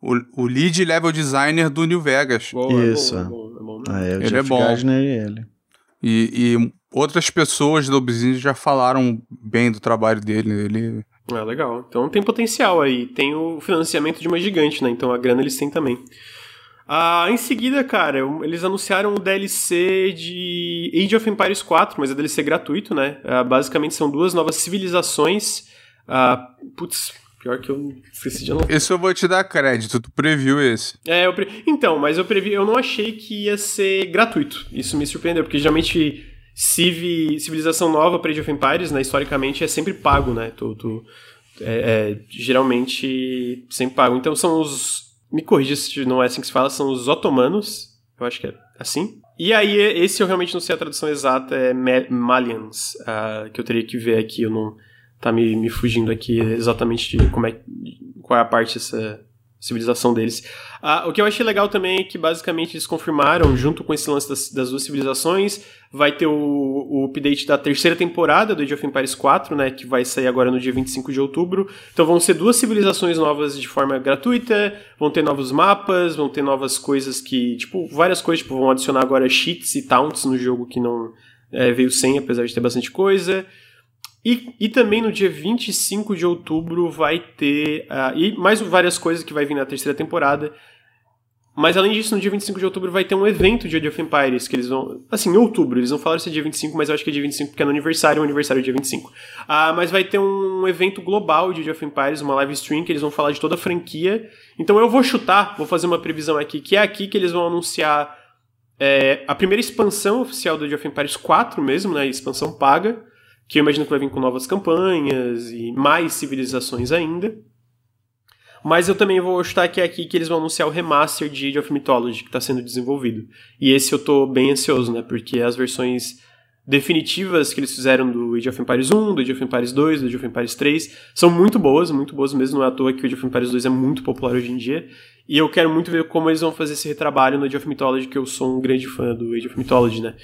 O, o lead level designer do New Vegas. Bom, é Isso, bom, é. é bom, é bom, né? Ah, é, o Ele é bom. Gardner e ele. E, e, outras pessoas do Obsidian já falaram bem do trabalho dele. Ele... Ah, legal. Então tem potencial aí. Tem o financiamento de uma gigante, né? Então a grana eles têm também. Ah, em seguida, cara, eles anunciaram o DLC de Age of Empires 4, mas é DLC gratuito, né? Ah, basicamente são duas novas civilizações. Ah, putz, pior que eu esqueci de anotar. Esse eu vou te dar crédito, tu previu esse. É, pre... então, mas eu previ, eu não achei que ia ser gratuito. Isso me surpreendeu, porque geralmente Civ, civilização nova para Age of Empires, né, historicamente é sempre pago, né? Tu, tu é, é, geralmente sempre pago. Então são os me corrija se não é assim que se fala, são os otomanos, eu acho que é assim. E aí, esse eu realmente não sei a tradução exata, é Malians, uh, que eu teria que ver aqui, eu não tá me, me fugindo aqui exatamente de como é, qual é a parte dessa, civilização deles. Ah, o que eu achei legal também é que basicamente eles confirmaram, junto com esse lance das, das duas civilizações, vai ter o, o, update da terceira temporada do Age of Empires 4, né, que vai sair agora no dia 25 de outubro. Então vão ser duas civilizações novas de forma gratuita, vão ter novos mapas, vão ter novas coisas que, tipo, várias coisas, tipo, vão adicionar agora cheats e taunts no jogo que não é, veio sem, apesar de ter bastante coisa. E, e também no dia 25 de outubro vai ter. Uh, e mais várias coisas que vai vir na terceira temporada. Mas além disso, no dia 25 de outubro vai ter um evento de Age of Empires, que eles vão. Assim, em outubro, eles não falaram se é dia 25, mas eu acho que é dia 25 porque é no aniversário, o aniversário é dia 25. Ah, mas vai ter um evento global de Age of Empires, uma live stream, que eles vão falar de toda a franquia. Então eu vou chutar, vou fazer uma previsão aqui, que é aqui que eles vão anunciar é, a primeira expansão oficial do Age of Empires 4 mesmo, né? Expansão paga que eu imagino que vai vir com novas campanhas e mais civilizações ainda. Mas eu também vou que é aqui que eles vão anunciar o remaster de Age of Mythology, que está sendo desenvolvido. E esse eu tô bem ansioso, né? Porque as versões definitivas que eles fizeram do Age of Empires 1, do Age of Empires 2, do Age of Empires 3, são muito boas, muito boas mesmo, não é à toa que o Age of Empires 2 é muito popular hoje em dia. E eu quero muito ver como eles vão fazer esse retrabalho no Age of Mythology, que eu sou um grande fã do Age of Mythology, né?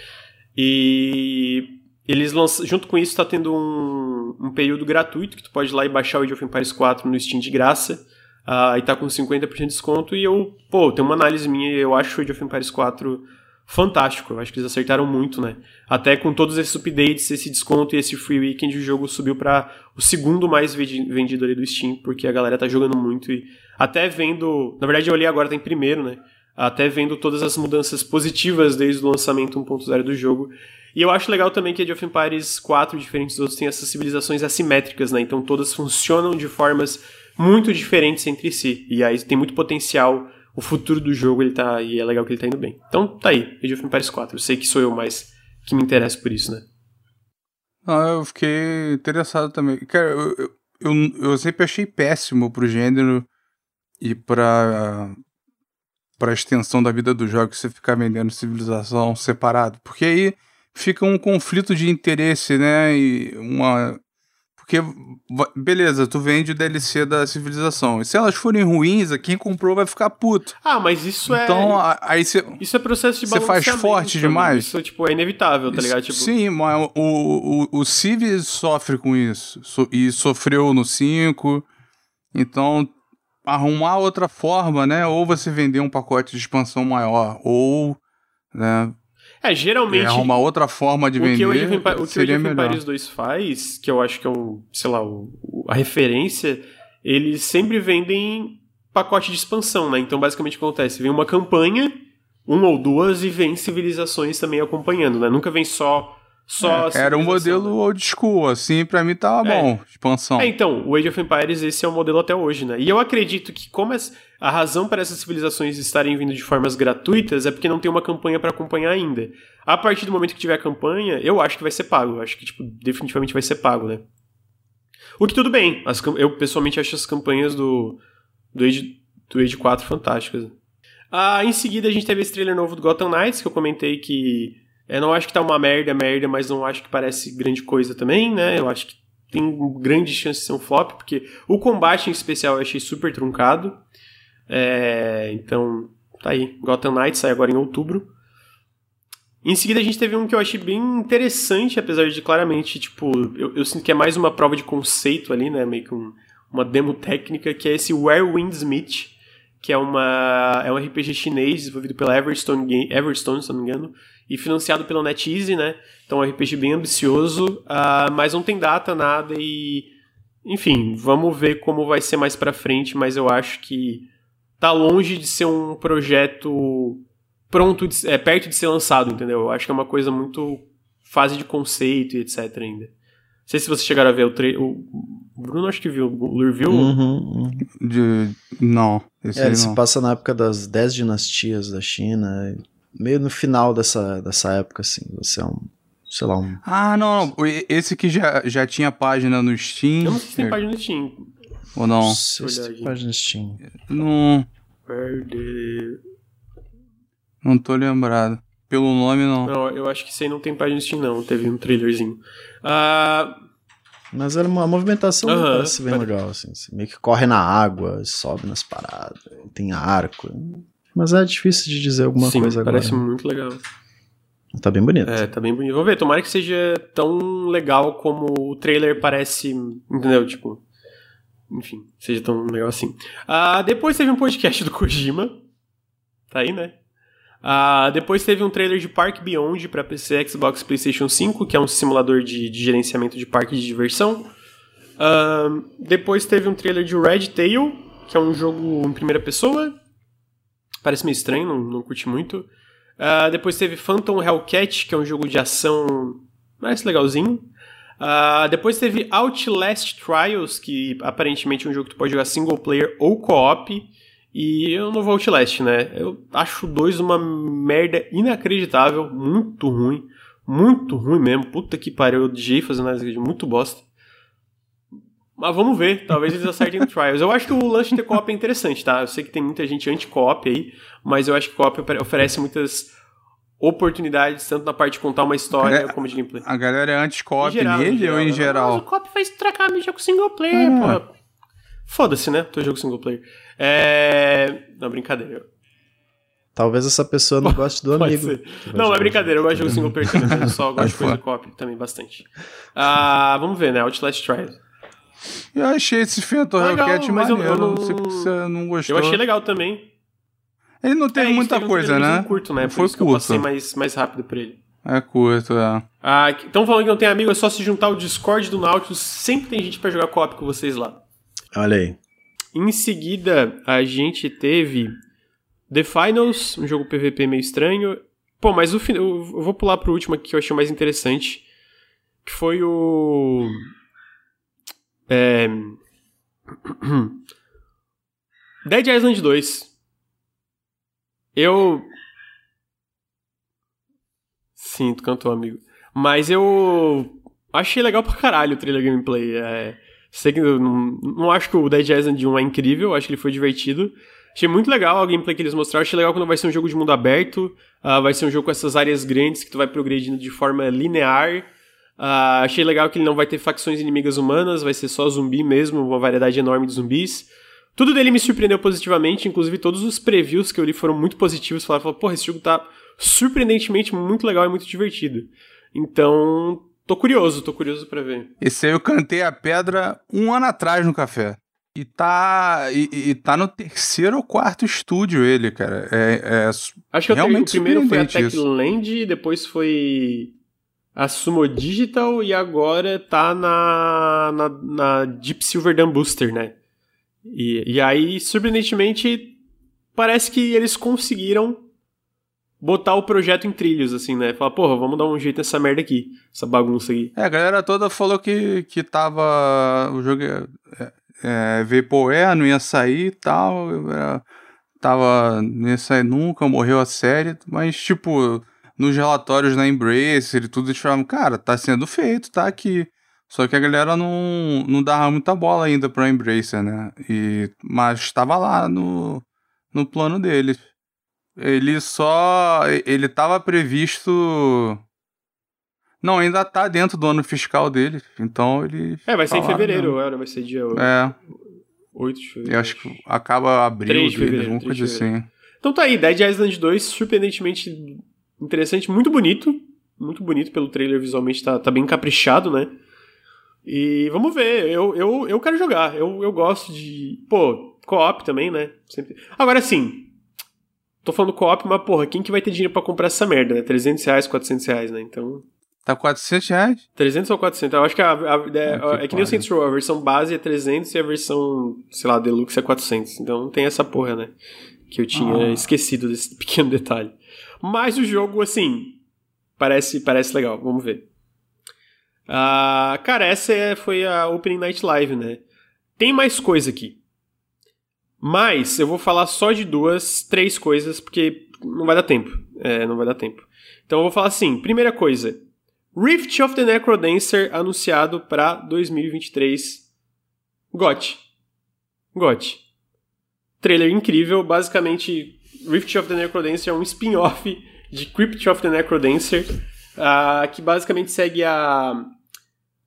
E eles lançam, junto com isso, está tendo um, um, período gratuito que tu pode ir lá e baixar o Age of Empires 4 no Steam de graça. Uh, e tá com 50% de desconto. E eu, pô, tem uma análise minha, eu acho o Age of Empires 4 fantástico. Eu acho que eles acertaram muito, né? Até com todos esses updates, esse desconto e esse free weekend, o jogo subiu para o segundo mais vendido ali do Steam, porque a galera tá jogando muito e até vendo. Na verdade, eu olhei agora, tá em primeiro, né? Até vendo todas as mudanças positivas desde o lançamento 1.0 do jogo. E eu acho legal também que Age of Empires 4, diferentes dos outros, tem essas civilizações assimétricas, né? Então todas funcionam de formas muito diferentes entre si. E aí tem muito potencial. O futuro do jogo, ele tá. E é legal que ele tá indo bem. Então tá aí, Age of Empires 4. Eu sei que sou eu mais que me interesso por isso, né? Ah, eu fiquei interessado também. Cara, eu, eu, eu, sempre achei péssimo pro gênero e pra, pra extensão da vida do jogo você ficar vendendo civilização separado. Porque aí fica um conflito de interesse, né? E uma. Porque, beleza, tu vende o DLC da civilização. E se elas forem ruins, quem comprou vai ficar puto. Ah, mas isso é. Então, aí você. Isso é processo de Você faz forte demais. Isso, tipo, é inevitável, tá ligado? Tipo... Sim, mas o, o, o Civ sofre com isso. So, e sofreu no 5. Então, arrumar outra forma, né? Ou você vender um pacote de expansão maior, ou. Né, é, geralmente. É uma outra forma de vender. Que o o que o Empires 2 faz, que eu acho que é o, sei lá, o, a referência, eles sempre vendem pacote de expansão, né? Então, basicamente, o que acontece? Vem uma campanha, uma ou duas, e vem civilizações também acompanhando, né? Nunca vem só só é, era um modelo né? old school, assim, para mim tava é. bom, expansão. É, então, o Age of Empires, esse é o modelo até hoje, né? E eu acredito que como a razão para essas civilizações estarem vindo de formas gratuitas é porque não tem uma campanha para acompanhar ainda. A partir do momento que tiver a campanha, eu acho que vai ser pago. Eu acho que, tipo, definitivamente vai ser pago, né? O que tudo bem. As, eu, pessoalmente, acho as campanhas do, do, Age, do Age 4 fantásticas. Ah, em seguida, a gente teve esse trailer novo do Gotham Knights, que eu comentei que eu não acho que tá uma merda, merda, mas não acho que parece grande coisa também, né? Eu acho que tem grande chance de ser um flop, porque o combate em especial eu achei super truncado. É, então, tá aí. Gotham Knights sai agora em outubro. Em seguida a gente teve um que eu achei bem interessante, apesar de claramente, tipo, eu, eu sinto que é mais uma prova de conceito ali, né? Meio que um, uma demo técnica, que é esse Where Wind Smith, que é, uma, é um RPG chinês desenvolvido pela Everstone, Everstone, se não me engano, e financiado pela NetEase, né? Então é um RPG bem ambicioso, uh, mas não tem data, nada e enfim, vamos ver como vai ser mais para frente, mas eu acho que tá longe de ser um projeto pronto, de, é, perto de ser lançado, entendeu? Eu acho que é uma coisa muito fase de conceito e etc ainda. Não sei se vocês chegaram a ver o trailer. O Bruno acho que viu. O Lur viu? Uhum, uhum. De... Não. Esse é, ele não. se passa na época das dez dinastias da China. Meio no final dessa, dessa época, assim. Você é um. Sei lá, um. Ah, não, não. Esse que já, já tinha página no Steam. Eu não sei se tem página no Steam. Ou não? Se tem página no Steam. Não. Perder. Não tô lembrado. Pelo nome, não. Não, eu acho que isso aí não tem página no Steam, não. Teve um trailerzinho. Ah. Mas era uma movimentação uhum, parece bem legal, assim. Você meio que corre na água, sobe nas paradas, tem arco. Mas é difícil de dizer alguma Sim, coisa parece agora. parece muito legal. Tá bem bonito. É, tá bem bonito. Vamos ver, tomara que seja tão legal como o trailer parece, entendeu? Tipo, enfim, seja tão legal assim. Ah, depois teve um podcast do Kojima. Tá aí, né? Uh, depois teve um trailer de Park Beyond para PC, Xbox PlayStation 5, que é um simulador de, de gerenciamento de parques de diversão. Uh, depois teve um trailer de Red Tail, que é um jogo em primeira pessoa. Parece meio estranho, não, não curti muito. Uh, depois teve Phantom Hellcat, que é um jogo de ação mais legalzinho. depois teve Outlast Trials, que aparentemente é um jogo que tu pode jogar single player ou co-op. E eu não vou Outlast, né? Eu acho o 2 uma merda inacreditável, muito ruim. Muito ruim mesmo. Puta que pariu, eu odiei fazer análise de muito bosta. Mas vamos ver, talvez eles acertem no Trials. Eu acho que o lance de ter co-op é interessante, tá? Eu sei que tem muita gente anti-co-op aí, mas eu acho que co-op oferece muitas oportunidades, tanto na parte de contar uma história galera, como de gameplay. A galera é anti-co-op nele geral, ou em geral? Mas o co-op faz trocar mídia com single player, ah. pô. Foda-se, né? Teu jogo single player. É. Não, brincadeira. Talvez essa pessoa não goste do amigo. Não, é brincadeira, eu gosto de jogo single player também, mas eu só gosto de coisa de copy também bastante. Ah, vamos ver, né? Outlast Trials. Eu achei esse Phantom Hellcat maneiro, eu, eu não... não sei porque você não gostou. Eu achei legal também. Ele não tem é, muita coisa, um né? curto, né? Por Foi isso curto. que eu passei mais, mais rápido pra ele. É curto, é. Ah, então falando que não tem amigo, é só se juntar ao Discord do Nautilus. Sempre tem gente para jogar co-op com vocês lá. Olha aí. Em seguida, a gente teve The Finals, um jogo PVP meio estranho. Pô, mas o eu vou pular pro último aqui que eu achei mais interessante, que foi o é... Dead Island 2. Eu Sim, tu cantou, amigo. Mas eu achei legal pra caralho o trailer gameplay. É... Sei que não, não acho que o Dead Island 1 é incrível, acho que ele foi divertido. Achei muito legal a gameplay que eles mostraram. Achei legal quando vai ser um jogo de mundo aberto. Uh, vai ser um jogo com essas áreas grandes que tu vai progredindo de forma linear. Uh, achei legal que ele não vai ter facções inimigas humanas, vai ser só zumbi mesmo, uma variedade enorme de zumbis. Tudo dele me surpreendeu positivamente, inclusive todos os previews que eu li foram muito positivos. Falaram, porra, esse jogo tá surpreendentemente muito legal e muito divertido. Então, Tô curioso, tô curioso para ver. Esse aí eu cantei a pedra um ano atrás no café. E tá, e, e tá no terceiro ou quarto estúdio ele, cara. É, é Acho que realmente o primeiro foi a Techland, depois foi a Sumo Digital e agora tá na, na, na Deep Silver Dam Booster, né? E, e aí, surpreendentemente, parece que eles conseguiram botar o projeto em trilhos, assim, né? Falar, porra, vamos dar um jeito nessa merda aqui, essa bagunça aqui. É, a galera toda falou que, que tava. O jogo é, é, Vaporware, não ia sair e tal. É, tava. Não ia sair nunca, morreu a série, mas, tipo, nos relatórios da Embracer e tudo, eles falavam, cara, tá sendo feito, tá aqui. Só que a galera não, não dava muita bola ainda pra Embracer, né? E, mas estava lá no, no plano deles. Ele só. Ele estava previsto. Não, ainda tá dentro do ano fiscal dele. Então ele. É, vai ser em fevereiro, era, vai ser dia é. 8 de fevereiro. Eu acho que acaba abril 3 de fevereiro, alguma coisa assim. Então tá aí, Dead Island 2, surpreendentemente interessante, muito bonito. Muito bonito pelo trailer, visualmente tá, tá bem caprichado, né? E vamos ver, eu, eu, eu quero jogar. Eu, eu gosto de. Pô, co-op também, né? Sempre. Agora sim, Tô falando co-op, mas porra, quem que vai ter dinheiro pra comprar essa merda, né? 300 reais, 400 reais, né? Então. Tá 400 reais? 300 ou 400? Eu acho que, a, a, é, Ah, que é que nem o. Saints Row, a versão base é 300 e a versão, sei lá, Deluxe é 400. Então tem essa porra, né? Que eu tinha Ah. esquecido desse pequeno detalhe. Mas o jogo, assim, parece, parece legal. Vamos ver. Ah, cara, essa é- foi a Opening Night Live, né? Tem mais coisa aqui. Mas eu vou falar só de duas, três coisas, porque não vai dar tempo. É, não vai dar tempo. Então eu vou falar assim: primeira coisa, Rift of the Necrodancer anunciado pra 2023. GOT. GOT. Trailer incrível, basicamente Rift of the Necrodancer é um spin-off de Crypt of the Necrodancer, ah, que basicamente segue a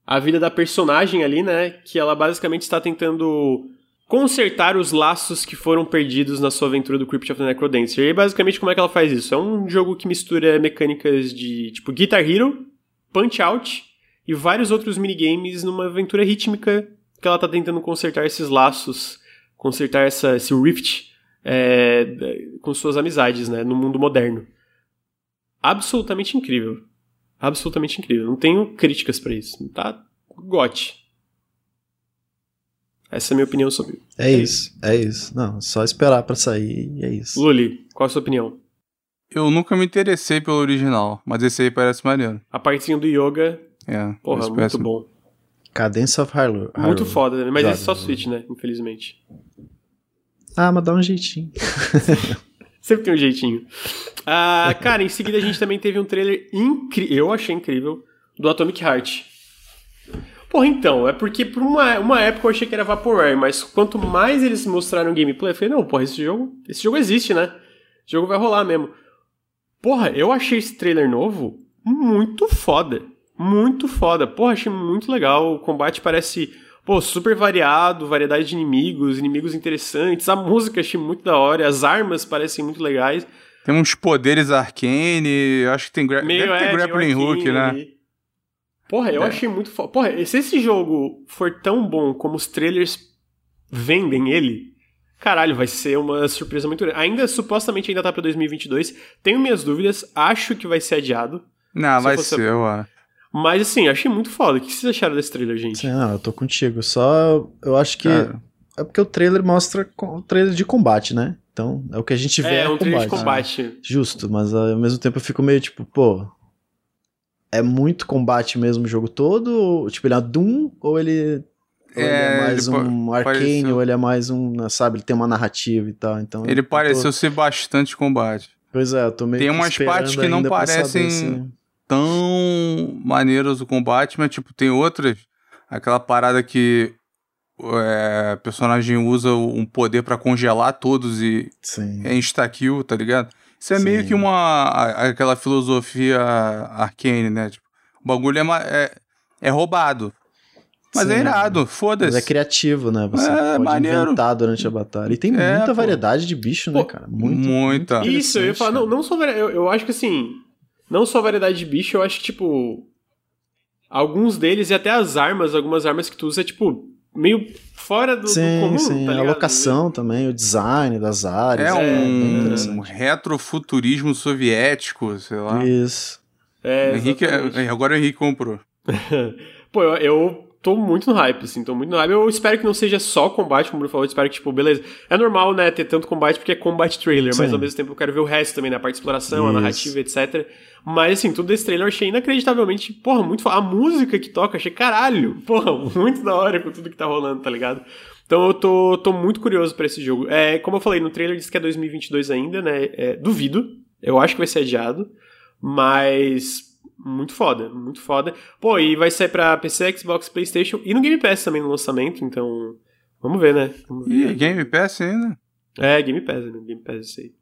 a vida da personagem ali, né, que ela basicamente está tentando consertar os laços que foram perdidos na sua aventura do Crypt of the Necrodancer. E basicamente, como é que ela faz isso? É um jogo que mistura mecânicas de, tipo, Guitar Hero, Punch-Out e vários outros minigames numa aventura rítmica que ela tá tentando consertar esses laços, consertar essa, esse rift é, com suas amizades, né, no mundo moderno. Absolutamente incrível. Absolutamente incrível. Não tenho críticas pra isso. Tá gote. Essa é a minha opinião sobre. É isso, é isso. Não, só esperar pra sair e é isso. Luli, qual a sua opinião? Eu nunca me interessei pelo original, mas esse aí parece maneiro. A partezinha do yoga, É, porra, muito parece- bom. Cadence of Hyrule. Muito foda, né? Mas esse é só. Switch, né? Infelizmente. Ah, mas dá um jeitinho. Sempre tem um jeitinho. Ah, cara, em seguida a gente também teve um trailer incrível, eu achei incrível, do Atomic Heart. Porra, então, é porque por uma, uma época eu achei que era Vaporware, mas quanto mais eles mostraram gameplay, eu falei, não, porra, esse jogo, esse jogo existe, né? Esse jogo vai rolar mesmo. Porra, eu achei esse trailer novo muito foda. Muito foda. Porra, achei muito legal. O combate parece, pô, super variado, variedade de inimigos, inimigos interessantes. A música achei muito da hora, as armas parecem muito legais. Tem uns poderes arcane, acho que tem, gra Meio deve ter é, grappling hook, né? ali. Porra, eu É. achei muito foda. Porra, se esse jogo for tão bom como os trailers vendem ele, caralho, vai ser uma surpresa muito grande. Ainda, supostamente, ainda tá pra 2022. Tenho minhas dúvidas, acho que vai ser adiado. Não, Se vai fosse- ser, eu acho. Mas, assim, achei muito foda. O que vocês acharam desse trailer, gente? Sim, não, eu tô contigo. Só eu acho que. Cara. É porque o trailer mostra o trailer de combate, né? Então, é o que a gente vê. É, É, um trailer de combate. combate. Justo, mas ao mesmo tempo eu fico meio tipo, pô. É muito combate mesmo o jogo todo? Ou, tipo, ele é Doom ou ele. Ou ele é É, mais ele um arcane, pareceu- ou ele é mais um, sabe, ele tem uma narrativa e tal, então... Ele eu tô- pareceu ser bastante combate. Pois é, eu tô meio Tem umas partes que não pra saber parecem- se- Tão maneiras o combate, mas tipo, tem outras. Aquela parada que é, o personagem usa um poder pra congelar todos e Sim. é insta-kill, tá ligado? Isso é meio Sim. que uma. a- aquela filosofia arcane, né? Tipo, o bagulho é, é, é roubado. Mas Sim. é irado, Mas foda-se. é criativo, né? Você É, pode maneiro. inventar durante a batalha. E tem É, muita pô. variedade de bicho, né, cara? Muito, muita. muito Isso, eu ia falar, não, não só vari- eu, eu acho que assim, não só variedade de bicho, eu acho que, tipo, alguns deles e até as armas, algumas armas que tu usa, é, tipo, meio fora do, do Sim, comum, sim. tá a locação também, o design das áreas. É bem um interessante. retrofuturismo soviético, sei lá. Isso. É, Henrique, exatamente. agora o Henrique comprou. Pô, eu, eu tô muito no hype, assim, tô muito no hype. Eu espero que não seja só combate, como o Bruno falou, eu espero que, tipo, beleza. É normal, né, ter tanto combate porque é combate trailer, mas Sim. ao mesmo tempo eu quero ver o resto também, né, a parte de exploração, a Isso. narrativa, etc. Mas, assim, tudo desse trailer eu achei inacreditavelmente, porra, muito. A música que toca, achei caralho, porra, muito da hora com tudo que tá rolando, tá ligado? Então eu tô, tô muito curioso pra esse jogo. É, como eu falei, no trailer diz que é 2022 ainda, né, é, duvido. Eu acho que vai ser adiado, mas muito foda, muito foda. Pô, e vai sair pra PC, Xbox, PlayStation e no Game Pass também no lançamento, então vamos ver, né? Vamos ver. Ih, Game Pass ainda? É, Game Pass, né? Game Pass isso aí.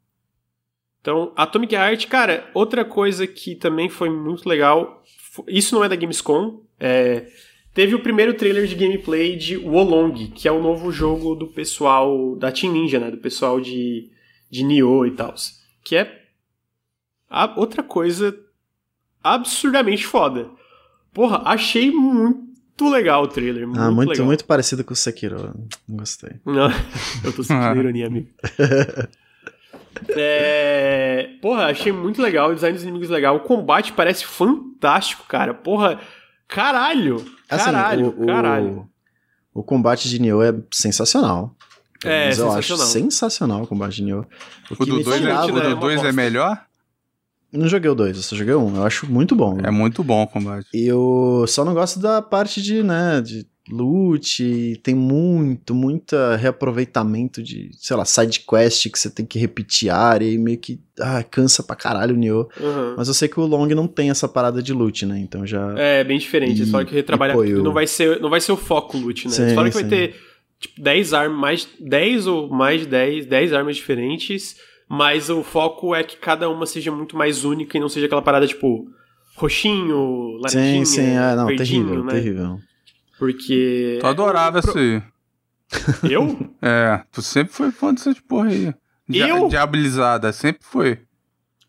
Então, Atomic Heart, cara, outra coisa que também foi muito legal, isso não é da Gamescom, é, teve o primeiro trailer de gameplay de Wolong, que é o novo jogo do pessoal da Team Ninja, né? Do pessoal de, de Nioh e tal. Que é outra coisa absurdamente foda. Porra, achei muito legal o trailer. Muito Ah, muito, legal. muito parecido com o Sekiro. Não gostei. Não, eu tô sentindo ironia, amigo. É... Porra, achei muito legal, o design dos inimigos legal. O combate parece fantástico, cara. Porra, caralho. Assim, Caralho, o, caralho. O, o combate de Nioh é sensacional. É, Mas eu acho sensacional. sensacional o combate de Nioh. O que do me 2 é, o é melhor? Não joguei o 2, eu só joguei um. Eu acho muito bom. É muito bom o combate. E eu só não gosto da parte de, né, de loot, tem muito, muita reaproveitamento de, sei lá, side quest que você tem que repetir área e meio que, ah, cansa pra caralho o Nioh. Uhum. Mas eu sei que o Long não tem essa parada de loot, né, então já... É, bem diferente. E- falam que retrabalhar tudo não vai ser, não vai ser o foco loot, né? Sim, falam que vai ter tipo 10 armas, mais 10 ou mais de 10, 10 armas diferentes, mas o foco é que cada uma seja muito mais única e não seja aquela parada tipo roxinho, laranjinha, Sim, sim, é, não, verdinho, terrível, né? terrível. Porque Tu adorava Pro- isso aí. Eu? É, tu sempre foi fã dessas porra aí. Dia- Eu? Diabilizada, sempre foi.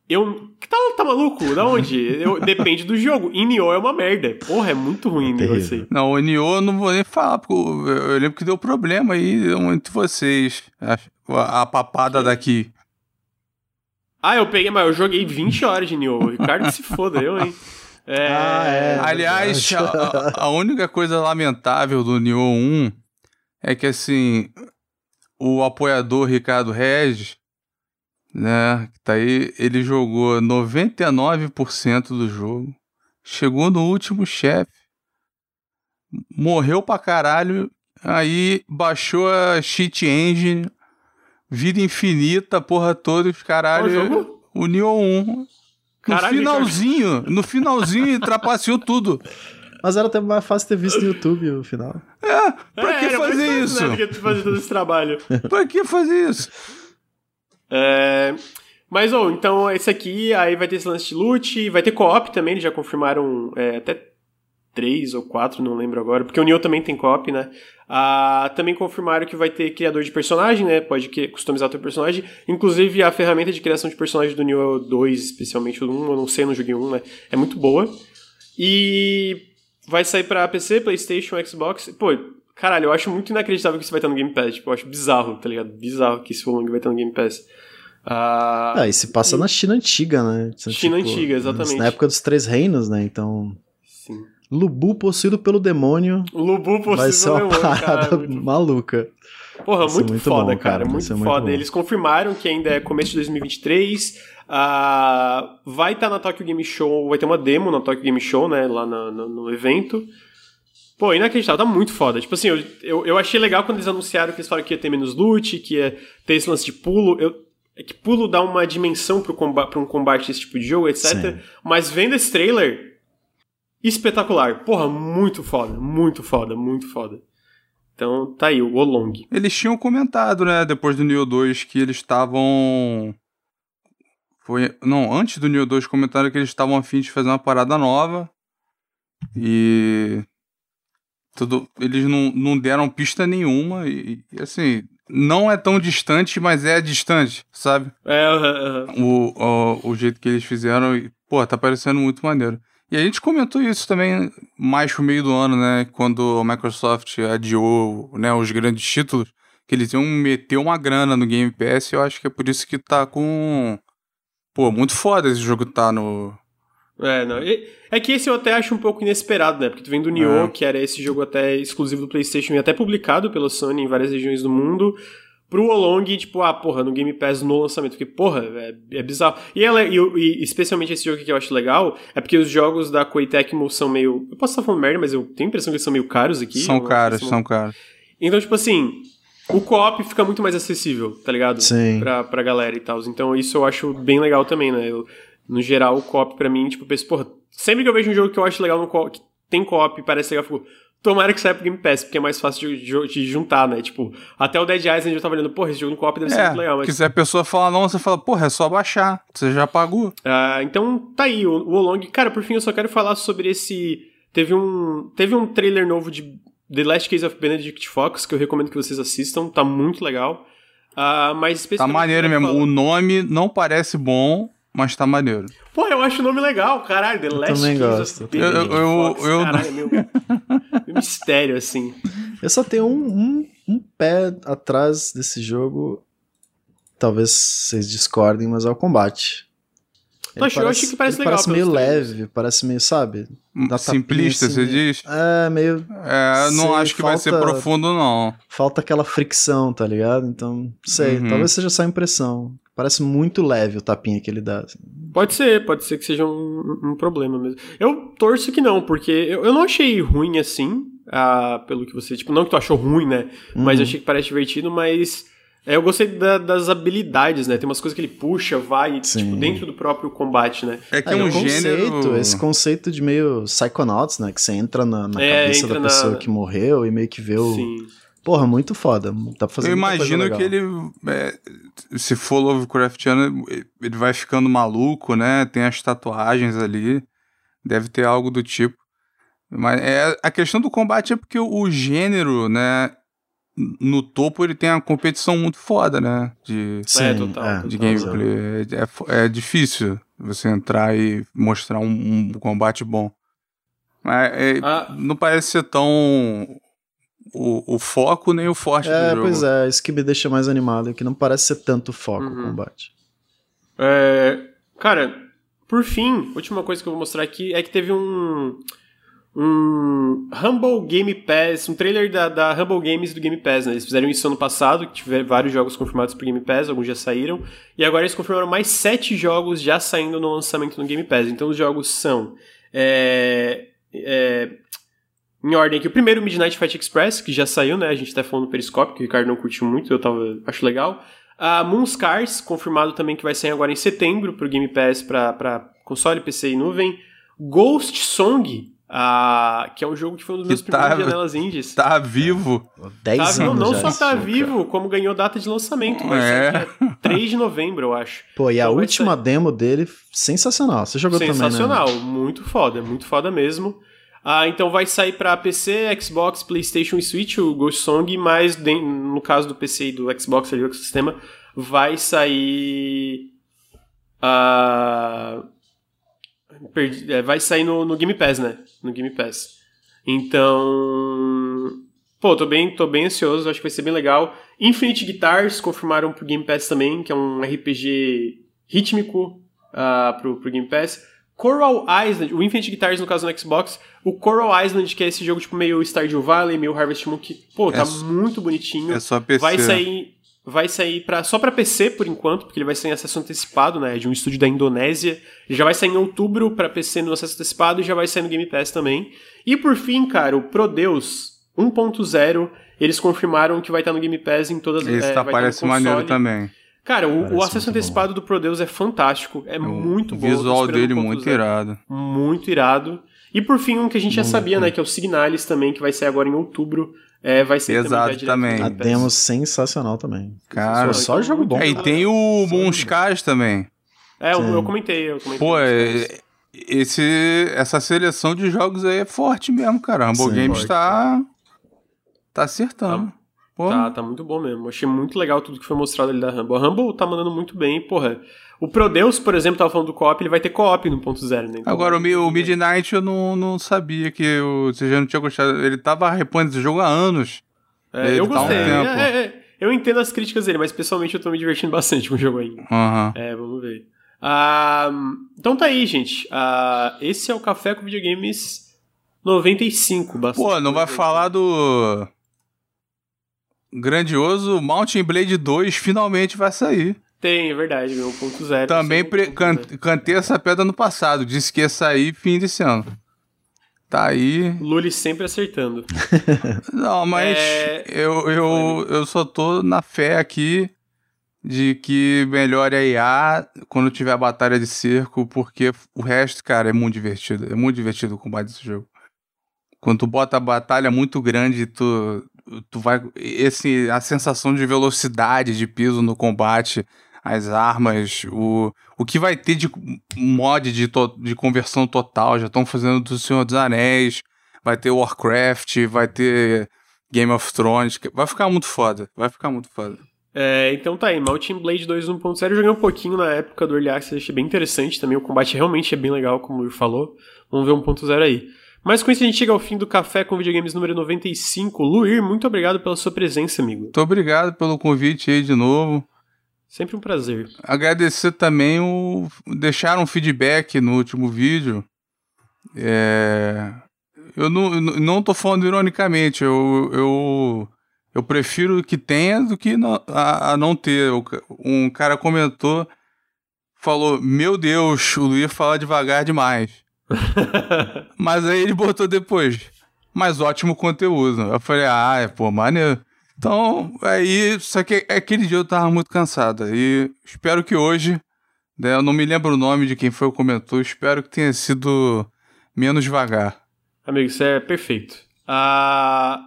Eu. Que tá, tá maluco? Da onde? Eu, depende do jogo. Em Nioh é uma merda. Porra, é muito ruim o negócio Terrível. aí. Não, o Nioh eu não vou nem falar, porque eu, eu lembro que deu problema aí entre vocês. A, a papada daqui. Ah, eu peguei, mas eu joguei 20 horas de Nioh. O Ricardo se foda, eu, hein? É. Ah, é. Aliás, a- a única coisa lamentável do Nioh 1 é que, assim, o apoiador Ricardo Regis, né, que tá aí, ele jogou 99% do jogo, chegou no último chefe, morreu pra caralho, aí baixou a cheat engine, vida infinita, porra toda, os caralho... O Nioh 1. Caralho, no finalzinho, no finalzinho, trapaceou tudo. Mas era até mais fácil ter visto no YouTube o final. É, pra É, que era mais fazer fácil, isso? Né, do que fazer todo esse trabalho. Pra que fazer isso? É, Mas, ô, então esse aqui, aí vai ter esse lance de loot, vai ter co-op também, eles já confirmaram é, até três ou quatro, não lembro agora, porque o Nioh também tem co-op, né? Ah, também confirmaram que vai ter criador de personagem, né? Pode customizar o teu personagem. Inclusive, a ferramenta de criação de personagem do Nioh 2, especialmente o 1, eu não sei, não joguei o 1, né? É muito boa. E vai sair pra PC, Playstation, Xbox. Pô, caralho, eu acho muito inacreditável que isso vai estar no Game Pass. Tipo, eu acho bizarro, tá ligado? Bizarro que esse Wolong vai estar no Game Pass. Ah, Ah, e se passa na China antiga, né? China antiga, exatamente. Na época dos Três Reinos, né? Então, sim. Lubu possuído pelo demônio Lubu vai ser uma parada cara, muito maluca. Porra, ser muito, muito foda, bom, cara. vai Muito muito foda. bom. Eles confirmaram que ainda é começo de 2023. Ah, vai estar na Tokyo Game Show, vai ter uma demo na Tokyo Game Show, né? Lá na- no, no evento. Pô, inacreditável, tá muito foda. Tipo assim, eu, eu, eu achei legal quando eles anunciaram que eles falaram que ia ter menos loot, que ia ter esse lance de pulo. Eu, é que pulo dá uma dimensão pro comba pra um combate desse tipo de jogo, etc. Sim. Mas vendo esse trailer, espetacular. Porra, muito foda, muito foda, muito foda. Então tá aí, o Olong. Eles tinham comentado, né, depois do Neo 2, que eles estavam. Foi. Não, antes do Neo 2 comentaram que eles estavam afim de fazer uma parada nova. E. Tudo, eles não, não deram pista nenhuma. E, e, assim, não é tão distante, mas é distante, sabe? É, aham, aham. o, o, o jeito que eles fizeram. E, pô, tá parecendo muito maneiro. E a gente comentou isso também mais pro meio do ano, né? Quando a Microsoft adiou né, os grandes títulos, que eles iam meter uma grana no Game Pass. E eu acho que é por isso que tá com. Pô, muito foda esse jogo tá no. É, não. É que esse eu até acho um pouco inesperado, né? Porque tu vem do Nioh, É. que era esse jogo até exclusivo do PlayStation e até publicado pela Sony em várias regiões do mundo, pro Olong, tipo, ah, porra, no Game Pass no lançamento. Porque, porra, é, é bizarro. E, ela, e, e especialmente esse jogo aqui que eu acho legal, é porque os jogos da Koei Tecmo são meio. Eu posso estar falando merda, mas eu tenho a impressão que eles são meio caros aqui. são se são caras. Então, tipo assim, o co-op fica muito mais acessível, tá ligado? Sim. Pra, pra galera e tal. Então, isso eu acho bem legal também, né? Eu, no geral, o co-op pra mim, tipo, eu penso, porra, sempre que eu vejo um jogo que eu acho legal no co que tem co-op e parece legal, eu fico, tomara que saia pro Game Pass, porque é mais fácil de, de- de juntar, né? Tipo, até o Dead Island eu tava olhando, porra, esse jogo no co-op deve ser É, muito legal, mas se a pessoa falar não, você fala, porra, é só baixar. Você já pagou. Ah, então tá aí, o, o Olong. Cara, por fim, eu só quero falar sobre esse. Teve um. Teve um trailer novo de The Last Case of Benedict Fox, que eu recomendo que vocês assistam, tá muito legal. Ah, mas Tá especificamente. maneiro eu quero mesmo. falar- O nome não parece bom, mas tá maneiro. Pô, eu acho o nome legal, caralho. The Last também Case gosto. of Benedict Eu- eu- Fox. eu- Caralho, meu, meu mistério, assim. Eu só tenho um, um, um pé atrás desse jogo. talvez vocês discordem, mas é o combate. Ele Poxa, parece, eu que parece legal. Parece meio leve, parece meio, sabe? Simplista, assim, você diz? É, meio. É, não sei, acho que falta, vai ser profundo, não. Falta aquela fricção, tá ligado? Então, sei, uhum. talvez seja só impressão. Parece muito leve o tapinha que ele dá. Assim. Pode ser, pode ser que seja um, um problema mesmo. Eu torço que não, porque eu, eu não achei ruim assim, ah, pelo que você. Tipo, não que tu achou ruim, né? Uhum. Mas eu achei que parece divertido, mas é, eu gostei da, das habilidades, né? Tem umas coisas que ele puxa, vai, tipo, Sim. tipo, dentro do próprio combate, né? É que é, é um gênero... conceito, esse conceito de meio Psychonauts, né? Que você entra na, na é, cabeça entra da pessoa na... que morreu e meio que vê o... Sim. Porra, muito foda. Pra fazer Eu imagino que ele, é, se for Lovecraftiano, ele vai ficando maluco, né? Tem as tatuagens ali. Deve ter algo do tipo. Mas é, a questão do combate é porque o, gênero, né? no topo ele tem uma competição muito foda, né? De, Sim, é, total, é, de gameplay. É, é, é, difícil você entrar e mostrar um, um combate bom. Mas é, ah. não parece ser tão o, o foco nem o forte é, do jogo. Pois é, isso que me deixa mais animado, que não parece ser tanto foco uhum. o combate. É, cara, por fim, última coisa que eu vou mostrar aqui é que teve um um Humble Game Pass, um trailer da, da Humble Games do Game Pass, né? Eles fizeram isso ano passado, que tiveram vários jogos confirmados pro Game Pass, alguns já saíram, e agora eles confirmaram mais sete jogos já saindo no lançamento no Game Pass. Então os jogos são. É, é, em ordem aqui, o primeiro Midnight Fight Express, que já saiu, né? A gente tá falando no Periscope, que o Ricardo não curtiu muito, eu tava, acho legal. A Moonscars, confirmado também que vai sair agora em setembro pro Game Pass para console, PC e nuvem. Ghost Song, ah, que é um jogo que foi um dos meus tá, primeiros janelas indies. Tá vivo. 10 tá, anos não, não só tá vivo, como ganhou data de lançamento. Vai é. ser 3 de novembro, eu acho. Pô, e então a última ser... demo dele, sensacional. Você jogou sensacional, também, né? muito foda, muito foda mesmo. Ah, então vai sair para PC, Xbox, PlayStation e Switch o Ghost Song, mas no caso do PC e do Xbox ali, o sistema, vai sair. Perdi, é, vai sair no, no Game Pass, né? No Game Pass. Então. Pô, tô bem, tô bem ansioso, acho que vai ser bem legal. Infinite Guitars confirmaram pro Game Pass também, que é um RPG rítmico uh, pro, pro Game Pass. Coral Island, o Infinite Guitars no caso no Xbox, o Coral Island, que é esse jogo tipo meio Stardew Valley, meio Harvest Moon, que, pô, tá é muito bonitinho. É só PC. Vai sair vai sair para só para PC por enquanto, porque ele vai sair em acesso antecipado, né, de um estúdio da Indonésia. Ele já vai sair em outubro para PC no acesso antecipado e já vai sair no Game Pass também. E por fim, cara, o Prodeus 1.0, eles confirmaram que vai estar no Game Pass em todas as Esse é, tá, parece maneiro também. Cara, o, o acesso antecipado bom. do Prodeus é fantástico, é o muito bom. O visual dele muito irado. Muito irado. E por fim, um que a gente já sabia, né, que é o Signalis também, que vai sair agora em outubro. É, vai ser Exato, também. A demo sensacional também. Cara, só jogo bom. É, e tem o Monscars também. É, eu, eu, comentei, eu comentei. Pô, é, esse, essa seleção de jogos aí é forte mesmo, cara. Humble Sim, Games forte. tá, tá acertando. Tá, Pô. tá, tá muito bom mesmo. Achei muito legal tudo que foi mostrado ali da Humble. A Humble tá mandando muito bem, porra. O Prodeus, por exemplo, tava falando do co-op, ele vai ter co-op no ponto zero, né? Então, Agora, o, o Midnight eu não, não sabia que o, você já não tinha gostado. Ele tava repondo esse jogo há anos. É, eu gostei. Um é, é, eu entendo as críticas dele, mas pessoalmente eu tô me divertindo bastante com o jogo ainda. Uhum. É, vamos ver. Ah, então tá aí, gente. Ah, esse é o Café com Videogames 95, bastante. Pô, não vai falar do grandioso Mountain Blade 2 finalmente vai sair. Tem, é verdade, 1.0. Também pre- can- cantei essa pedra no passado, disse que ia sair fim desse ano. Tá aí. Lully sempre acertando. Não, mas é... eu, eu, eu só tô na fé aqui de que melhore a IA quando tiver a batalha de cerco, porque o resto, cara, é muito divertido. É muito divertido o combate desse jogo. Quando tu bota a batalha muito grande, tu, tu vai. Esse, a sensação de velocidade de piso no combate as armas, o, o que vai ter de mod de, to, de conversão total. Já estão fazendo do Senhor dos Anéis, vai ter Warcraft, vai ter Game of Thrones. Vai ficar muito foda, vai ficar muito foda. É, então tá aí, Mountain Blade 2 1.0 eu joguei um pouquinho na época do Early Access, achei bem interessante também, o combate realmente é bem legal, como o falou. Vamos ver 1.0 aí. Mas com isso a gente chega ao fim do Café com Videogames número 95. Luir, muito obrigado pela sua presença, amigo. Muito obrigado pelo convite aí de novo. Sempre um prazer. Agradecer também o. Deixaram um feedback no último vídeo. É... Eu não, não tô falando ironicamente, eu, eu, eu prefiro que tenha do que não, a, a não ter. Um cara comentou, falou: Meu Deus, o Luiz fala devagar demais. Mas aí ele botou depois. Mas ótimo conteúdo. Eu falei, ah, é, pô, maneiro. Então, aí, só que aquele dia eu tava muito cansado. E espero que hoje, né, eu não me lembro o nome de quem foi que comentou, espero que tenha sido menos devagar. Amigo, isso é perfeito. Ah,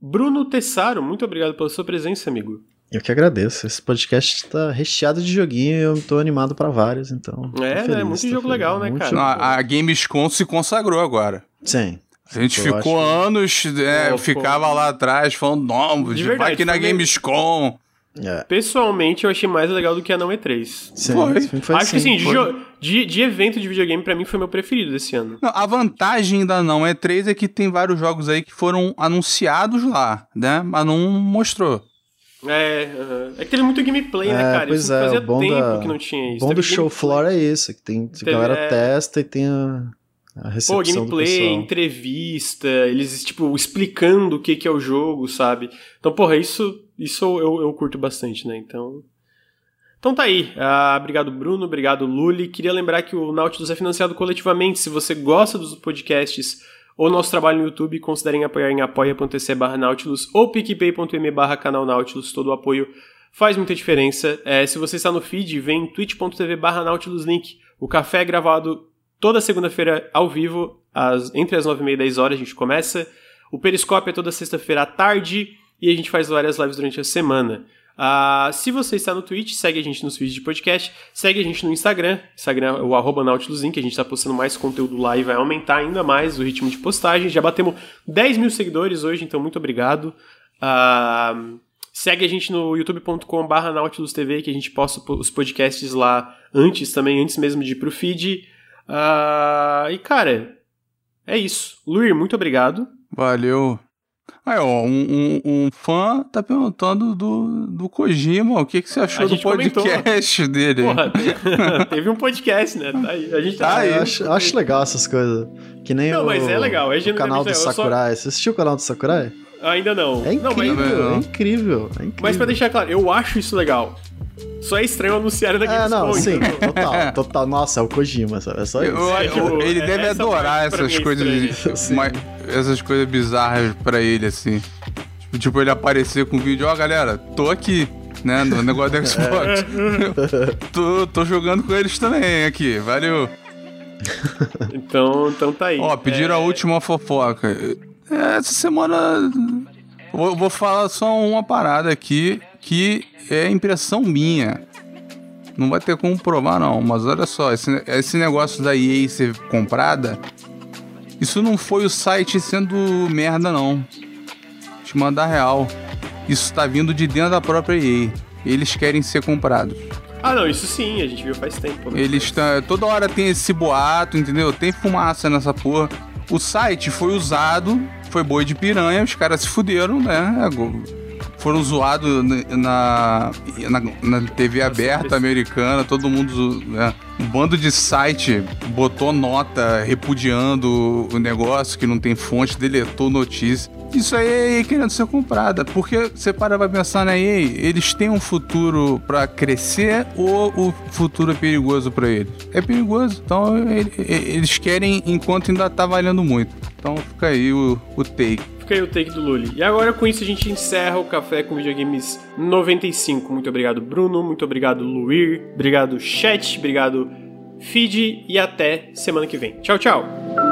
Bruno Tessaro, muito obrigado pela sua presença, amigo. Eu que agradeço. Esse podcast está recheado de joguinho e eu tô animado para vários, então. É, feliz, né? Muito jogo feliz. legal, né, cara? A, a Gamescom se consagrou agora. Sim. A gente eu ficou anos, é, eu ficava lá atrás falando, não, verdade, vai aqui na Gamescom. É. Pessoalmente, eu achei mais legal do que a não E3. Sim, foi. foi Acho que sim, de, de, de, evento de videogame, para mim, foi meu preferido desse ano. Não, a vantagem da não E3 é que tem vários jogos aí que foram anunciados lá, né? Mas não mostrou. É, é que teve muito gameplay, né, é, cara? Pois isso é, fazia bom tempo da, que não tinha isso. bom do show floor é isso, que tem, a galera é... testa e tem a, a recepção Pô, gameplay, entrevista, eles, tipo, explicando o que, que é o jogo, sabe? Então, porra, isso, isso eu, eu curto bastante, né? Então... Então tá aí. Uh, obrigado, Bruno. Obrigado, Luli. Queria lembrar que o Nautilus é financiado coletivamente. Se você gosta dos podcasts ou nosso trabalho no YouTube, considerem apoiar em apoia.se barra Nautilus ou picpay.me barra canal Nautilus. Todo o apoio faz muita diferença. É, se você está no feed, vem twitch.tv barra Nautilus Link. O café é gravado toda segunda-feira ao vivo, às, entre as 9 e meia e 10 horas a gente começa. O Periscópio é toda sexta-feira à tarde e a gente faz várias lives durante a semana. Uh, se você está no Twitch, segue a gente nos vídeos de podcast, segue a gente no Instagram, Instagram o arroba NautilusLink, a gente está postando mais conteúdo lá e vai aumentar ainda mais o ritmo de postagem. Já batemos 10 mil seguidores hoje, então muito obrigado. Uh, segue a gente no youtube.com barra NautilusTV, que a gente posta os podcasts lá antes também, antes mesmo de ir pro feed. Uh, e cara, é isso. Luir, muito obrigado. Valeu. Aí, ó, um, um, um, fã tá perguntando do, do Kojima, o que, que você achou do podcast comentou. dele? Porra, teve um podcast, né? Tá aí. A gente tá, ah, aí. Eu acho, acho legal essas coisas. Que nem não, o, mas é legal. É o canal do Sakurai. Só... Você assistiu o canal do Sakurai? Ainda não. É incrível, não, mas... é incrível, é incrível. Mas pra deixar claro, eu acho isso legal. Só é estranho anunciar da Gamescom. É, não, sim, total, total. Nossa, é o Kojima, sabe? É só isso. Eu, eu, ele deve adorar essas é coisas, uma, essas coisas bizarras pra ele, assim. Tipo, tipo ele aparecer com o vídeo, ó, oh, galera, tô aqui, né, no negócio do Xbox. tô, tô jogando com eles também aqui, valeu. Então, então tá aí. Ó, pediram é... a última fofoca. Essa semana. Vou, vou falar só uma parada aqui que é impressão minha. Não vai ter como provar, não. Mas olha só, esse, esse negócio da EA ser comprada, isso não foi o site sendo merda, não. Te mandar real. Isso tá vindo de dentro da própria EA. Eles querem ser comprados. Ah, não, isso sim, a gente viu faz tempo. Né? Eles tá, toda hora tem esse boato, entendeu? Tem fumaça nessa porra. O site foi usado, foi boi de piranha, os caras se fuderam, né? Foram zoados na, na, na TV aberta americana, todo mundo. Né? Um bando de site botou nota repudiando o negócio que não tem fonte, deletou notícia. Isso aí é EA querendo ser comprada. Porque você para pra pensar na EA, eles têm um futuro para crescer ou o futuro é perigoso para eles? É perigoso. Então eles querem enquanto ainda tá valendo muito. Então fica aí o, o take fica aí o take do Lully. E agora com isso a gente encerra o Café com Videogames 95. Muito obrigado, Bruno. Muito obrigado, Luir. Obrigado, chat. Obrigado, feed. E até semana que vem. Tchau, tchau.